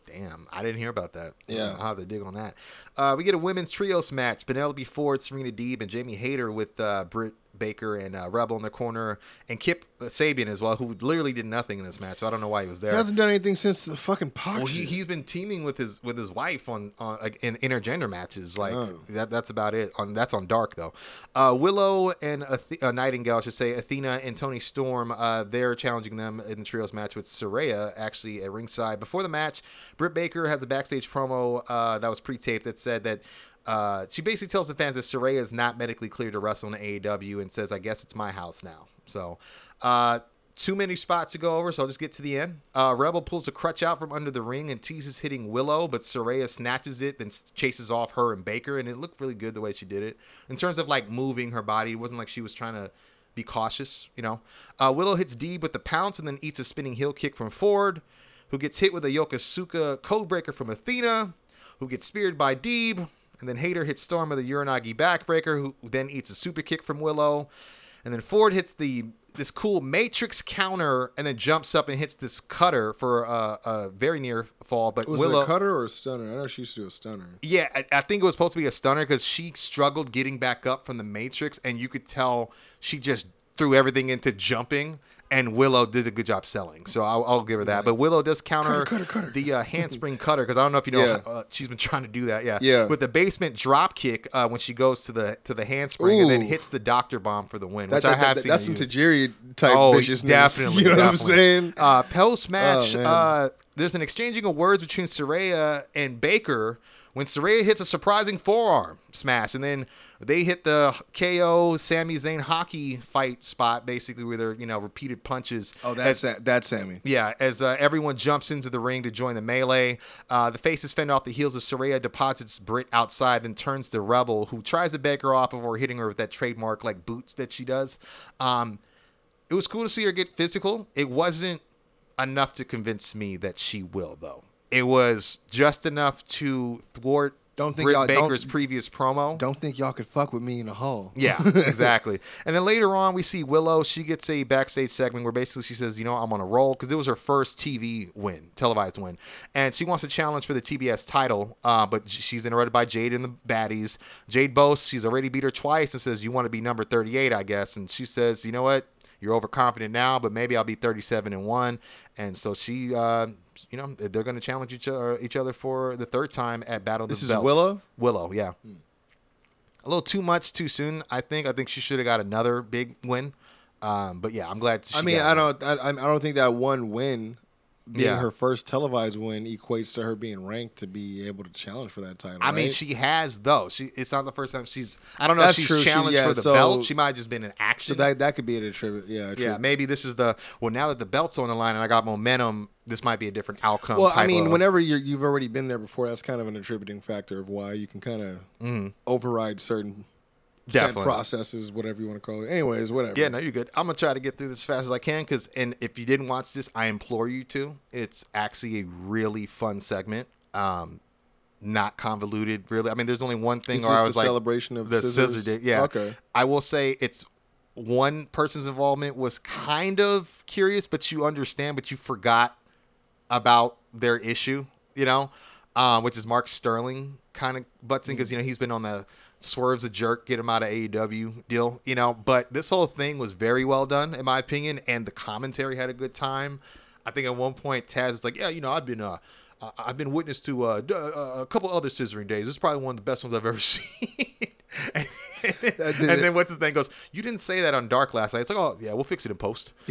Damn, I didn't hear about that. Yeah. I'll have to dig on that. Uh, we get a women's trios match: Penelope Ford, Serena Deeb, and Jamie Hayter with uh, Britt Baker and uh, Rebel in the corner, and Kip Sabian as well, who literally did nothing in this match. So I don't know why he was there. He hasn't done anything since the fucking Pac Well, he he's been teaming with his with his wife on on like in intergender matches. Like Oh. that that's about it. On that's on Dark though. Uh, Willow and Athe- uh, Nightingale, I should say, Athena and Toni Storm. Uh, they're challenging them in the trios match with Saraya actually at ringside. Before the match, Britt Baker has a backstage promo uh, that was pre-taped that said that. Uh, she basically tells the fans that Saraya is not medically cleared to wrestle in AEW and says, I guess it's my house now. So, uh, too many spots to go over, so I'll just get to the end. Uh, Rebel pulls a crutch out from under the ring and teases hitting Willow, but Saraya snatches it, then chases off her and Baker, and it looked really good the way she did it. In terms of like moving her body, it wasn't like she was trying to be cautious, you know. Uh, Willow hits Deeb with the pounce and then eats a spinning heel kick from Ford, who gets hit with a Yokosuka codebreaker from Athena, who gets speared by Deeb, and then Hayter hits Storm with a uranage backbreaker, who then eats a super kick from Willow. And then Ford hits the this cool Matrix counter and then jumps up and hits this cutter for a, a very near fall. But was Willow, it a cutter or a stunner? I know she used to do a stunner. yeah, I, I think it was supposed to be a stunner because she struggled getting back up from the Matrix, and you could tell she just threw everything into jumping. And Willow did a good job selling, so I'll, I'll give her that. But Willow does counter Cutter, cutter, cutter. the uh, handspring cutter because I don't know if you know Yeah. uh, she's been trying to do that. Yeah, Yeah. With the basement drop kick uh, when she goes to the to the handspring and then hits the doctor bomb for the win, That- which I have that- seen. that's some. Tajiri type Oh, viciousness. definitely. [LAUGHS] You know what I'm saying? Uh, Post match, Oh, uh, there's an exchanging of words between Saraya and Baker when Saraya hits a surprising forearm smash, and then they hit the KO Sami Zayn hockey fight spot, basically with their you know repeated punches. Oh, as- that's that. That's Sammy. yeah, as uh, everyone jumps into the ring to join the melee, uh, the faces fend off the heels of Saraya, deposits Britt outside, then turns to Rebel, who tries to beg her off before hitting her with that trademark like boot that she does. Um, it was cool to see her get physical. It wasn't enough to convince me that she will, though. It was just enough to thwart Don't think Britt y'all- don't- Baker's previous promo. Don't think y'all could fuck with me in the hall. Yeah, [LAUGHS] exactly. and then later on, we see Willow. She gets a backstage segment where basically she says, "You know, I'm on a roll because it was her first TV win, televised win, and she wants to challenge for the TBS title. Uh, but she's interrupted by Jade and the baddies. Jade boasts she's already beat her twice and says, "You want to be number 38, I guess." And she says, "You know what? You're overconfident now, but maybe I'll be 37 and one." And so she, uh, you know, they're going to challenge each other, each other for the third time at Battle of the This is Belts. Willow? Willow, yeah a little too much too soon. I think. I think she should have got another big win. Um, but yeah, I'm glad. She I mean, I don't. I, I don't think that one win, being Yeah. her first televised win, equates to her being ranked to be able to challenge for that title. I mean, she has though. She. It's not the first time she's. I don't know That's if she's true. She- challenged yeah, for the so- belt. She might have just been in action. so that that could be a tribute. Yeah, yeah, maybe this is the. Well, now that the belt's on the line and I got momentum, this might be a different outcome. Well, I mean, of- whenever you're, you've already been there before, that's kind of an attributing factor of why you can kind of override certain set Mm-hmm. Definitely. processes, whatever you want to call it. Anyways, whatever. Yeah, no, you're good. I'm gonna try to get through this as fast as I can, cause and if you didn't watch this, I implore you to. It's actually a really fun segment. Um, not convoluted, really. I mean, there's only one thing Is where this I the was like celebration of the scissors? scissor day. Yeah. Okay. I will say it's one person's involvement was kind of curious, but you understand, but you forgot about their issue, you know, um, which is Mark Sterling kind of butts in because you know he's been on the swerves a jerk, get him out of AEW deal, you know. But this whole thing was very well done, in my opinion, and the commentary had a good time. I think at one point Taz is like, "Yeah, you know, I've been uh, I've been witness to uh, uh, a couple other scissoring days. This is probably one of the best ones I've ever [LAUGHS] seen." and, and then what's his name goes, "You didn't say that on Dark last night." It's like, "Oh yeah, we'll fix it in post." [LAUGHS]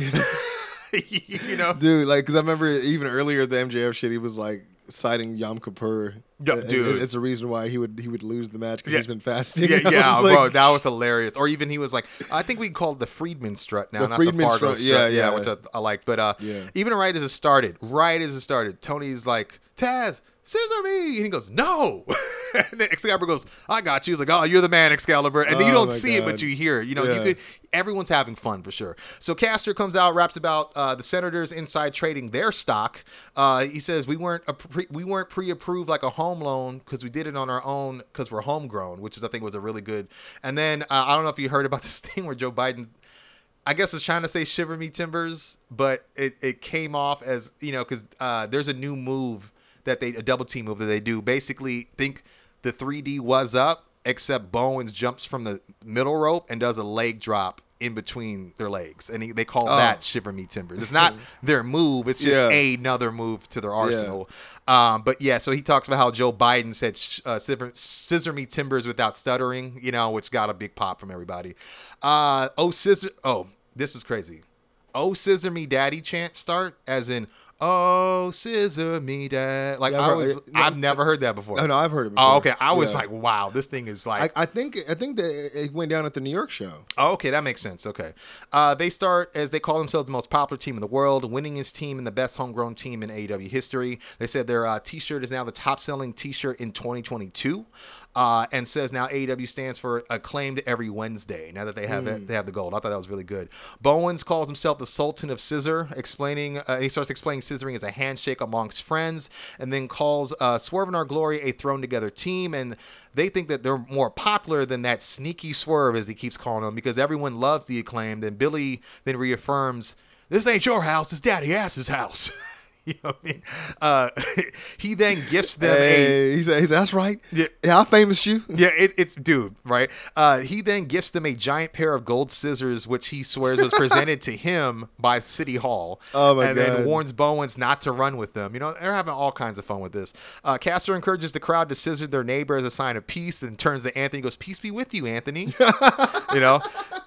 [LAUGHS] you know, dude. Like, because I remember even earlier the MJF shit, he was like citing Yom Kippur. Yeah, dude. it's a reason why he would he would lose the match because Yeah. he's been fasting. Yeah, [LAUGHS] yeah, bro, like, that was hilarious. Or even he was like, I think we called it the Friedman strut now, The not Friedman the Fargo strut, strut. yeah, yeah. which I, I like. But uh, Yeah. even right as it started, right as it started, Tony's like, Taz, scissor me, and he goes, No. [LAUGHS] and then Excalibur goes, I got you. He's like, Oh, you're the man, Excalibur. And then you Oh, don't see it, but you hear it. You know, you could. Everyone's having fun for sure. So Caster comes out, raps about uh, the Senators inside trading their stock. Uh, he says we weren't pre- we weren't pre-approved like a home loan because we did it on our own because we're homegrown, which is I think was a really good. And then uh, I don't know if you heard about [LAUGHS] this thing where Joe Biden. I guess was trying to say shiver me timbers, but it, it came off as you know because uh, there's a new move that they a double team move that they do. Basically, think the 3D was up, except Bowens jumps from the middle rope and does a leg drop in between their legs, and they call that shiver me timbers. It's not [LAUGHS] their move; it's just Yeah. another move to their arsenal. Um, but yeah, so he talks about how Joe Biden said uh, scissor, scissor me timbers without stuttering, you know, which got a big pop from everybody. Uh, oh, scissor. Oh, this is crazy. Oh, scissor me daddy chant start as in oh scissor me dad. Like Yeah, I've was, no, I've never heard that before. No, no, I've heard it. Before. Oh, okay. I was Yeah. like, wow, this thing is like I, I think I think that it went down at the New York show. Oh, okay, that makes sense. Okay. Uh, they start as they call themselves the most popular team in the world, winning winningest team and the best homegrown team in AEW history. They said their uh, t shirt is now the top selling t shirt in 2022. Uh, and says now AEW stands for acclaimed every Wednesday. Now that they have it, they have the gold. I thought that was really good. Bowens calls himself the Sultan of Scissor, explaining uh, he starts explaining scissoring as a handshake amongst friends, and then calls uh, Swerve and Our Glory a thrown together team. And they think that they're more popular than that sneaky Swerve, as he keeps calling them, because everyone loves the acclaimed. And Billy then reaffirms, "This ain't your house; it's Daddy Ass's house." [LAUGHS] You know I mean? Uh, [LAUGHS] he then gifts them a Hey, he said, he said, that's right. Yeah. Yeah, I famous you. [LAUGHS] yeah, it, it's dude, right? Uh, he then gifts them a giant pair of gold scissors, which he swears was presented to him by City Hall. [LAUGHS] Oh, my and then warns Bowens not to run with them. You know, they're having all kinds of fun with this. Uh, Caster encourages the crowd to scissor their neighbor as a sign of peace, and turns to Anthony, goes, "Peace be with you, Anthony." you know,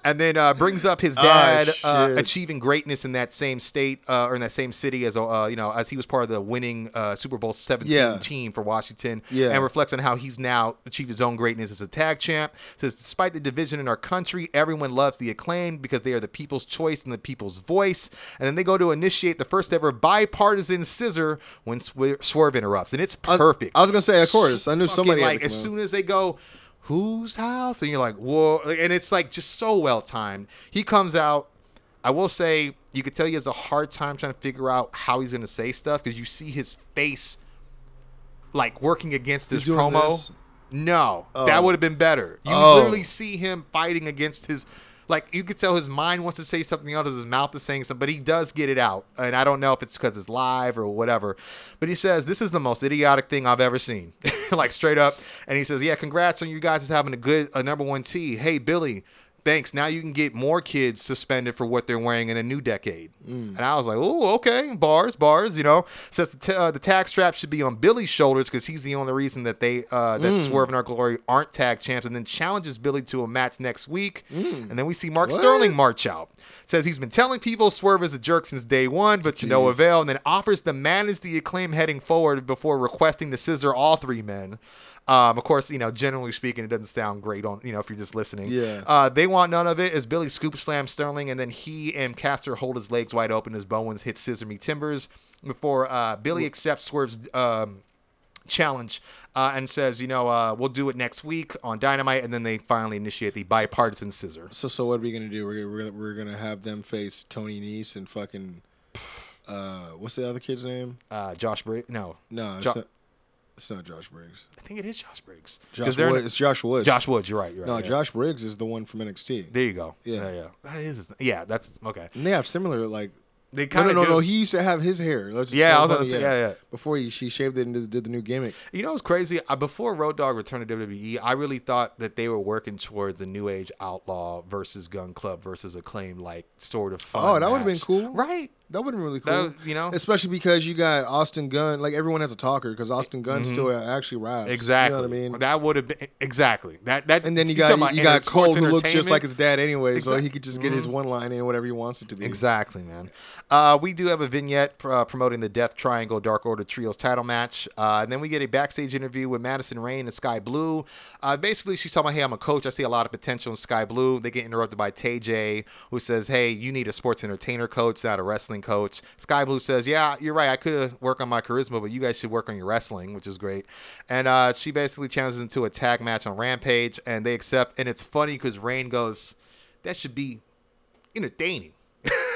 and then uh, brings up his dad uh, Ah, achieving greatness in that same state uh, or in that same city as a uh, you know as he was part of the winning uh, Super Bowl 17 Yeah. team for Washington Yeah. and reflects on how he's now achieved his own greatness as a tag champ. Says despite the division in our country, everyone loves the acclaimed because they are the people's choice and the people's voice. And then they go to initiate the first ever bipartisan scissor when Swer- Swerve interrupts, and it's perfect. I was gonna say, of course. I knew somebody like as soon as they go. Whose house? And you're like, whoa. And it's like just so well timed. He comes out. I will say, you could tell he has a hard time trying to figure out how he's going to say stuff because you see his face like working against his promo. this? No, that oh. would have been better. You Oh. literally see him fighting against his. Like you could tell his mind wants to say something else, his mouth is saying something, but he does get it out. And I don't know if it's because it's live or whatever. But he says, This is the most idiotic thing I've ever seen. [LAUGHS] like straight up. And he says, Yeah, congrats on you guys is having a good a number one T. Hey, Billy, thanks. Now you can get more kids suspended for what they're wearing in a new decade. And I was like, oh, okay, bars, bars. You know, says the, t- uh, the tag strap should be on Billy's shoulders because he's the only reason that they uh, that Swerve and Our Glory aren't tag champs. And then challenges Billy to a match next week. And then we see Mark What? Sterling march out. Says he's been telling people Swerve is a jerk since day one, but to no avail. And then offers to manage the acclaim heading forward before requesting to scissor all three men. Um, of course, you know, generally speaking, it doesn't sound great on you know if you're just listening. Yeah. Uh, they want none of it as Billy scoop slam Sterling, and then he and Caster hold his legs wide open as Bowens hits Scissor Me Timbers before uh, Billy accepts Swerve's um, challenge uh, and says, you know, uh, we'll do it next week on Dynamite, and then they finally initiate the bipartisan scissor. So, so what are we gonna do? We're we're, we're gonna have them face Tony Nese and fucking. Uh, what's the other kid's name? Uh, Josh Briggs? No, No, Jo- it's not Josh Briggs. I think it is Josh Briggs. Josh they're in Woods. a- It's Josh Woods. Josh Woods. You're right. You're right. No, yeah. Josh Briggs is the one from NXT. There you go. Yeah. yeah, yeah. That is. Yeah, that's okay. and they have similar like. They No, kind no, of no, do. no. He used to have his hair. Yeah, I was gonna say- yeah, yeah. Before he she shaved it and did, did the new gimmick. You know what's crazy? Uh, before Road Dogg returned to WWE, I really thought that they were working towards a New Age Outlaw versus Gunn Club versus Acclaim, like sort of. Fun Oh, that would've been cool. right? That would have been really cool. was- you know? especially because you got Austin Gunn. Like everyone has a talker because Austin Gunn still actually raps. Mm-hmm. Exactly. You know what I mean? That would have been exactly that. That and then you talking got about you got Cole who looks just like his dad anyway, so he could just get his one line in whatever he wants it to be. Exactly, man. Uh, we do have a vignette uh, promoting the Death Triangle Dark Order Trios title match. Uh, and then we get a backstage interview with Madison Rayne and Skye Blue. Uh, basically, she's talking about, hey, I'm a coach. I see a lot of potential in Skye Blue. They get interrupted by TJ, who says, hey, you need a sports entertainer coach, not a wrestling coach. Skye Blue says, yeah, you're right. I could work on my charisma, but you guys should work on your wrestling, which is great. And uh, she basically challenges them to a tag match on Rampage, and they accept. And it's funny because Rayne goes, that should be entertaining.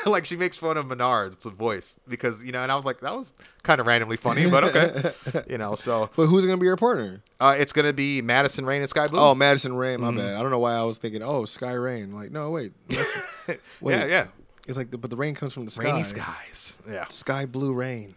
[LAUGHS] like she makes fun of Menard's voice because you know, and I was like, that was kind of randomly funny, but okay, [LAUGHS] you know. So But who's gonna be your partner? uh, it's gonna be Madison Rayne and Skye Blue. Oh, Madison Rayne. Mm-hmm. My bad. I don't know why I was thinking. Oh, Sky Rain. Like no, wait. [LAUGHS] Wait. yeah, yeah, It's like, the, but the rain comes from the sky. rainy skies. Yeah. Sky blue rain.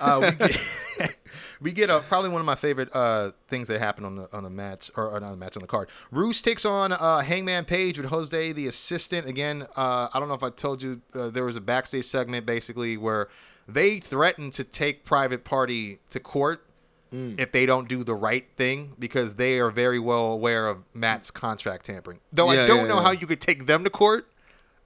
Uh, we [LAUGHS] get, [LAUGHS] we get uh, probably one of my favorite uh, things that happened on the on the match or, or not the match on the card. Rush takes on uh, Hangman Page with Jose the assistant. Again, uh, I don't know if I told you uh, there was a backstage segment basically where they threatened to take Private Party to court if they don't do the right thing because they are very well aware of Matt's contract tampering. Though I don't yeah, know yeah. how you could take them to court,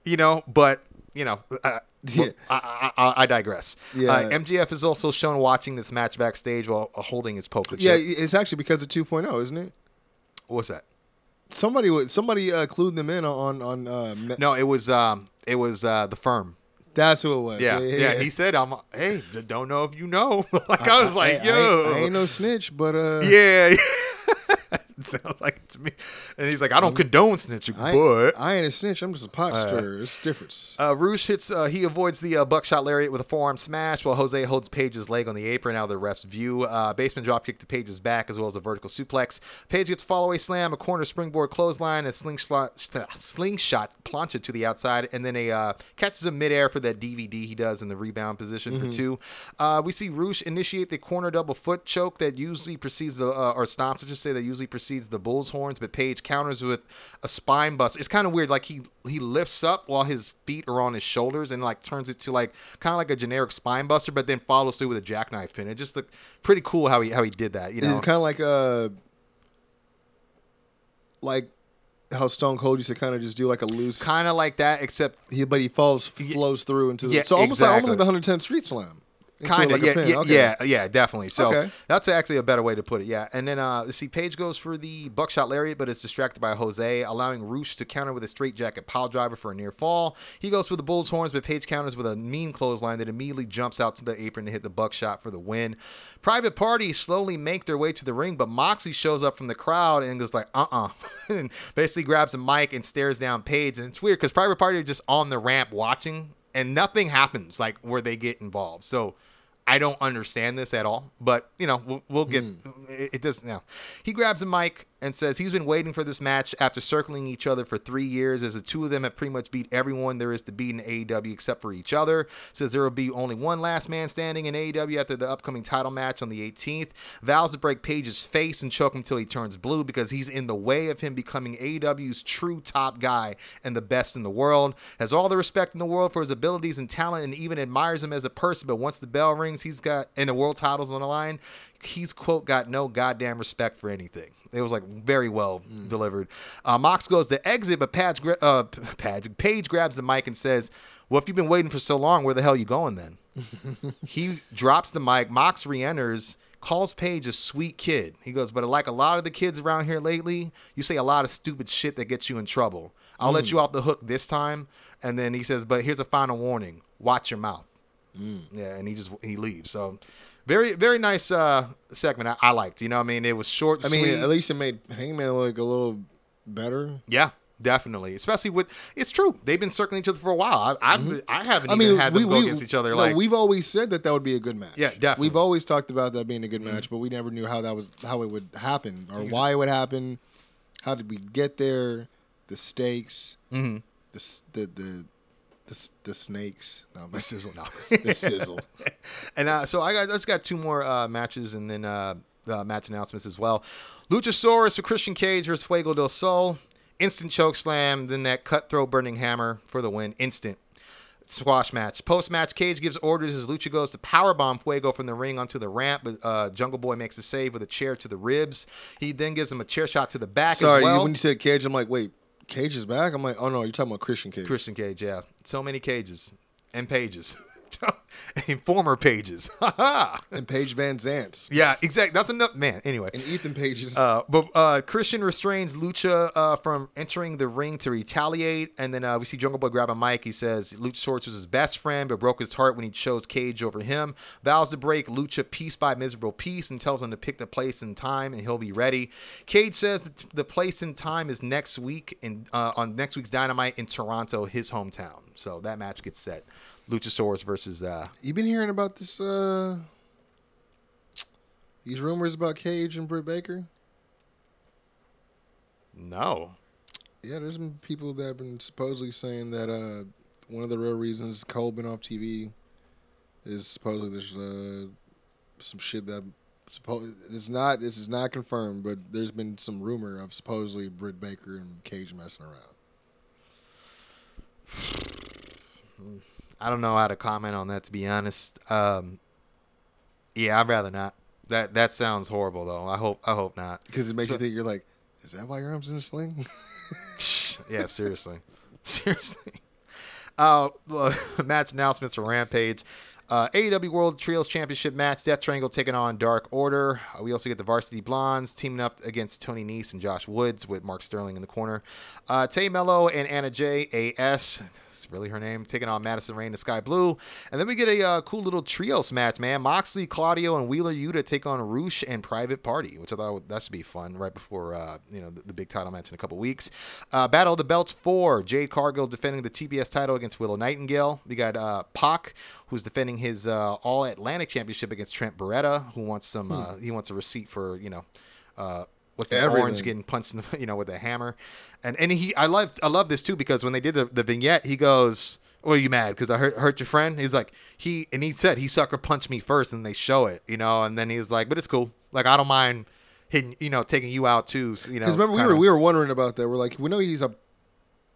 you know, but you know, uh, Yeah. I, I, I, I digress. Yeah. Uh, MJF is also shown watching this match backstage while uh, holding his poker Yeah, it's actually because of 2.0, isn't it? What's that? Somebody somebody uh, clued them in on on. Uh, me- No, it was um, it was uh, the firm. That's who it was. Yeah, yeah. He said, "I'm hey, d- don't know if you know." like I was [LAUGHS] like, I- I "Yo, ain't, I ain't no snitch, but uh, yeah." [LAUGHS] [LAUGHS] sounds like to me. And he's like, I don't condone snitching, I, but I ain't a snitch. I'm just a pot stirrer. It's difference. uh, Rush hits. Uh, he avoids the uh, buckshot lariat with a forearm smash, while Jose holds Page's leg on the apron out of the ref's view. Uh, basement dropkick to Page's back, as well as a vertical suplex. Page gets fall away slam, a corner springboard clothesline, a slingshot, [LAUGHS] slingshot plancha to the outside, and then a uh, catches him midair for that DVD he does in the rebound position for two. Uh, we see Rush initiate the corner double foot choke that usually precedes the uh, or stomps, I should say, that usually precedes the bull's horns, but Page counters with a spine bust. It's kind of weird, like he he lifts up while his feet are on his shoulders and like turns it to like kind of like a generic spine buster, but then follows through with a jackknife pin. It just looked pretty cool how he how he did that. You know, It's kind of like uh, like how Stone Cold used to kind of just do like a loose. kind of like that, except He, but he falls flows through into yeah, so almost like, almost like the 110 Street Slam. Kind of like yeah, yeah, Okay. yeah yeah definitely. So Okay. that's actually a better way to put it yeah. And then uh see page goes for the buckshot lariat but is distracted by jose allowing Rush to counter with a straight jacket pile driver for a near fall. He goes for the bull's horns but page counters with a mean clothesline that immediately jumps out to the apron to hit the buckshot for the win. Private party slowly make their way to the ring but moxie shows up from the crowd and goes like uh-uh [LAUGHS] and basically grabs a mic and stares down page and it's weird because private party are just on the ramp watching and nothing happens like where they get involved. So I don't understand this at all, but you know, we'll, we'll get hmm. it, it does now. He grabs a mic and says he's been waiting for this match after circling each other for three years, as the two of them have pretty much beat everyone there is to beat in AEW except for each other. Says there will be only one last man standing in AEW after the upcoming title match on the 18th. Vows to break Page's face and choke him till he turns blue because he's in the way of him becoming AEW's true top guy and the best in the world. Has all the respect in the world for his abilities and talent, and even admires him as a person. But once the bell rings, he's got and the world titles on the line. He's quote got no goddamn respect for anything. It was like very well delivered. Uh, Mox goes to exit, but Page, uh, Page, Page grabs the mic and says, "Well, if you've been waiting for so long, where the hell you going then?" [LAUGHS] he drops the mic. Mox re-enters, calls Page a sweet kid. He goes, but like a lot of the kids around here lately, you say a lot of stupid shit that gets you in trouble. I'll let you off the hook this time. And then he says, but here's a final warning: watch your mouth. Yeah, and he just he leaves. So. Very, very nice uh, segment. I, I liked. You know, what I mean, it was short. I mean, sweet. at least it made Hangman look a little better. yeah, definitely. Especially with it's true. They've been circling each other for a while. I, I've, I haven't Mm-hmm. I even mean, had we, go we, against each other. No, like we've always said that that would be a good match. Yeah, definitely. Mm-hmm. We've always talked about that being a good match, but we never knew how that was how it would happen or why it would happen. How did we get there? The stakes. Mm-hmm. The the the the, the snakes. No, [LAUGHS] the sizzle. No. the sizzle. And uh, so I got I just got two more uh, matches and then uh, uh, match announcements as well. Luchasaurus for Christian Cage versus Fuego del Sol. Instant choke slam, then that cutthroat burning hammer for the win. Instant squash match. Post match, Cage gives orders as Lucha goes to powerbomb Fuego from the ring onto the ramp, but uh, Jungle Boy makes a save with a chair to the ribs. He then gives him a chair shot to the back Sorry, as well. when you said Cage, I'm like, wait, Cage is back. I'm like, oh no, you're talking about Christian Cage. Christian Cage, yeah. So many cages and pages. [LAUGHS] [LAUGHS] former pages. [LAUGHS] and Paige VanZant's yeah, exactly. That's enough. Man, anyway. and Ethan Page's. Uh, but uh, Christian restrains Lucha uh, from entering the ring to retaliate, and then uh, we see Jungle Boy grab a mic. He says Luchasaurus was his best friend, but broke his heart when he chose Cage over him. Vows to break Lucha piece by miserable piece, and tells him to pick the place and time, and he'll be ready. Cage says that the place and time is next week in uh, on next week's Dynamite in Toronto, his hometown. So that match gets set. Luchasaurus versus uh, You been hearing about this? uh These rumors about Cage and Britt Baker. no. Yeah, there's been people that have been supposedly saying that uh one of the real reasons Cole been off TV is supposedly there's uh some shit that suppo- it's not this is not confirmed, but there's been some rumor of supposedly Britt Baker and Cage messing around. [SIGHS] I don't know how to comment on that to be honest. Um, yeah, I'd rather not. That that sounds horrible though. I hope I hope not. Because it makes you think you're like, is that why your arm's in a sling? [LAUGHS] [LAUGHS] yeah, seriously, [LAUGHS] seriously. Uh, match announcements for Rampage. Uh, AEW World Trios Championship match: Death Triangle taking on Dark Order. Uh, we also get the Varsity Blondes teaming up against Tony Nese and Josh Woods with Mark Sterling in the corner. Uh, Tay Melo and Anna Jay AS It's really her name. Taking on Madison Rayne and Skye Blue. And then we get a uh, cool little trios match, man. Moxley, Claudio, and Wheeler Yuta take on Rush and Private Party, which I thought that should be fun right before uh, you know the, the big title match in a couple weeks. Uh, Battle of the Belts four. Jade Cargill defending the TBS title against Willow Nightingale. We got uh, Pac, who's defending his uh, All Atlantic Championship against Trent Beretta, who wants some. Uh, he wants a receipt for you know. With the Everything. orange getting punched in the, [LAUGHS] you know with a hammer and and he i love i love this too because when they did the, the vignette he goes well you mad because i hurt, hurt your friend he's like he and he said he sucker punched me first and they show it you know and then he was like but it's cool like i don't mind hitting you know taking you out too you know Because remember, we were we were wondering about that. We're like, we know he's a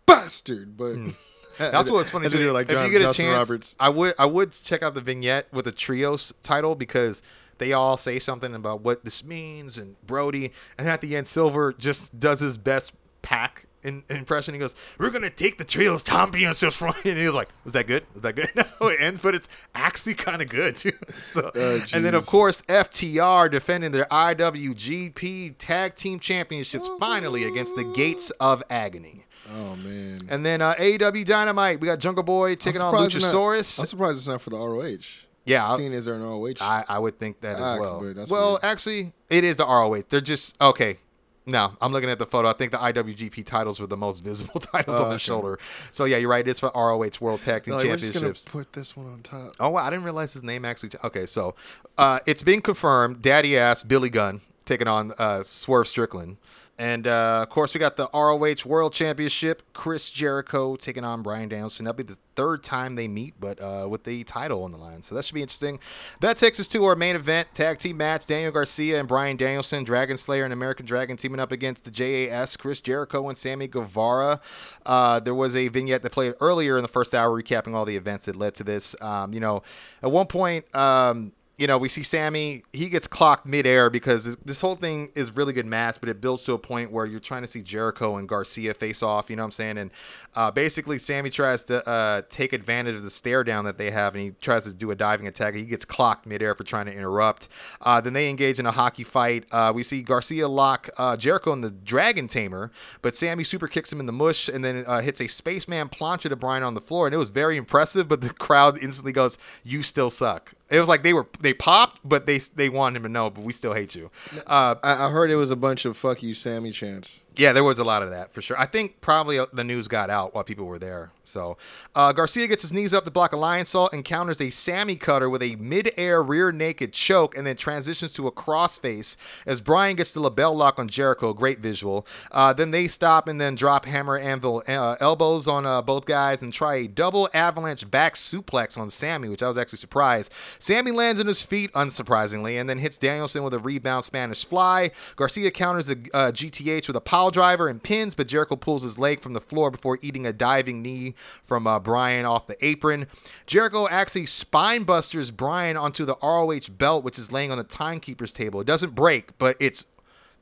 bastard, but hmm. [LAUGHS] That's what's funny. Too. like if John, you get a Justin chance, Roberts. I would I would check out the vignette with the trios title because they all say something about what this means and Brodie, and at the end, Silver just does his best Pac. In, impression. He goes, "We're gonna take the trios championships from," you." and he was like, "Was that good? Was that good?" [LAUGHS] That's how it ends, but it's actually kind of good too. [LAUGHS] so, Oh, and then of course FTR defending their IWGP Tag Team Championships finally against the Gates of Agony. oh man, And then uh, AEW Dynamite, we got Jungle Boy taking on it's not- I'm surprised it's not for the ROH. Yeah, seeing as an ROH. I, I would think that as well. Well, weird. actually, it is the ROH. They're just okay. No, I'm looking at the photo. I think the IWGP titles were the most visible [LAUGHS] titles Oh, on the okay. shoulder. So yeah, you're right. It's for ROH World Tag Team like, we're just gonna put this one on top. Oh, wow, I didn't realize his name actually. Okay, so uh, it's been confirmed. Daddy ass Billy Gunn taking on uh, Swerve Strickland. And uh, of course, we got the ROH World Championship. Chris Jericho taking on Bryan Danielson. That'll be the third time they meet, but uh, with the title on the line. So that should be interesting. That takes us to our main event tag team match Daniel Garcia and Bryan Danielson, Dragon Slayer and American Dragon teaming up against the JAS, Chris Jericho and Sammy Guevara. Uh, there was a vignette that played earlier in the first hour recapping all the events that led to this. Um, you know, at one point, um, you know, we see Sammy, he gets clocked midair because this, whole thing is really good match, but it builds to a point where you're trying to see Jericho and Garcia face off, you know what I'm saying? And uh, basically, Sammy tries to uh, take advantage of the stare down that they have, and he tries to do a diving attack. He gets clocked midair for trying to interrupt. Uh, then they engage in a hockey fight. Uh, we see Garcia lock uh, Jericho in the Dragon Tamer, but Sammy super kicks him in the mush and then uh, hits a spaceman plancha to Bryan on the floor, and it was very impressive, but the crowd instantly goes, You still suck. It was like they were they popped, but they they wanted him to know, but we still hate you. Uh, I, I heard it was a bunch of "fuck you, Sammy" chants. Yeah, there was a lot of that for sure. I think probably uh, the news got out while people were there. So uh, Garcia gets his knees up to block a lionsault, encounters a Sammy cutter with a mid-air rear naked choke, and then transitions to a crossface as Bryan gets the LeBell Lock on Jericho. Great visual. Uh, then they stop and then drop hammer anvil uh, elbows on uh, both guys and try a double avalanche back suplex on Sammy, which I was actually surprised. Sammy lands on his feet, unsurprisingly, and then hits Danielson with a rebound Spanish fly. Garcia counters a uh, GTH with a driver and pins, but Jericho pulls his leg from the floor before eating a diving knee from uh, Bryan off the apron. Jericho actually spine busters Bryan onto the ROH belt, which is laying on the timekeeper's table. It doesn't break, but it's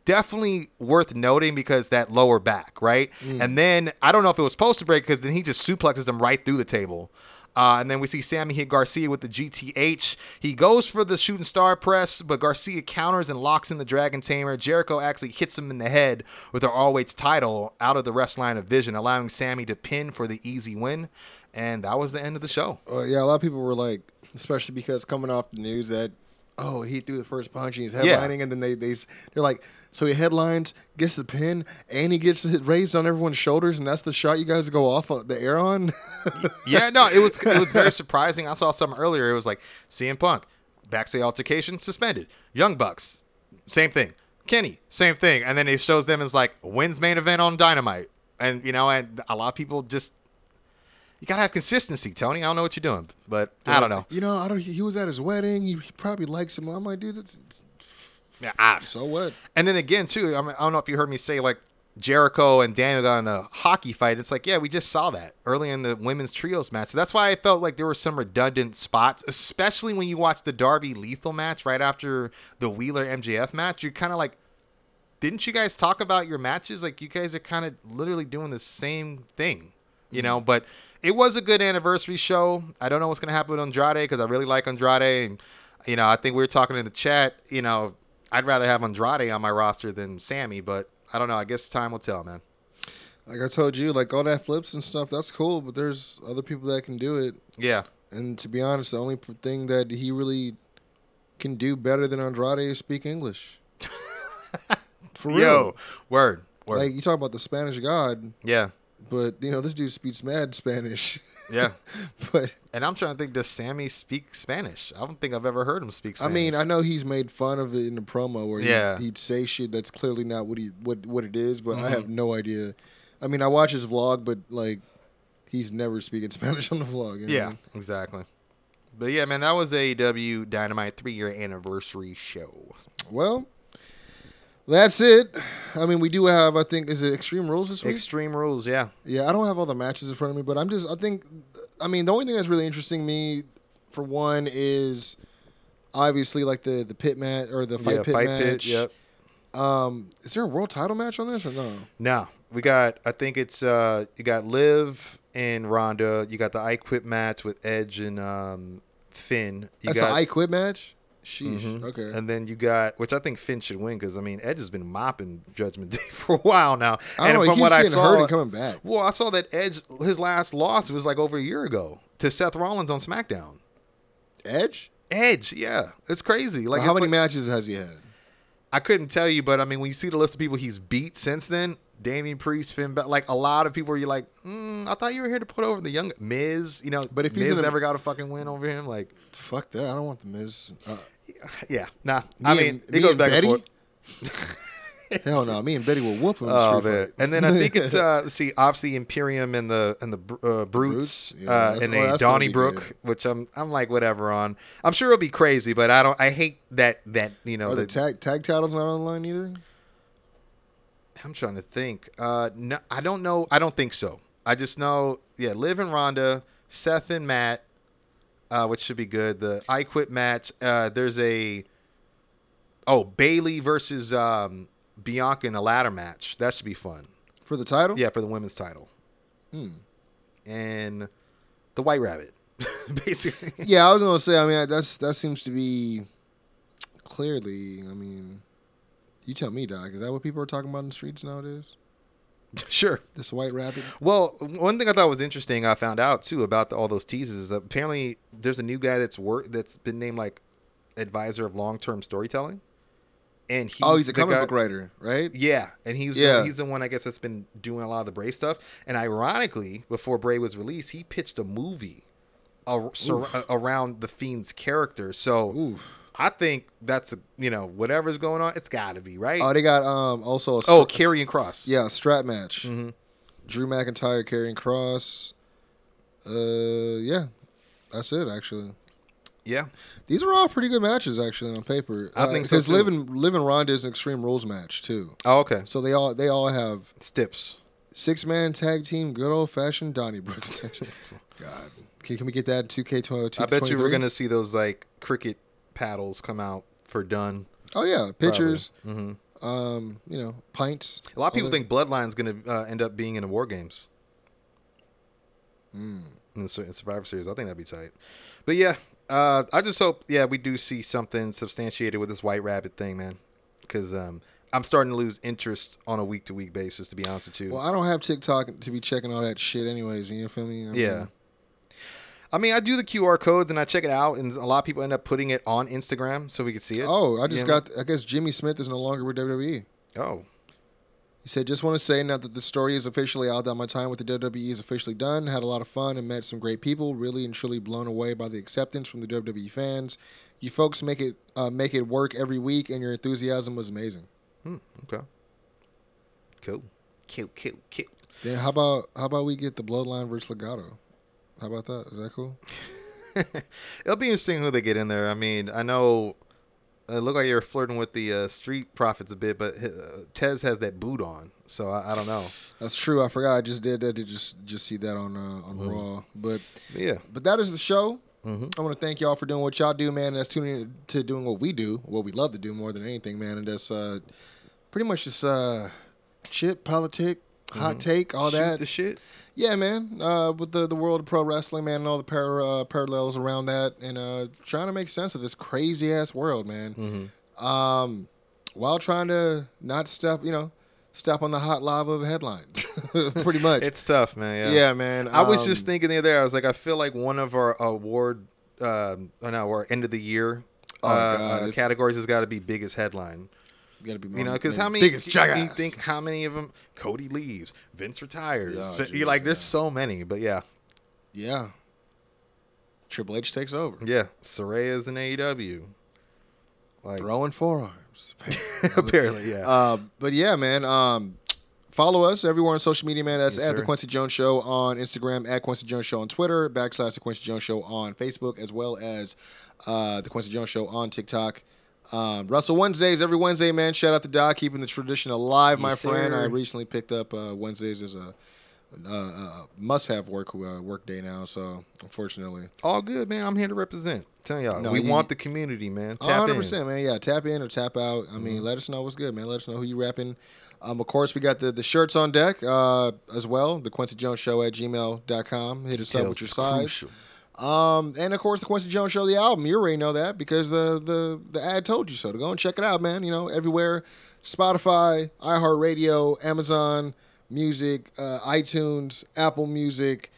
definitely worth noting because that lower back, right? And then I don't know if it was supposed to break because then he just suplexes him right through the table. Uh, and then we see Sammy hit Garcia with the GTH. He goes for the shooting star press, but Garcia counters and locks in the Dragon Tamer. Jericho actually hits him in the head with the weights title out of the ref's line of vision, allowing Sammy to pin for the easy win. And that was the end of the show. Uh, yeah, a lot of people were like, especially because coming off the news that oh he threw the first punch and he's headlining, Yeah. and then they they they're like, so he headlines, gets the pin, and he gets it raised on everyone's shoulders, and that's the shot you guys go off of the air on. yeah, no, it was it was very [LAUGHS] surprising. I saw something earlier. It was like CM Punk, backstage altercation suspended. Young Bucks, same thing. Kenny, same thing. And then it shows them as like wins main event on Dynamite, and you know, and a lot of people just you gotta have consistency, Tony. I don't know what you're doing, but I don't know. You know, I don't. He was at his wedding. He, he probably likes him. I'm like, dude, it's- Yeah, I, [LAUGHS] so what? And then again, too, I, mean, I don't know if you heard me say like Jericho and Daniel got in a hockey fight. It's like, yeah, we just saw that early in the women's trios match. So that's why I felt like there were some redundant spots, especially when you watch the Darby Lethal match right after the Wheeler MJF match. You're kind of like, didn't you guys talk about your matches? Like, you guys are kind of literally doing the same thing, you mm-hmm. know? But it was a good anniversary show. I don't know what's going to happen with Andrade because I really like Andrade. And, you know, I think we were talking in the chat, you know, I'd rather have Andrade on my roster than Sammy, but I don't know. I guess time will tell, man. Like I told you, like all that flips and stuff, that's cool. But there's other people that can do it. Yeah. And to be honest, the only thing that he really can do better than Andrade is speak English. [LAUGHS] For real. Yo, word, word. Like you talk about the Spanish God, yeah, but you know this dude speaks mad Spanish. [LAUGHS] yeah. but And I'm trying to think, does Sammy speak Spanish? I don't think I've ever heard him speak Spanish. I mean, I know he's made fun of it in the promo where Yeah. he'd, he'd say shit that's clearly not what he what what it is, but Mm-hmm. I have no idea. I mean, I watch his vlog, but like he's never speaking [LAUGHS] Spanish on the vlog. you know? yeah, exactly. But yeah, man, that was AEW Dynamite three year anniversary show. Well, that's it. I mean, we do have. I think is it Extreme Rules this week? Extreme Rules, yeah. Yeah, I don't have all the matches in front of me, but I'm just I think I mean the only thing that's really interesting me for one is obviously like the the pit match or the fight yeah, pit fight match. pit, yep. Um, is there a world title match on this or no? No, we got. I think it's uh, you got Liv and Ronda. You got the I Quit match with Edge and um, Finn. You That's got, an I Quit match. Sheesh. Mhm. Okay. And then you got, which I think Finn should win because I mean Edge has been mopping Judgment [LAUGHS] Day for a while now. I and know. From what I saw, hurt and coming back. well, I saw that Edge his last loss was like over a year ago to Seth Rollins on SmackDown. Edge. Edge, yeah, it's crazy. Like Like how many like- matches has he had? I couldn't tell you, but I mean, when you see the list of people he's beat since then, Damien Priest, Finn, like a lot of people, are you like, mm, I thought you were here to put over the young Miz. You know, But if he's Miz in a- never got a fucking win over him, like, Fuck that. I don't want the Miz. Uh, yeah, nah. I mean, and- it goes back Betty? and forth. Hell no. Me and Betty will whoop him. Oh man! And then I think it's [LAUGHS] uh, see, obviously Imperium and the and the uh, Brutes? Brutes, Yeah, uh, and a Donnybrook, which I'm I'm like whatever on. I'm sure it'll be crazy, but I don't. I hate that that you know. Are the the- tag tag titles not online either? I'm trying to think. Uh, no, I don't know. I don't think so. I just know, yeah, Liv and Ronda, Seth and Matt, uh, which should be good. The I Quit match. Uh, there's a oh Bayley versus um, Bianca in a ladder match. That should be fun. For the title? Yeah, for the women's title. Hmm. And the White Rabbit, [LAUGHS] basically. Yeah, I was gonna say. I mean, that's that seems to be clearly. I mean, you tell me, Doc. Is that what people are talking about in the streets nowadays? Sure. This white rabbit. Well, one thing I thought was interesting, I found out too about the, all those teases. Is apparently there's a new guy that's work that's been named like advisor of long term storytelling, and he's oh, he's a comic guy- book writer, right? Yeah, and he's Yeah. the, he's the one I guess that's been doing a lot of the Bray stuff. And ironically, before Bray was released, he pitched a movie ar- sur- around the Fiend's character. So Oof. I think that's a, you know whatever's going on, it's got to be right. Oh, they got um also a oh, Karrion Kross. Yeah, a strap match. Mhm. Drew McIntyre, Karrion Kross. Uh, yeah, that's it. Actually, yeah. these are all pretty good matches. Actually, on paper, I think so, Because living living Ronda is an Extreme Rules match too. Oh, okay. So they all they all have Stips. six man tag team, good old fashioned Donnybrook. [LAUGHS] God, can, can we get that in two K twenty? I bet you we're gonna see those like cricket paddles come out for done. Oh yeah, pictures. hmm Um, you know, pints. A lot of people that. think Bloodline's gonna uh, end up being in the War Games. Hmm. in the in Survivor Series. I think that'd be tight. But yeah, uh, I just hope yeah we do see something substantiated with this White Rabbit thing, man. Because um, I'm starting to lose interest on a week to week basis. To be honest with you. Well, I don't have TikTok to be checking all that shit, anyways. You feel me? I mean, yeah. I mean, I do the QR codes and I check it out, and a lot of people end up putting it on Instagram so we can see it. Oh, I just You know? got. I guess Jimmy Smith is no longer with WWE. Oh, He said, "Just want to say now that the story is officially out, that my time with the WWE is officially done. Had a lot of fun and met some great people. Really and truly blown away by the acceptance from the WWE fans. You folks make it uh, make it work every week, and your enthusiasm was amazing. hmm, okay. Cool. Cute, cute, cute. Then how about how about we get the Bloodline versus Legado? How about that? Is that cool? [LAUGHS] It'll be interesting who they get in there. I mean, I know it looked like you're flirting with the uh, Street Profits a bit, but uh, Tez has that boot on, so I, I don't know. That's true. I forgot. I just did that to just just see that on uh, on Mm-hmm. Raw. But yeah, but that is the show. Mhm. I want to thank y'all for doing what y'all do, man. And that's tuning in to doing what we do, what we love to do more than anything, man. And that's uh, pretty much just uh, chip, politic, hot take, all Mm-hmm. Shoot that. the shit. Yeah, man. Uh, with the the world of pro wrestling, man, and all the par- uh, parallels around that, and uh, trying to make sense of this crazy ass world, man. Mm-hmm. Um, while trying to not step, you know, step on the hot lava of headlines. [LAUGHS] pretty much. It's tough, man. Yeah, Yeah, man, I was just um, thinking the other day. I was like, I feel like one of our award, um, oh no, our end of the year Oh, uh, God, uh, categories has got to be biggest headline. Gotta be You know, because how many? biggest you, jackass. you think how many of them? Cody leaves, Vince retires. Yeah, Vin- geez, you're like, there's yeah. so many, but yeah, Yeah. Triple H takes over. yeah. Saraya's in AEW. Like Throwing forearms. [LAUGHS] apparently, yeah. Uh, but yeah, man. Um, follow us everywhere on social media, man. That's Yes, at the. Quincy Jones Show on Instagram, at Quincy Jones Show on Twitter, backslash the Quincy Jones Show on Facebook, as well as uh, the Quincy Jones Show on TikTok. Um, Russell Wednesdays every Wednesday, man. Shout out to Doc, keeping the tradition alive, my Yes, friend. sir. I recently picked up uh, Wednesdays as a uh, uh, must-have work uh, work day now. So unfortunately, All good, man. I'm here to represent. Tell y'all, No, we you- want the community, man. Tap hundred in. percent, man. Yeah, tap in or tap out. I Mm-hmm. mean, let us know what's good, man. Let us know who you rapping. Um, of course, we got the, the shirts on deck uh, as well. The Quincy Jones Show at gmail.com. Hit us up Details with your size. crucial. Um, and of course, the Quincy Jones Show, the album. You already know that because the the the ad told you so. To go and check it out, man. You know, everywhere: Spotify, iHeartRadio, Amazon Music, uh, iTunes, Apple Music.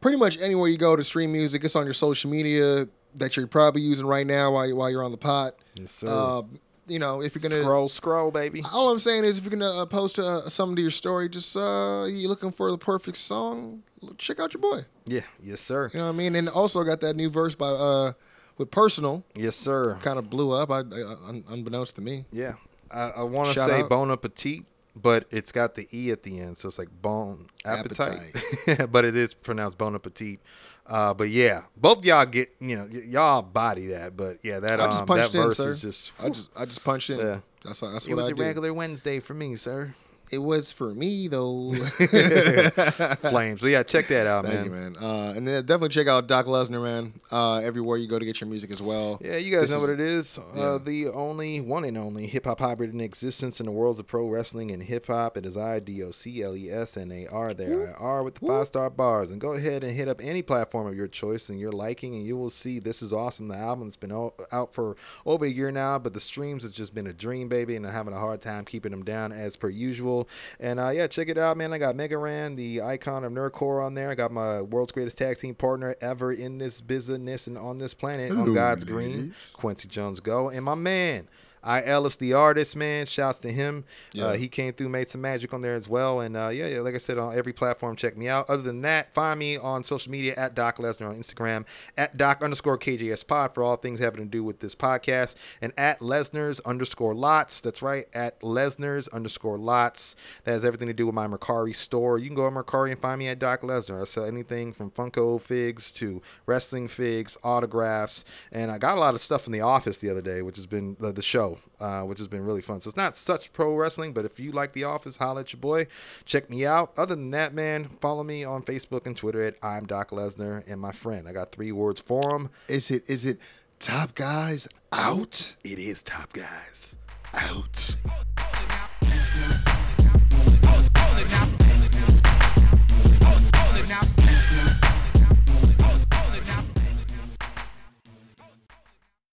Pretty much anywhere you go to stream music, it's on your social media that you're probably using right now while you, while you're on the pot. Yes, sir. Uh, you know, if you're gonna scroll, scroll, baby. all I'm saying is, if you're gonna uh, post uh, something to your story, just uh, you looking for the perfect song, check out your boy. Yeah, yes, sir. You know what I mean? And also got that new verse by uh with personal, Yes, sir. kind of blew up. I, I unbeknownst to me. Yeah, I, I want to say out. bon appetit, but it's got the e at the end, so it's like bon appetite, [LAUGHS] but it is pronounced bon appetit. Uh, but yeah, both y'all get you know y- y'all body that, but yeah, that I just um, that punched in, verse sir. is just. I just I just punched in. Yeah. That's that's it what was I a do. regular Wednesday for me, sir. It was for me though. [LAUGHS] [LAUGHS] Flames. But yeah, check that out, Thank man. you, man. Uh, and then definitely check out Doc Lesnar, man. Uh, everywhere you go to get your music as well. Yeah, you guys This know is- what it is. yeah. Uh, the only one and only hip hop hybrid in existence in the worlds of pro wrestling and hip hop. It is I D O C L E S N A R. There I are with the five star bars. And go ahead and hit up any platform of your choice and your liking, and you will see this is awesome. The album's been out for over a year now, but the streams has just been a dream, baby, and I'm having a hard time keeping them down as per usual. And uh, yeah, check it out, man. I got Mega Ran, the icon of nerdcore, on there. I got my world's greatest tag team partner ever in this business and on this planet on God's Green. Quincy Jones Go. And my man, I Ellis the artist, man. Shouts to him. Uh, he came through, made some magic on there as well. And uh, yeah, yeah, like I said, on every platform, check me out. Other than that, find me on social media at Doc Lesnar on Instagram, at Doc underscore KJS Pod for all things having to do with this podcast, and at Lesnar's underscore lots. That's right, at Lesnar's underscore lots. That has everything to do with my Mercari store. You can go on Mercari and find me at Doc Lesnar. I sell anything from Funko figs to wrestling figs, autographs, and I got a lot of stuff in the office the other day, which has been the, the show, uh, which has been really fun. So it's not such pro wrestling, but if you like The Office, holla at your boy. Check me out. Other than that, man, follow me on Facebook and Twitter at I'm Doc Lesnar and my friend. I got three words for him. Is it is it Top Guys out? It is Top Guys out.